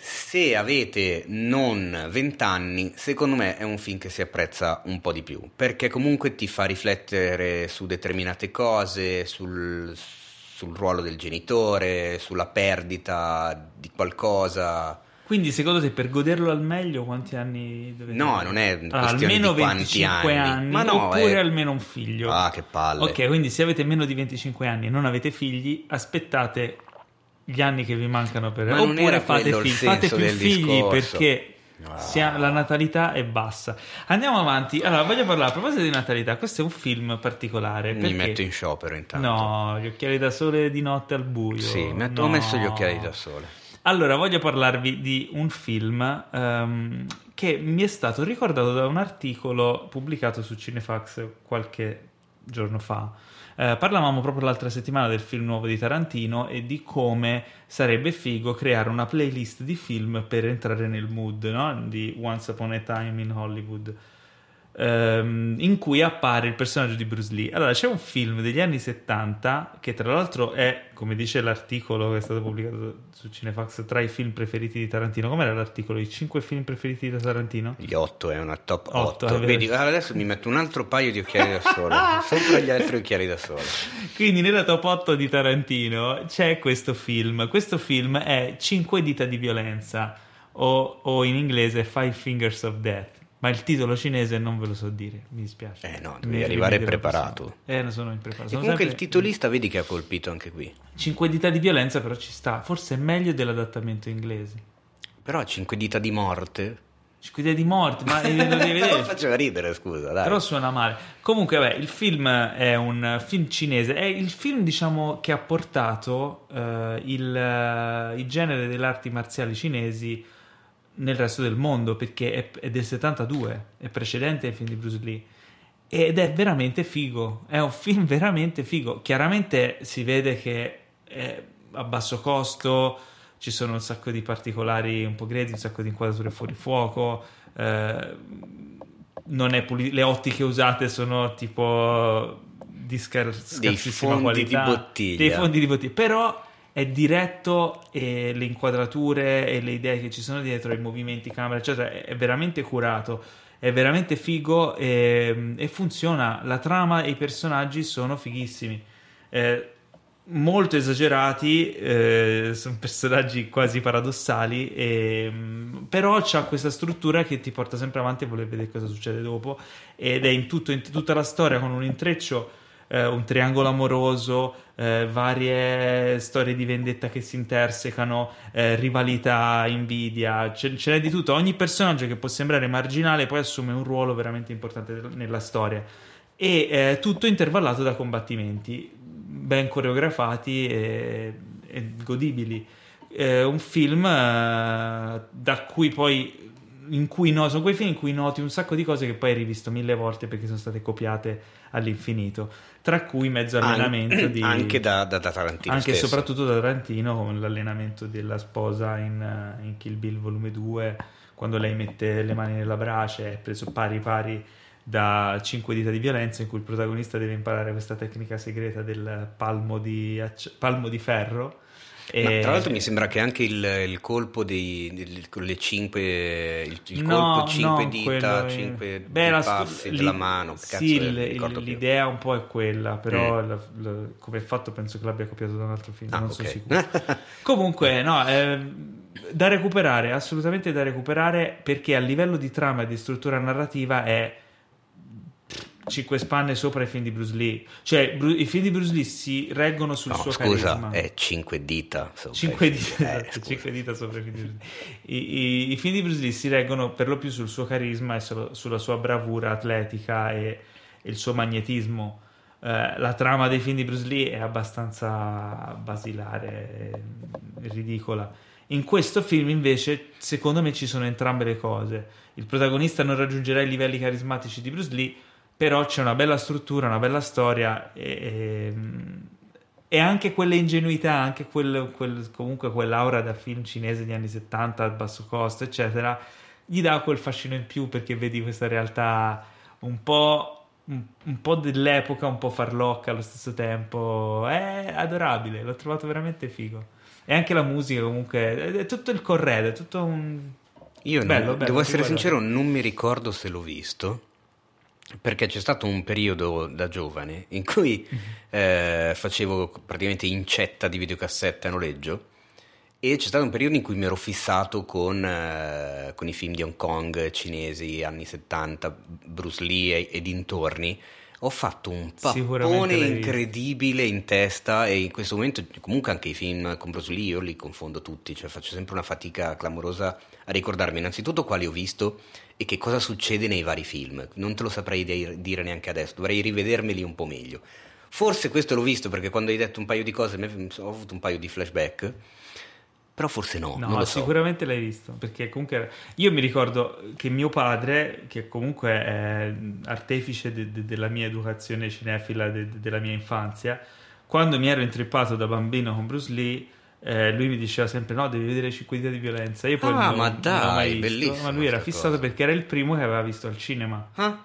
Se avete non 20 anni, secondo me è un film che si apprezza un po' di più, perché comunque ti fa riflettere su determinate cose, sul, sul ruolo del genitore, sulla perdita di qualcosa. quindi, secondo te, per goderlo al meglio, quanti anni dovete No, non è Ah, questione almeno di quanti 25 anni. anni, Ma no, oppure è- almeno un figlio. Ah, che palle. Ok, quindi se avete meno di 25 anni e non avete figli, aspettate gli anni che vi mancano per Ma oppure fate figli, fate più figli discorso. perché Ah. Sia- la natalità è bassa. Andiamo avanti. Allora, voglio parlare a proposito di natalità. Questo è un film particolare. Mi perché- metto in sciopero intanto. No, gli occhiali da sole di notte al buio. Sì, metto- No. ho messo gli occhiali da sole. Allora, voglio parlarvi di un film ehm, che mi è stato ricordato da un articolo pubblicato su Cinefax qualche giorno fa. Eh, parlavamo proprio l'altra settimana del film nuovo di Tarantino e di come sarebbe figo creare una playlist di film per entrare nel mood no? di Once Upon a Time in Hollywood. Ehm, in cui appare il personaggio di Bruce Lee. Allora, c'è un film degli anni 70 che tra l'altro è, come dice l'articolo che è stato pubblicato su Cinefax, tra i film preferiti di Tarantino. Com'era l'articolo? I cinque film preferiti da Tarantino? Gli otto è una top Otto, 8. è vero. Vedi, adesso mi metto un altro paio di occhiali da sole. Sopra gli altri occhiali da sole. Quindi nella top 8 di Tarantino c'è questo film. Questo film è Cinque dita di violenza o, o in inglese Five Fingers of Death. Ma il titolo cinese non ve lo so dire, mi dispiace. Eh no, devi arrivare mi dirò preparato. Eh, non sono impreparato. Sono comunque il sempre- titolista vedi che ha colpito anche qui. Cinque dita di violenza però ci sta, forse è meglio dell'adattamento inglese. Però cinque dita di morte. Cinque dita di morte, ma lo devi vedere. Faceva ridere, scusa, dai. Però suona male. Comunque, beh, il film è un film cinese, è il film, diciamo, che ha portato eh, il, eh, il genere delle arti marziali cinesi nel resto del mondo, perché è, è del 72, è precedente ai film di Bruce Lee. Ed è veramente figo, è un film veramente figo. Chiaramente si vede che è a basso costo, ci sono un sacco di particolari un po' grezzi, un sacco di inquadrature fuori fuoco. eh, non è puli- le ottiche usate sono tipo di scar- scarsissima fondi qualità, di bottiglia. dei fondi di bottiglia, però è diretto e le inquadrature e le idee che ci sono dietro, i movimenti camera, eccetera, è, veramente curato, è veramente figo e, e funziona. La trama e i personaggi sono fighissimi. Eh, molto esagerati, eh, sono personaggi quasi paradossali, e, mm, però c'ha questa struttura che ti porta sempre avanti a voler vedere cosa succede dopo ed è in, tutto, in tutta la storia con un intreccio, eh, un triangolo amoroso, eh, varie storie di vendetta che si intersecano, eh, rivalità, invidia, ce, ce n'è di tutto. Ogni personaggio che può sembrare marginale poi assume un ruolo veramente importante nella storia e eh, tutto intervallato da combattimenti ben coreografati e, e godibili. Eh, un film eh, da cui poi in cui no, sono quei film in cui noti un sacco di cose che poi hai rivisto mille volte perché sono state copiate all'infinito, tra cui mezzo allenamento An- di Anche da, da- da Tarantino anche e soprattutto da Tarantino con l'allenamento della sposa in, eh, in Kill Bill volume 2 quando lei mette le mani nella brace è preso pari pari da 5 dita di violenza in cui il protagonista deve imparare questa tecnica segreta del palmo di, palmo di ferro E- tra l'altro mi sembra che anche il, il colpo dei, del- con le cinque il, il No, colpo cinque no, dita, quello cinque Beh, la baffi lì- della mano. Sì, è? più. l'idea un po' è quella, però Mm. la- la- come è fatto penso che l'abbia copiato da un altro film, Ah, non sono ok. sicuro. Comunque, no, è da recuperare, assolutamente da recuperare perché a livello di trama e di struttura narrativa è 5 spanne sopra i film di Bruce Lee. Cioè, Bru- i film di Bruce Lee si reggono sul No, suo scusa, carisma. è cinque dita. sopra Cinque i dita, film. Eh, esatto, scusa. cinque dita sopra i film di Bruce Lee. I, i- i film di Bruce Lee si reggono per lo più sul suo carisma e solo- sulla sua bravura atletica e, e il suo magnetismo. Eh, la trama dei film di Bruce Lee è abbastanza basilare e ridicola. In questo film, invece, secondo me ci sono entrambe le cose. Il protagonista non raggiungerà i livelli carismatici di Bruce Lee, però c'è una bella struttura, una bella storia e, e- anche quelle ingenuità, anche quel, quel- comunque quell'aura da film cinese degli anni 70 a basso costo, eccetera, gli dà quel fascino in più perché vedi questa realtà un po', un, un po' dell'epoca, un po' farlocca allo stesso tempo. È adorabile, l'ho trovato veramente figo. E anche la musica comunque, è, tutto il corredo, è tutto un... Io non- Bello, bello, devo essere guarda. sincero, non mi ricordo se l'ho visto. Perché c'è stato un periodo da giovane in cui Mhm. eh, facevo praticamente incetta di videocassette a noleggio e c'è stato un periodo in cui mi ero fissato con, eh, con i film di Hong Kong cinesi anni 70, Bruce Lee e, e dintorni. Ho fatto un pappone incredibile in testa e in questo momento comunque anche i film con Bruce Lee io li confondo tutti, cioè faccio sempre una fatica clamorosa a ricordarmi innanzitutto quali ho visto e che cosa succede nei vari film. Non te lo saprei di- dire neanche adesso, dovrei rivedermeli un po' meglio. Forse questo l'ho visto perché quando hai detto un paio di cose ho avuto un paio di flashback, però forse no, non No, lo so. sicuramente l'hai visto, perché comunque io mi ricordo che mio padre, che comunque è artefice de- de- della mia educazione cinefila, de- de- della mia infanzia, quando mi ero intrippato da bambino con Bruce Lee, eh, lui mi diceva sempre no, devi vedere 5 dita di violenza. Io poi Ah, non, ma non dai, mai visto, bellissima ma lui era fissato cosa. perché era il primo che aveva visto al cinema. Ah,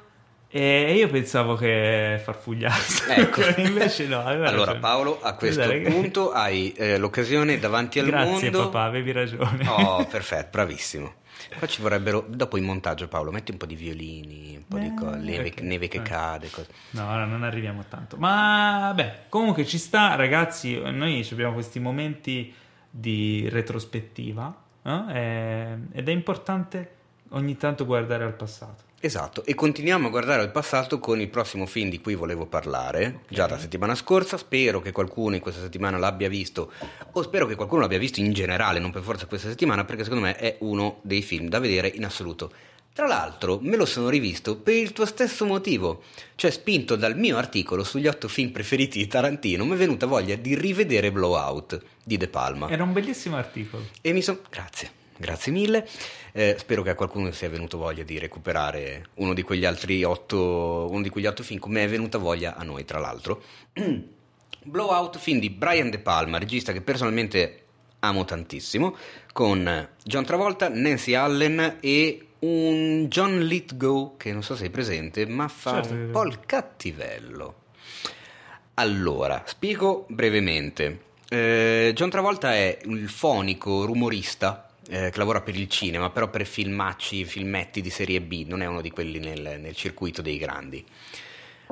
E io pensavo che farfugliasse. Ecco. Invece no. Allora ragione. Paolo, a questo che- punto hai eh, l'occasione davanti al Grazie mondo. papà, avevi ragione. Oh, perfetto, bravissimo. Qua ci vorrebbero, dopo in montaggio Paolo, metti un po' di violini, un po' di Eh, cose, neve, ok. neve che Eh. cade, cose. No, no, non arriviamo a tanto. Ma beh, comunque ci sta, ragazzi. Noi abbiamo questi momenti di retrospettiva eh? Ed è importante ogni tanto guardare al passato. Esatto, e continuiamo a guardare al passato con il prossimo film di cui volevo parlare, già la settimana scorsa, spero che qualcuno in questa settimana l'abbia visto, o spero che qualcuno l'abbia visto in generale, non per forza questa settimana, perché secondo me è uno dei film da vedere in assoluto. Tra l'altro me lo sono rivisto per il tuo stesso motivo, cioè spinto dal mio articolo sugli otto film preferiti di Tarantino, mi è venuta voglia di rivedere Blowout di De Palma. Era un bellissimo articolo. E mi sono... Grazie, grazie mille. Eh, spero che a qualcuno sia venuto voglia di recuperare uno di quegli altri otto, uno di quegli otto film, come è venuta voglia a noi, tra l'altro. Blowout, film di Brian De Palma, regista che personalmente amo tantissimo, con John Travolta, Nancy Allen e un John Lithgow, che non so se è presente, ma fa Certo un po' il cattivello. Allora, spiego brevemente. Eh, John Travolta è il fonico rumorista eh, che lavora per il cinema, però per filmacci, filmetti di serie B, non è uno di quelli nel, nel circuito dei grandi.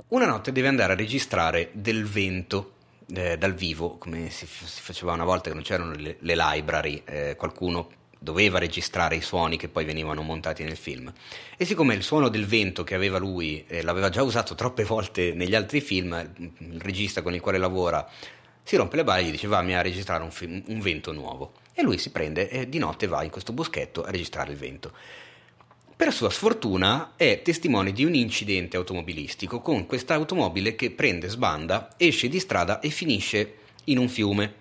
Una notte deve andare a registrare del vento eh, dal vivo, come si, si faceva una volta che non c'erano le, le library, eh, qualcuno doveva registrare i suoni che poi venivano montati nel film. E siccome il suono del vento che aveva lui eh, l'aveva già usato troppe volte negli altri film, il, il regista con il quale lavora si rompe le balle e gli dice vammi a registrare un, film- un vento nuovo. E lui si prende e di notte va in questo boschetto a registrare il vento. Per sua sfortuna è testimone di un incidente automobilistico con questa automobile che prende sbanda, esce di strada e finisce in un fiume,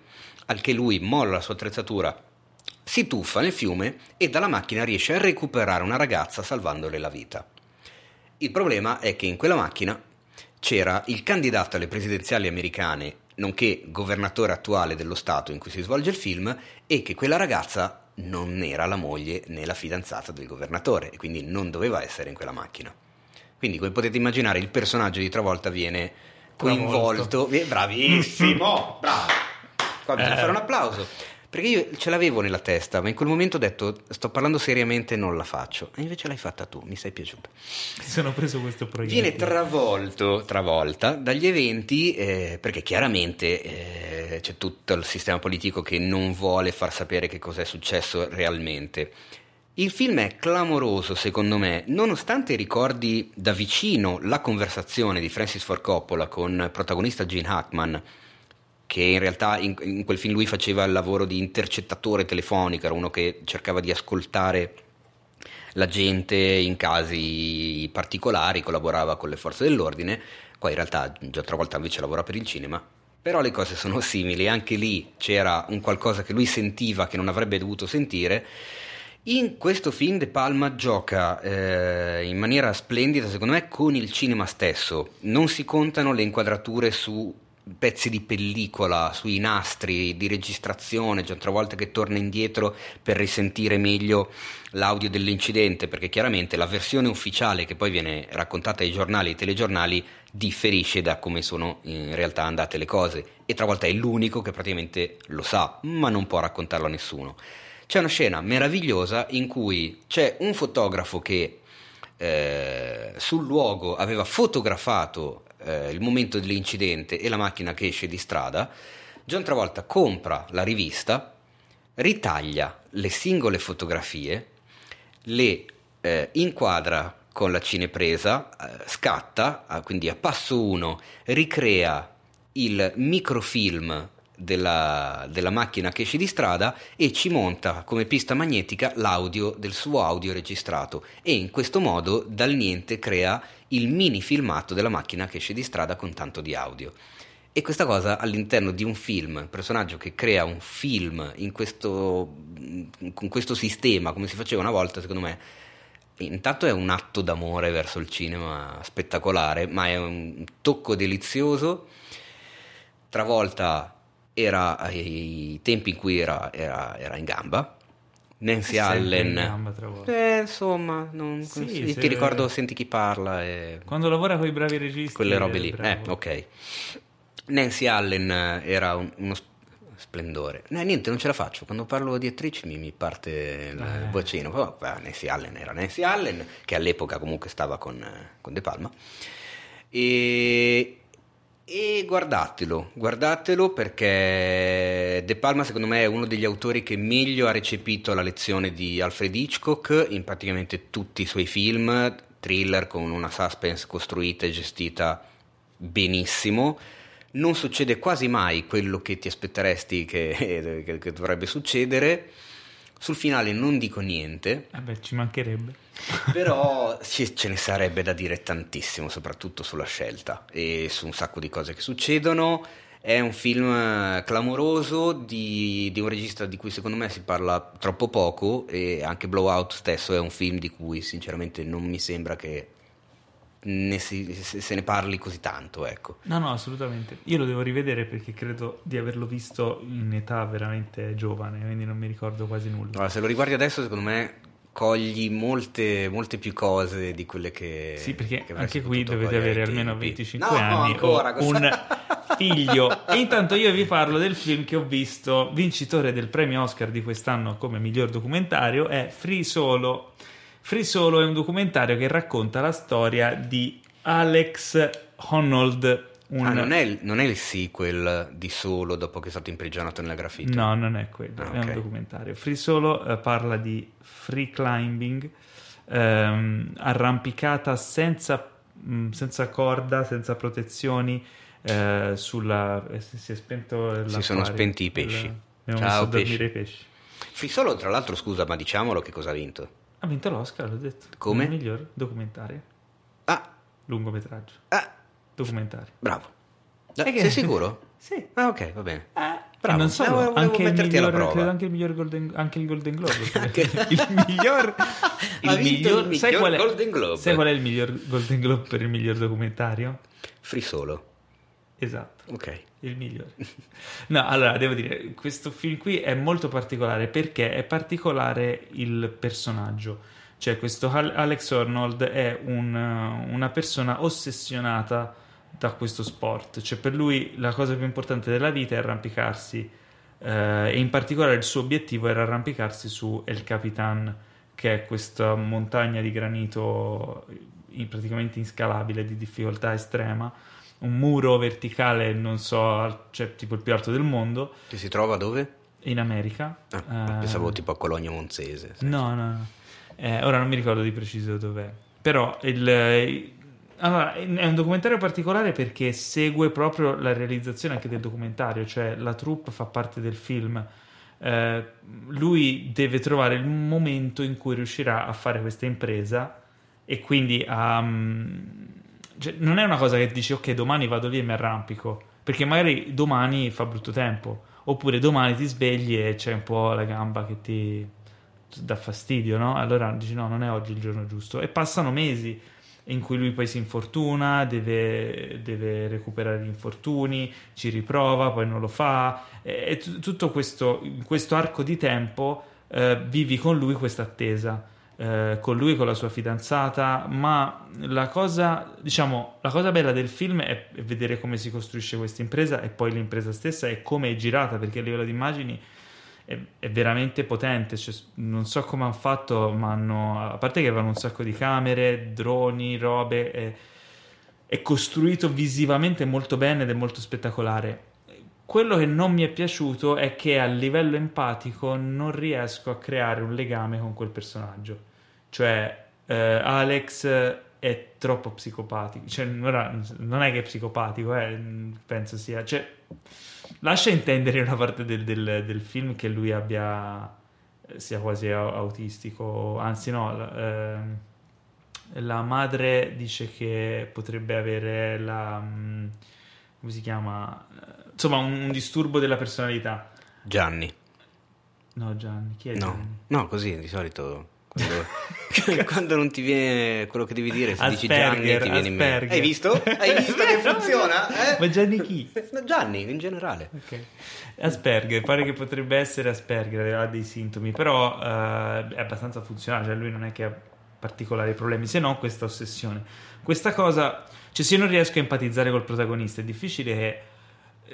al che lui molla la sua attrezzatura, si tuffa nel fiume e dalla macchina riesce a recuperare una ragazza salvandole la vita. Il problema è che in quella macchina c'era il candidato alle presidenziali americane, nonché governatore attuale dello Stato in cui si svolge il film, e che quella ragazza non era la moglie né la fidanzata del governatore e quindi non doveva essere in quella macchina. Quindi, come potete immaginare, il personaggio di Travolta viene coinvolto. vi- Bravissimo! Bravo! Qua bisogna Eh. fare un applauso. Perché io ce l'avevo nella testa, ma in quel momento ho detto sto parlando seriamente, non la faccio. E invece l'hai fatta tu, mi sei piaciuta. Sono preso questo progetto. Viene travolto, travolta dagli eventi eh, perché chiaramente eh, c'è tutto il sistema politico che non vuole far sapere che cosa è successo realmente. Il film è clamoroso secondo me, nonostante ricordi da vicino la conversazione di Francis Ford Coppola con protagonista Gene Hackman, che in realtà in, in quel film lui faceva il lavoro di intercettatore telefonico, era uno che cercava di ascoltare la gente in casi particolari, collaborava con le forze dell'ordine, qua in realtà già altra volta invece lavora per il cinema, però le cose sono simili, anche lì c'era un qualcosa che lui sentiva che non avrebbe dovuto sentire. In questo film De Palma gioca eh, in maniera splendida, secondo me, con il cinema stesso. Non si contano le inquadrature su pezzi di pellicola, sui nastri di registrazione, già altre volte che torna indietro per risentire meglio l'audio dell'incidente, perché chiaramente la versione ufficiale che poi viene raccontata ai giornali e ai telegiornali differisce da come sono in realtà andate le cose e travolta è l'unico che praticamente lo sa, ma non può raccontarlo a nessuno. C'è una scena meravigliosa in cui c'è un fotografo che eh, sul luogo aveva fotografato eh, il momento dell'incidente e la macchina che esce di strada. John Travolta compra la rivista, ritaglia le singole fotografie, le eh, inquadra con la cinepresa, eh, scatta, ah, quindi a passo 1 ricrea il microfilm della, della macchina che esce di strada e ci monta come pista magnetica l'audio del suo audio registrato e in questo modo dal niente crea il mini filmato della macchina che esce di strada con tanto di audio. E questa cosa all'interno di un film, un personaggio che crea un film questo, con questo sistema, come si faceva una volta, secondo me, intanto è un atto d'amore verso il cinema spettacolare, ma è un tocco delizioso. Travolta era ai tempi in cui era, era, era in gamba, Nancy Sempre in Allen. Eh, insomma, non- Sì, ti ricordo Senti chi parla e Quando lavora con i bravi registi. quelle robe è lì. Eh, ok. Nancy Allen eh, era un- uno sp- splendore. No, niente, non ce la faccio. Quando parlo di attrici mi, mi parte il Eh. bacino. Però, Nancy Allen era Nancy Allen, che all'epoca comunque stava con, eh, con De Palma. E, e guardatelo, guardatelo perché De Palma secondo me è uno degli autori che meglio ha recepito la lezione di Alfred Hitchcock in praticamente tutti i suoi film, thriller con una suspense costruita e gestita benissimo. Non succede quasi mai quello che ti aspetteresti che, che- dovrebbe succedere. Sul finale non dico niente, Vabbè, ci mancherebbe. però ce ne sarebbe da dire tantissimo, soprattutto sulla scelta e su un sacco di cose che succedono. È un film eh, clamoroso di, di un regista di cui secondo me si parla troppo poco e anche Blowout stesso è un film di cui sinceramente non mi sembra che ne si- se ne parli così tanto, ecco. No, no, assolutamente. Io lo devo rivedere perché credo di averlo visto in età veramente giovane, quindi non mi ricordo quasi nulla. Allora, se lo riguardi adesso secondo me cogli molte, molte più cose di quelle che... Sì, perché che anche qui dovete avere almeno tempi. 25 No, anni ancora, o cosa- un figlio. E intanto io vi parlo del film che ho visto, vincitore del premio Oscar di quest'anno come miglior documentario, è Free Solo. Free Solo è un documentario che racconta la storia di Alex Honnold. Un... Ah, non, è il, non è il sequel di Solo dopo che è stato imprigionato nella graffiti? No, non è quello, Ah, è un documentario. Free Solo eh, parla di free climbing, ehm, arrampicata senza, mh, senza corda, senza protezioni. eh, sulla, eh, si è spento. Si sono spenti i pesci. Il- Abbiamo Ciao, messo pesci. i pesci. Free Solo, tra l'altro, scusa, ma diciamolo che cosa ha vinto. Ha vinto l'Oscar, l'ho detto. Come? Il miglior documentario. Ah, Lungometraggio. ah, Documentario. bravo. Da- E che- sei sicuro? Sì. Ah, ok, va bene. Eh, Bravo. Non solo, Eh, volevo anche, il miglior, anche il miglior Golden, anche il Golden Globe. Anche- il miglior, Ha vinto il sai miglior qual è, Golden Globe. Sai qual è il miglior Golden Globe per il miglior documentario? Free Solo. Esatto, Ok. il migliore. No, allora devo dire, questo film qui è molto particolare perché è particolare il personaggio. Cioè, questo Al- Alex Arnold è un, una persona ossessionata da questo sport. Cioè, per lui la cosa più importante della vita è arrampicarsi. eh, e in particolare il suo obiettivo era arrampicarsi su El Capitan, che è questa montagna di granito in- praticamente inscalabile, di difficoltà estrema. Un muro verticale, non so, cioè tipo il più alto del mondo, Che si trova dove? in America. Ah, Eh, pensavo tipo a Cologno Monzese. No, no, no. Eh, ora non mi ricordo di preciso dov'è. Però il, eh, allora, è un documentario particolare perché segue proprio la realizzazione anche del documentario, cioè la troupe fa parte del film. Eh, lui deve trovare il momento in cui riuscirà a fare questa impresa e quindi a... mm, cioè, non è una cosa che dici ok domani vado lì e mi arrampico. Perché magari domani fa brutto tempo. Oppure domani ti svegli e c'è un po' la gamba che ti dà fastidio no? allora dici no non è oggi il giorno giusto. E passano mesi in cui lui poi si infortuna deve, deve recuperare gli infortuni ci riprova poi non lo fa. E, e tutto questo in questo arco di tempo eh, vivi con lui questa attesa eh, con lui, con la sua fidanzata, ma la cosa, diciamo, la cosa bella del film è vedere come si costruisce questa impresa e poi l'impresa stessa e come è girata, perché a livello di immagini è, è veramente potente. Cioè, non so come hanno fatto, ma hanno, a parte che avevano un sacco di camere, droni, robe, è, è costruito visivamente molto bene ed è molto spettacolare. Quello che non mi è piaciuto è che a livello empatico non riesco a creare un legame con quel personaggio. Cioè, eh, Alex è troppo psicopatico. Cioè, non è che è psicopatico, eh, penso sia. Cioè, lascia intendere in una parte del, del- del film che lui abbia sia quasi au- autistico. Anzi, no. la- ehm, la madre dice che potrebbe avere la. mm, come si chiama? Eh, Insomma, un, un disturbo della personalità. Gianni. No, Gianni, chi è No, Gianni? no, così di solito quando, Quando non ti viene quello che devi dire, se dici Gianni Asperger, ti viene in mente. Asperger. Hai visto? Hai visto che funziona? Eh? Ma Gianni chi? No, Gianni, in generale. Ok. Asperger, pare che potrebbe essere Asperger, ha dei sintomi, però eh, è abbastanza funzionale, cioè lui non è che ha particolari problemi, se no questa ossessione. Questa cosa, cioè se io non riesco a empatizzare col protagonista, è difficile che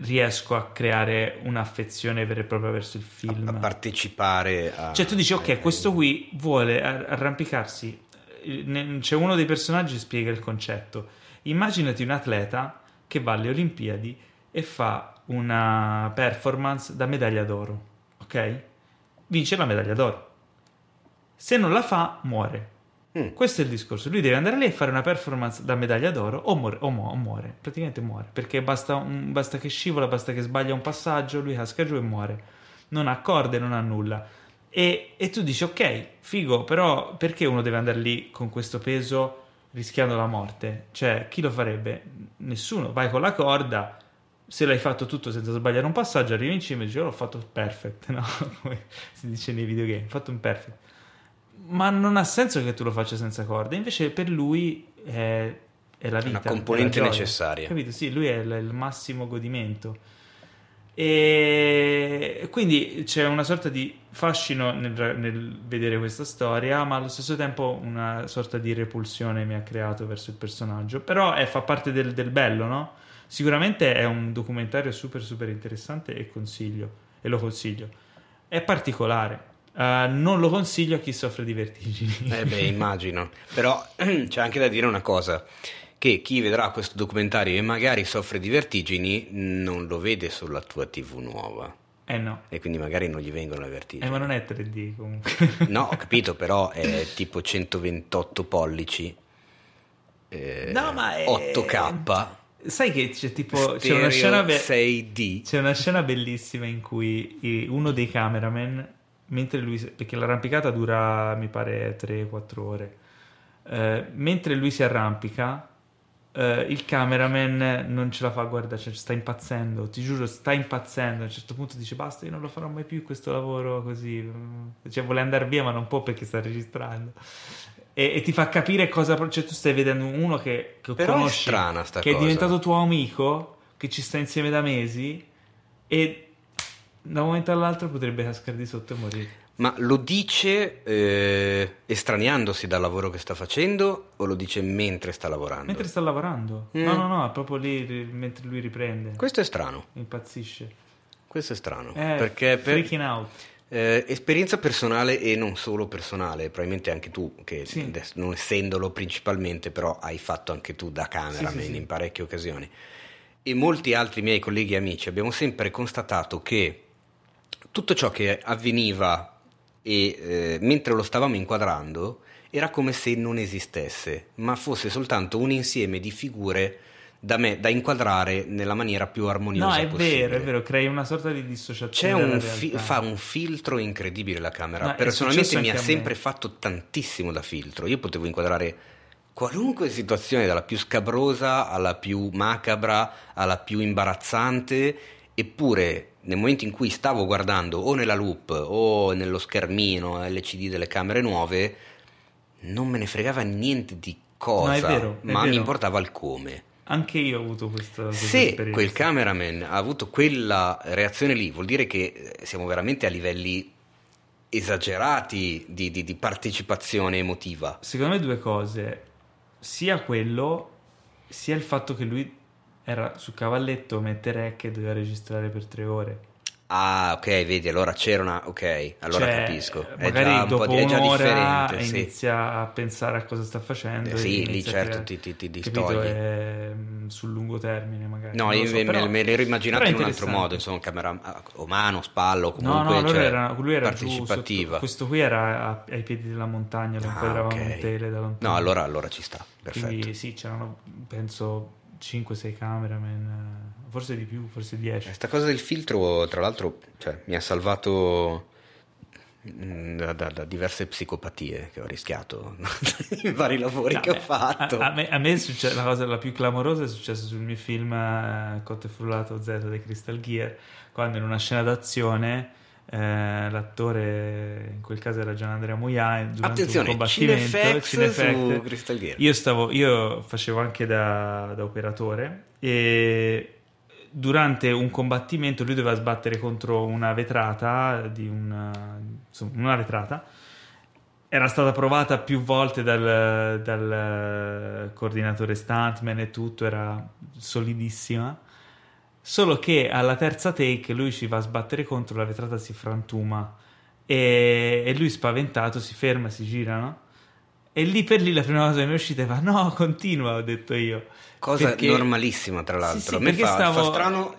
riesco a creare un'affezione vera e propria verso il film. A partecipare a... Cioè tu dici, ok, questo qui vuole ar- arrampicarsi, eh, c'è uno dei personaggi che spiega il concetto. Immaginati un atleta che va alle Olimpiadi e fa una performance da medaglia d'oro, ok? Vince la medaglia d'oro. Se non la fa, muore. Mm. Questo è il discorso. Lui deve andare lì e fare una performance da medaglia d'oro o, muore, o mu- o muore. Praticamente muore. Perché basta, un- basta che scivola, basta che sbaglia un passaggio, lui casca giù e muore. Non ha corde, non ha nulla. E, e tu dici, ok, figo, però perché uno deve andare lì con questo peso rischiando la morte? Cioè, chi lo farebbe? Nessuno. Vai con la corda, se l'hai fatto tutto senza sbagliare un passaggio, arrivi in cima e dici, "Oh, l'ho fatto perfect, no? Come si dice nei videogame, ho fatto un perfect. Ma non ha senso che tu lo faccia senza corde, invece per lui è, è la vita. Una componente è necessaria. Capito? Sì, lui è il, il massimo godimento. E quindi c'è una sorta di fascino nel, nel vedere questa storia, ma allo stesso tempo una sorta di repulsione mi ha creato verso il personaggio. Però eh, fa parte del, del bello, no? Sicuramente è un documentario super super interessante e consiglio, e lo consiglio. È particolare. Eh, non lo consiglio a chi soffre di vertigini. Eh beh, immagino. Però c'è anche da dire una cosa, che chi vedrà questo documentario e magari soffre di vertigini non lo vede sulla tua TV nuova. Eh no. E quindi magari non gli vengono le Eh, vertigini. ma non è 3D comunque. No, ho capito, però è tipo 128 pollici. eh, No, ma è- 8K. Sai che c'è tipo c'è una scena be- 6D. c'è una scena bellissima in cui uno dei cameraman mentre lui perché l'arrampicata dura mi pare 3-4 ore. eh, mentre lui si arrampica eh, il cameraman non ce la fa guarda cioè, sta impazzendo ti giuro sta impazzendo a un certo punto dice basta io non lo farò mai più questo lavoro così cioè vuole andare via ma non può perché sta registrando e, e ti fa capire cosa cioè tu stai vedendo uno che, che Però è conosci strana sta che è cosa. diventato tuo amico che ci sta insieme da mesi e da un momento all'altro potrebbe cascare di sotto e morire Ma lo dice eh, estraniandosi dal lavoro che sta facendo o lo dice mentre sta lavorando? mentre sta lavorando Mm. no no no è proprio lì mentre lui riprende Questo è strano. impazzisce Questo è strano. Eh, perché per freaking out eh, esperienza personale e non solo personale, probabilmente anche tu, che Sì. non essendolo principalmente, però hai fatto anche tu da cameraman sì, sì. in parecchie occasioni. E molti altri miei colleghi e amici abbiamo sempre constatato che tutto ciò che avveniva e, eh, mentre lo stavamo inquadrando era come se non esistesse, ma fosse soltanto un insieme di figure da me da inquadrare nella maniera più armoniosa no è possibile. vero è vero crei una sorta di C'è dissociazione un fi- fa un filtro incredibile la camera. No, Personalmente mi ha sempre fatto tantissimo da filtro. Io potevo inquadrare qualunque situazione, dalla più scabrosa alla più macabra, alla più imbarazzante, eppure nel momento in cui stavo guardando o nella loop o nello schermino LCD delle camere nuove, non me ne fregava niente di cosa, No, è vero, è ma mi vero. importava il come. anche io ho avuto questa, questa Se esperienza. quel cameraman ha avuto quella reazione lì, vuol dire che eh, siamo veramente a livelli esagerati di, di- di partecipazione emotiva. secondo me due cose sia quello sia il fatto che lui era su cavalletto mentre che doveva registrare per tre ore Ah, ok, vedi, allora c'era una... Ok, allora Cioè, capisco. È magari già un dopo po' di, è già differente, sì. inizia a pensare a cosa sta facendo. Eh, sì, lì certo creare- ti- ti- distogli. è, mm, sul lungo termine magari. No, io so, me, però- me l'ero immaginato in è un altro modo, insomma, camera o mano, spallo, No, comunque, no, allora cioè, era, lui era giù sotto- partecipativa. questo qui era a- ai piedi della montagna, lo Ah, inquadravamo ok. in tele da lontano. No, allora, allora ci sta, perfetto. Quindi sì, c'erano penso 5-6 cameraman, forse di più, forse 10. Questa cosa del filtro, tra l'altro, cioè, mi ha salvato mm, da, da- da diverse psicopatie che ho rischiato in vari lavori No, che ho beh, fatto. A, a me, a me succe- la cosa la più clamorosa è successa sul mio film eh, Cotto e Frullato Z dei Crystal Gear, quando in una scena d'azione eh, l'attore in quel caso era Gian Andrea Muia durante Attenzione, un combattimento Crystal Gear. io, stavo, io facevo anche da, da operatore e durante un combattimento lui doveva sbattere contro una vetrata di una, insomma, una vetrata era stata provata più volte dal, dal coordinatore stuntman e tutto era solidissima Solo che alla terza take lui ci va a sbattere contro, la vetrata si frantuma e, e lui spaventato si ferma, si gira, no? E lì per lì la prima cosa che mi è uscita fa no, continua, ho detto io. Cosa Perché- normalissima, tra l'altro. Sì, sì, A me perché fa, stavo- fa strano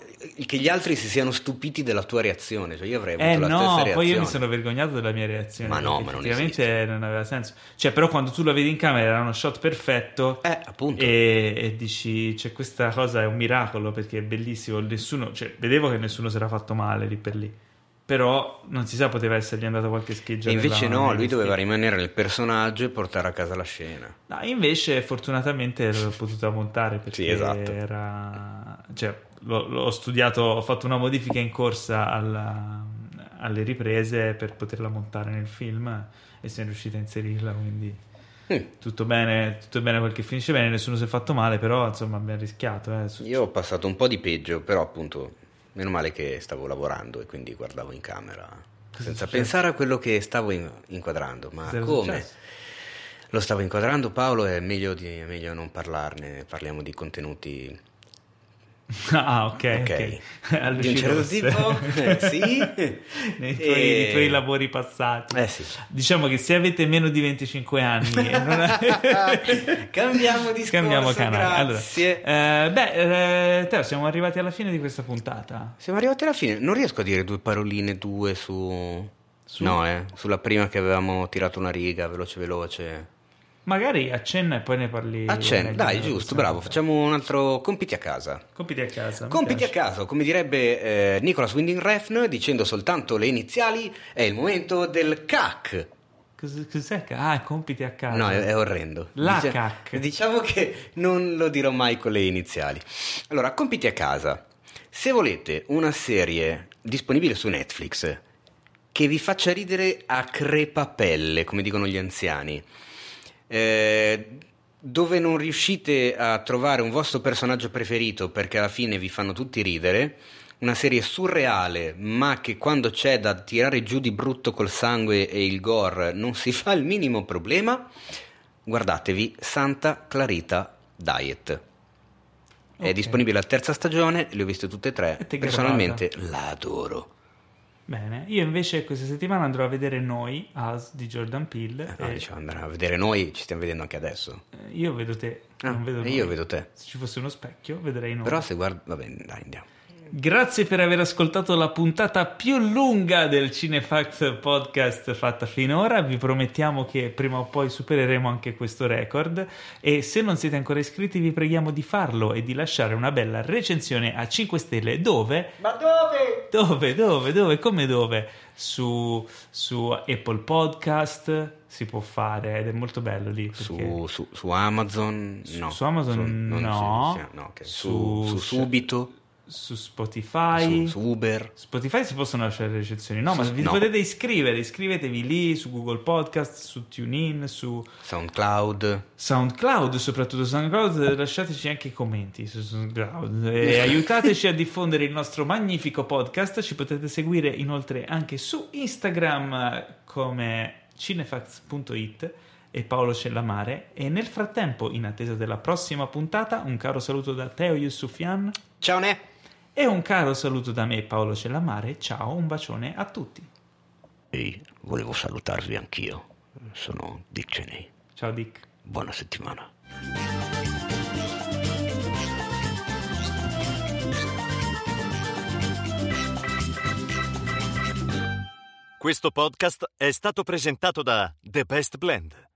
che gli altri si siano stupiti della tua reazione. Cioè, io avrei avuto Eh la stessa no, reazione. poi io mi sono vergognato della mia reazione. Ma no, ma non effettivamente non, aveva senso. Cioè, però quando tu la vedi in camera era uno shot perfetto. Eh, appunto. E, e dici, cioè, questa cosa è un miracolo perché è bellissimo. Nessuno, cioè, vedevo che nessuno si era fatto male lì per lì. Però non si sa, poteva essergli andata qualche scheggia. E invece no, lui doveva rimanere nel personaggio e portare a casa la scena. No, invece fortunatamente l'ho potuta montare perché Sì, esatto. era... Cioè, l'ho, l'ho studiato, ho fatto una modifica in corsa alla- alle riprese per poterla montare nel film e sono riuscito a inserirla, quindi Mm. tutto bene, tutto bene quel che finisce bene, nessuno si è fatto male, però insomma abbiamo rischiato. Eh. Io ho passato un po' di peggio, però appunto, meno male che stavo lavorando e quindi guardavo in camera senza successo? pensare a quello che stavo in- inquadrando. Ma Cos'era come? Lo stavo inquadrando Paolo, è meglio, di- è meglio non parlarne, parliamo di contenuti Ah, ok, ok. Ok. Alle di un certo tipo, eh, sì. nei, tuoi, E- nei tuoi lavori passati. Eh sì. Diciamo che se avete meno di 25 anni non Cambiamo discorso, Cambiamo canale. grazie. Allora, eh, beh, eh, Teo, siamo arrivati alla fine di questa puntata. Siamo arrivati alla fine, non riesco a dire due paroline, due su... Su? No, eh, sulla prima che avevamo tirato una riga, veloce veloce. Magari accenna e poi ne parli. Meglio dai, giusto, prossima bravo, facciamo un altro compiti a casa. Compiti a casa. Compiti a piace. caso, come direbbe eh, Nicolas Winding Refn, dicendo soltanto le iniziali, è il momento del CAC. Cos- Cos'è? Ah, compiti a casa. No, è, è orrendo. La Dice- CAC. Diciamo che non lo dirò mai con le iniziali. Allora, compiti a casa. Se volete una serie disponibile su Netflix che vi faccia ridere a crepapelle, come dicono gli anziani, eh, dove non riuscite a trovare un vostro personaggio preferito perché alla fine vi fanno tutti ridere, una serie surreale, ma che quando c'è da tirare giù di brutto col sangue e il gore non si fa il minimo problema, guardatevi Santa Clarita Diet. È Ok. disponibile la terza stagione, le ho viste tutte e tre. E te Personalmente la adoro. Bene, io invece questa settimana andrò a vedere Noi, Us di Jordan Peele. No, e- diciamo, andare a vedere noi, ci stiamo vedendo anche adesso. eh, io vedo te, Ah, non vedo e Noi. io vedo te. Se ci fosse uno specchio, vedrei Noi. Però se guardi... Va bene, dai, andiamo. Grazie per aver ascoltato la puntata più lunga del Cinefact podcast fatta finora. Vi promettiamo che prima o poi supereremo anche questo record. E se non siete ancora iscritti, vi preghiamo di farlo e di lasciare una bella recensione a 5 stelle. Dove? Ma dove? Dove? Dove? Dove? Come dove? Su, su Apple Podcast si può fare ed è molto bello lì. perché- Su, su- su Amazon? Su- no. su Amazon non no. no, ok. Su, Su- su Subito? Su Spotify. Su, su Uber? Spotify si possono lasciare recensioni, no, ma Su- vi no. potete iscrivere, iscrivetevi lì su Google Podcast, su TuneIn, su SoundCloud? SoundCloud, soprattutto SoundCloud, lasciateci anche i commenti su SoundCloud e aiutateci a diffondere il nostro magnifico podcast, ci potete seguire inoltre anche su Instagram come cinefax.it e Paolo Cellamare e nel frattempo, in attesa della prossima puntata, un caro saluto da Teo Yusufian Ciao Ne! E un caro saluto da me Paolo Cellamare, ciao, un bacione a tutti. E volevo salutarvi anch'io. Sono Dick Cheney. Ciao Dick. Buona settimana. Questo podcast è stato presentato da The Best Blend,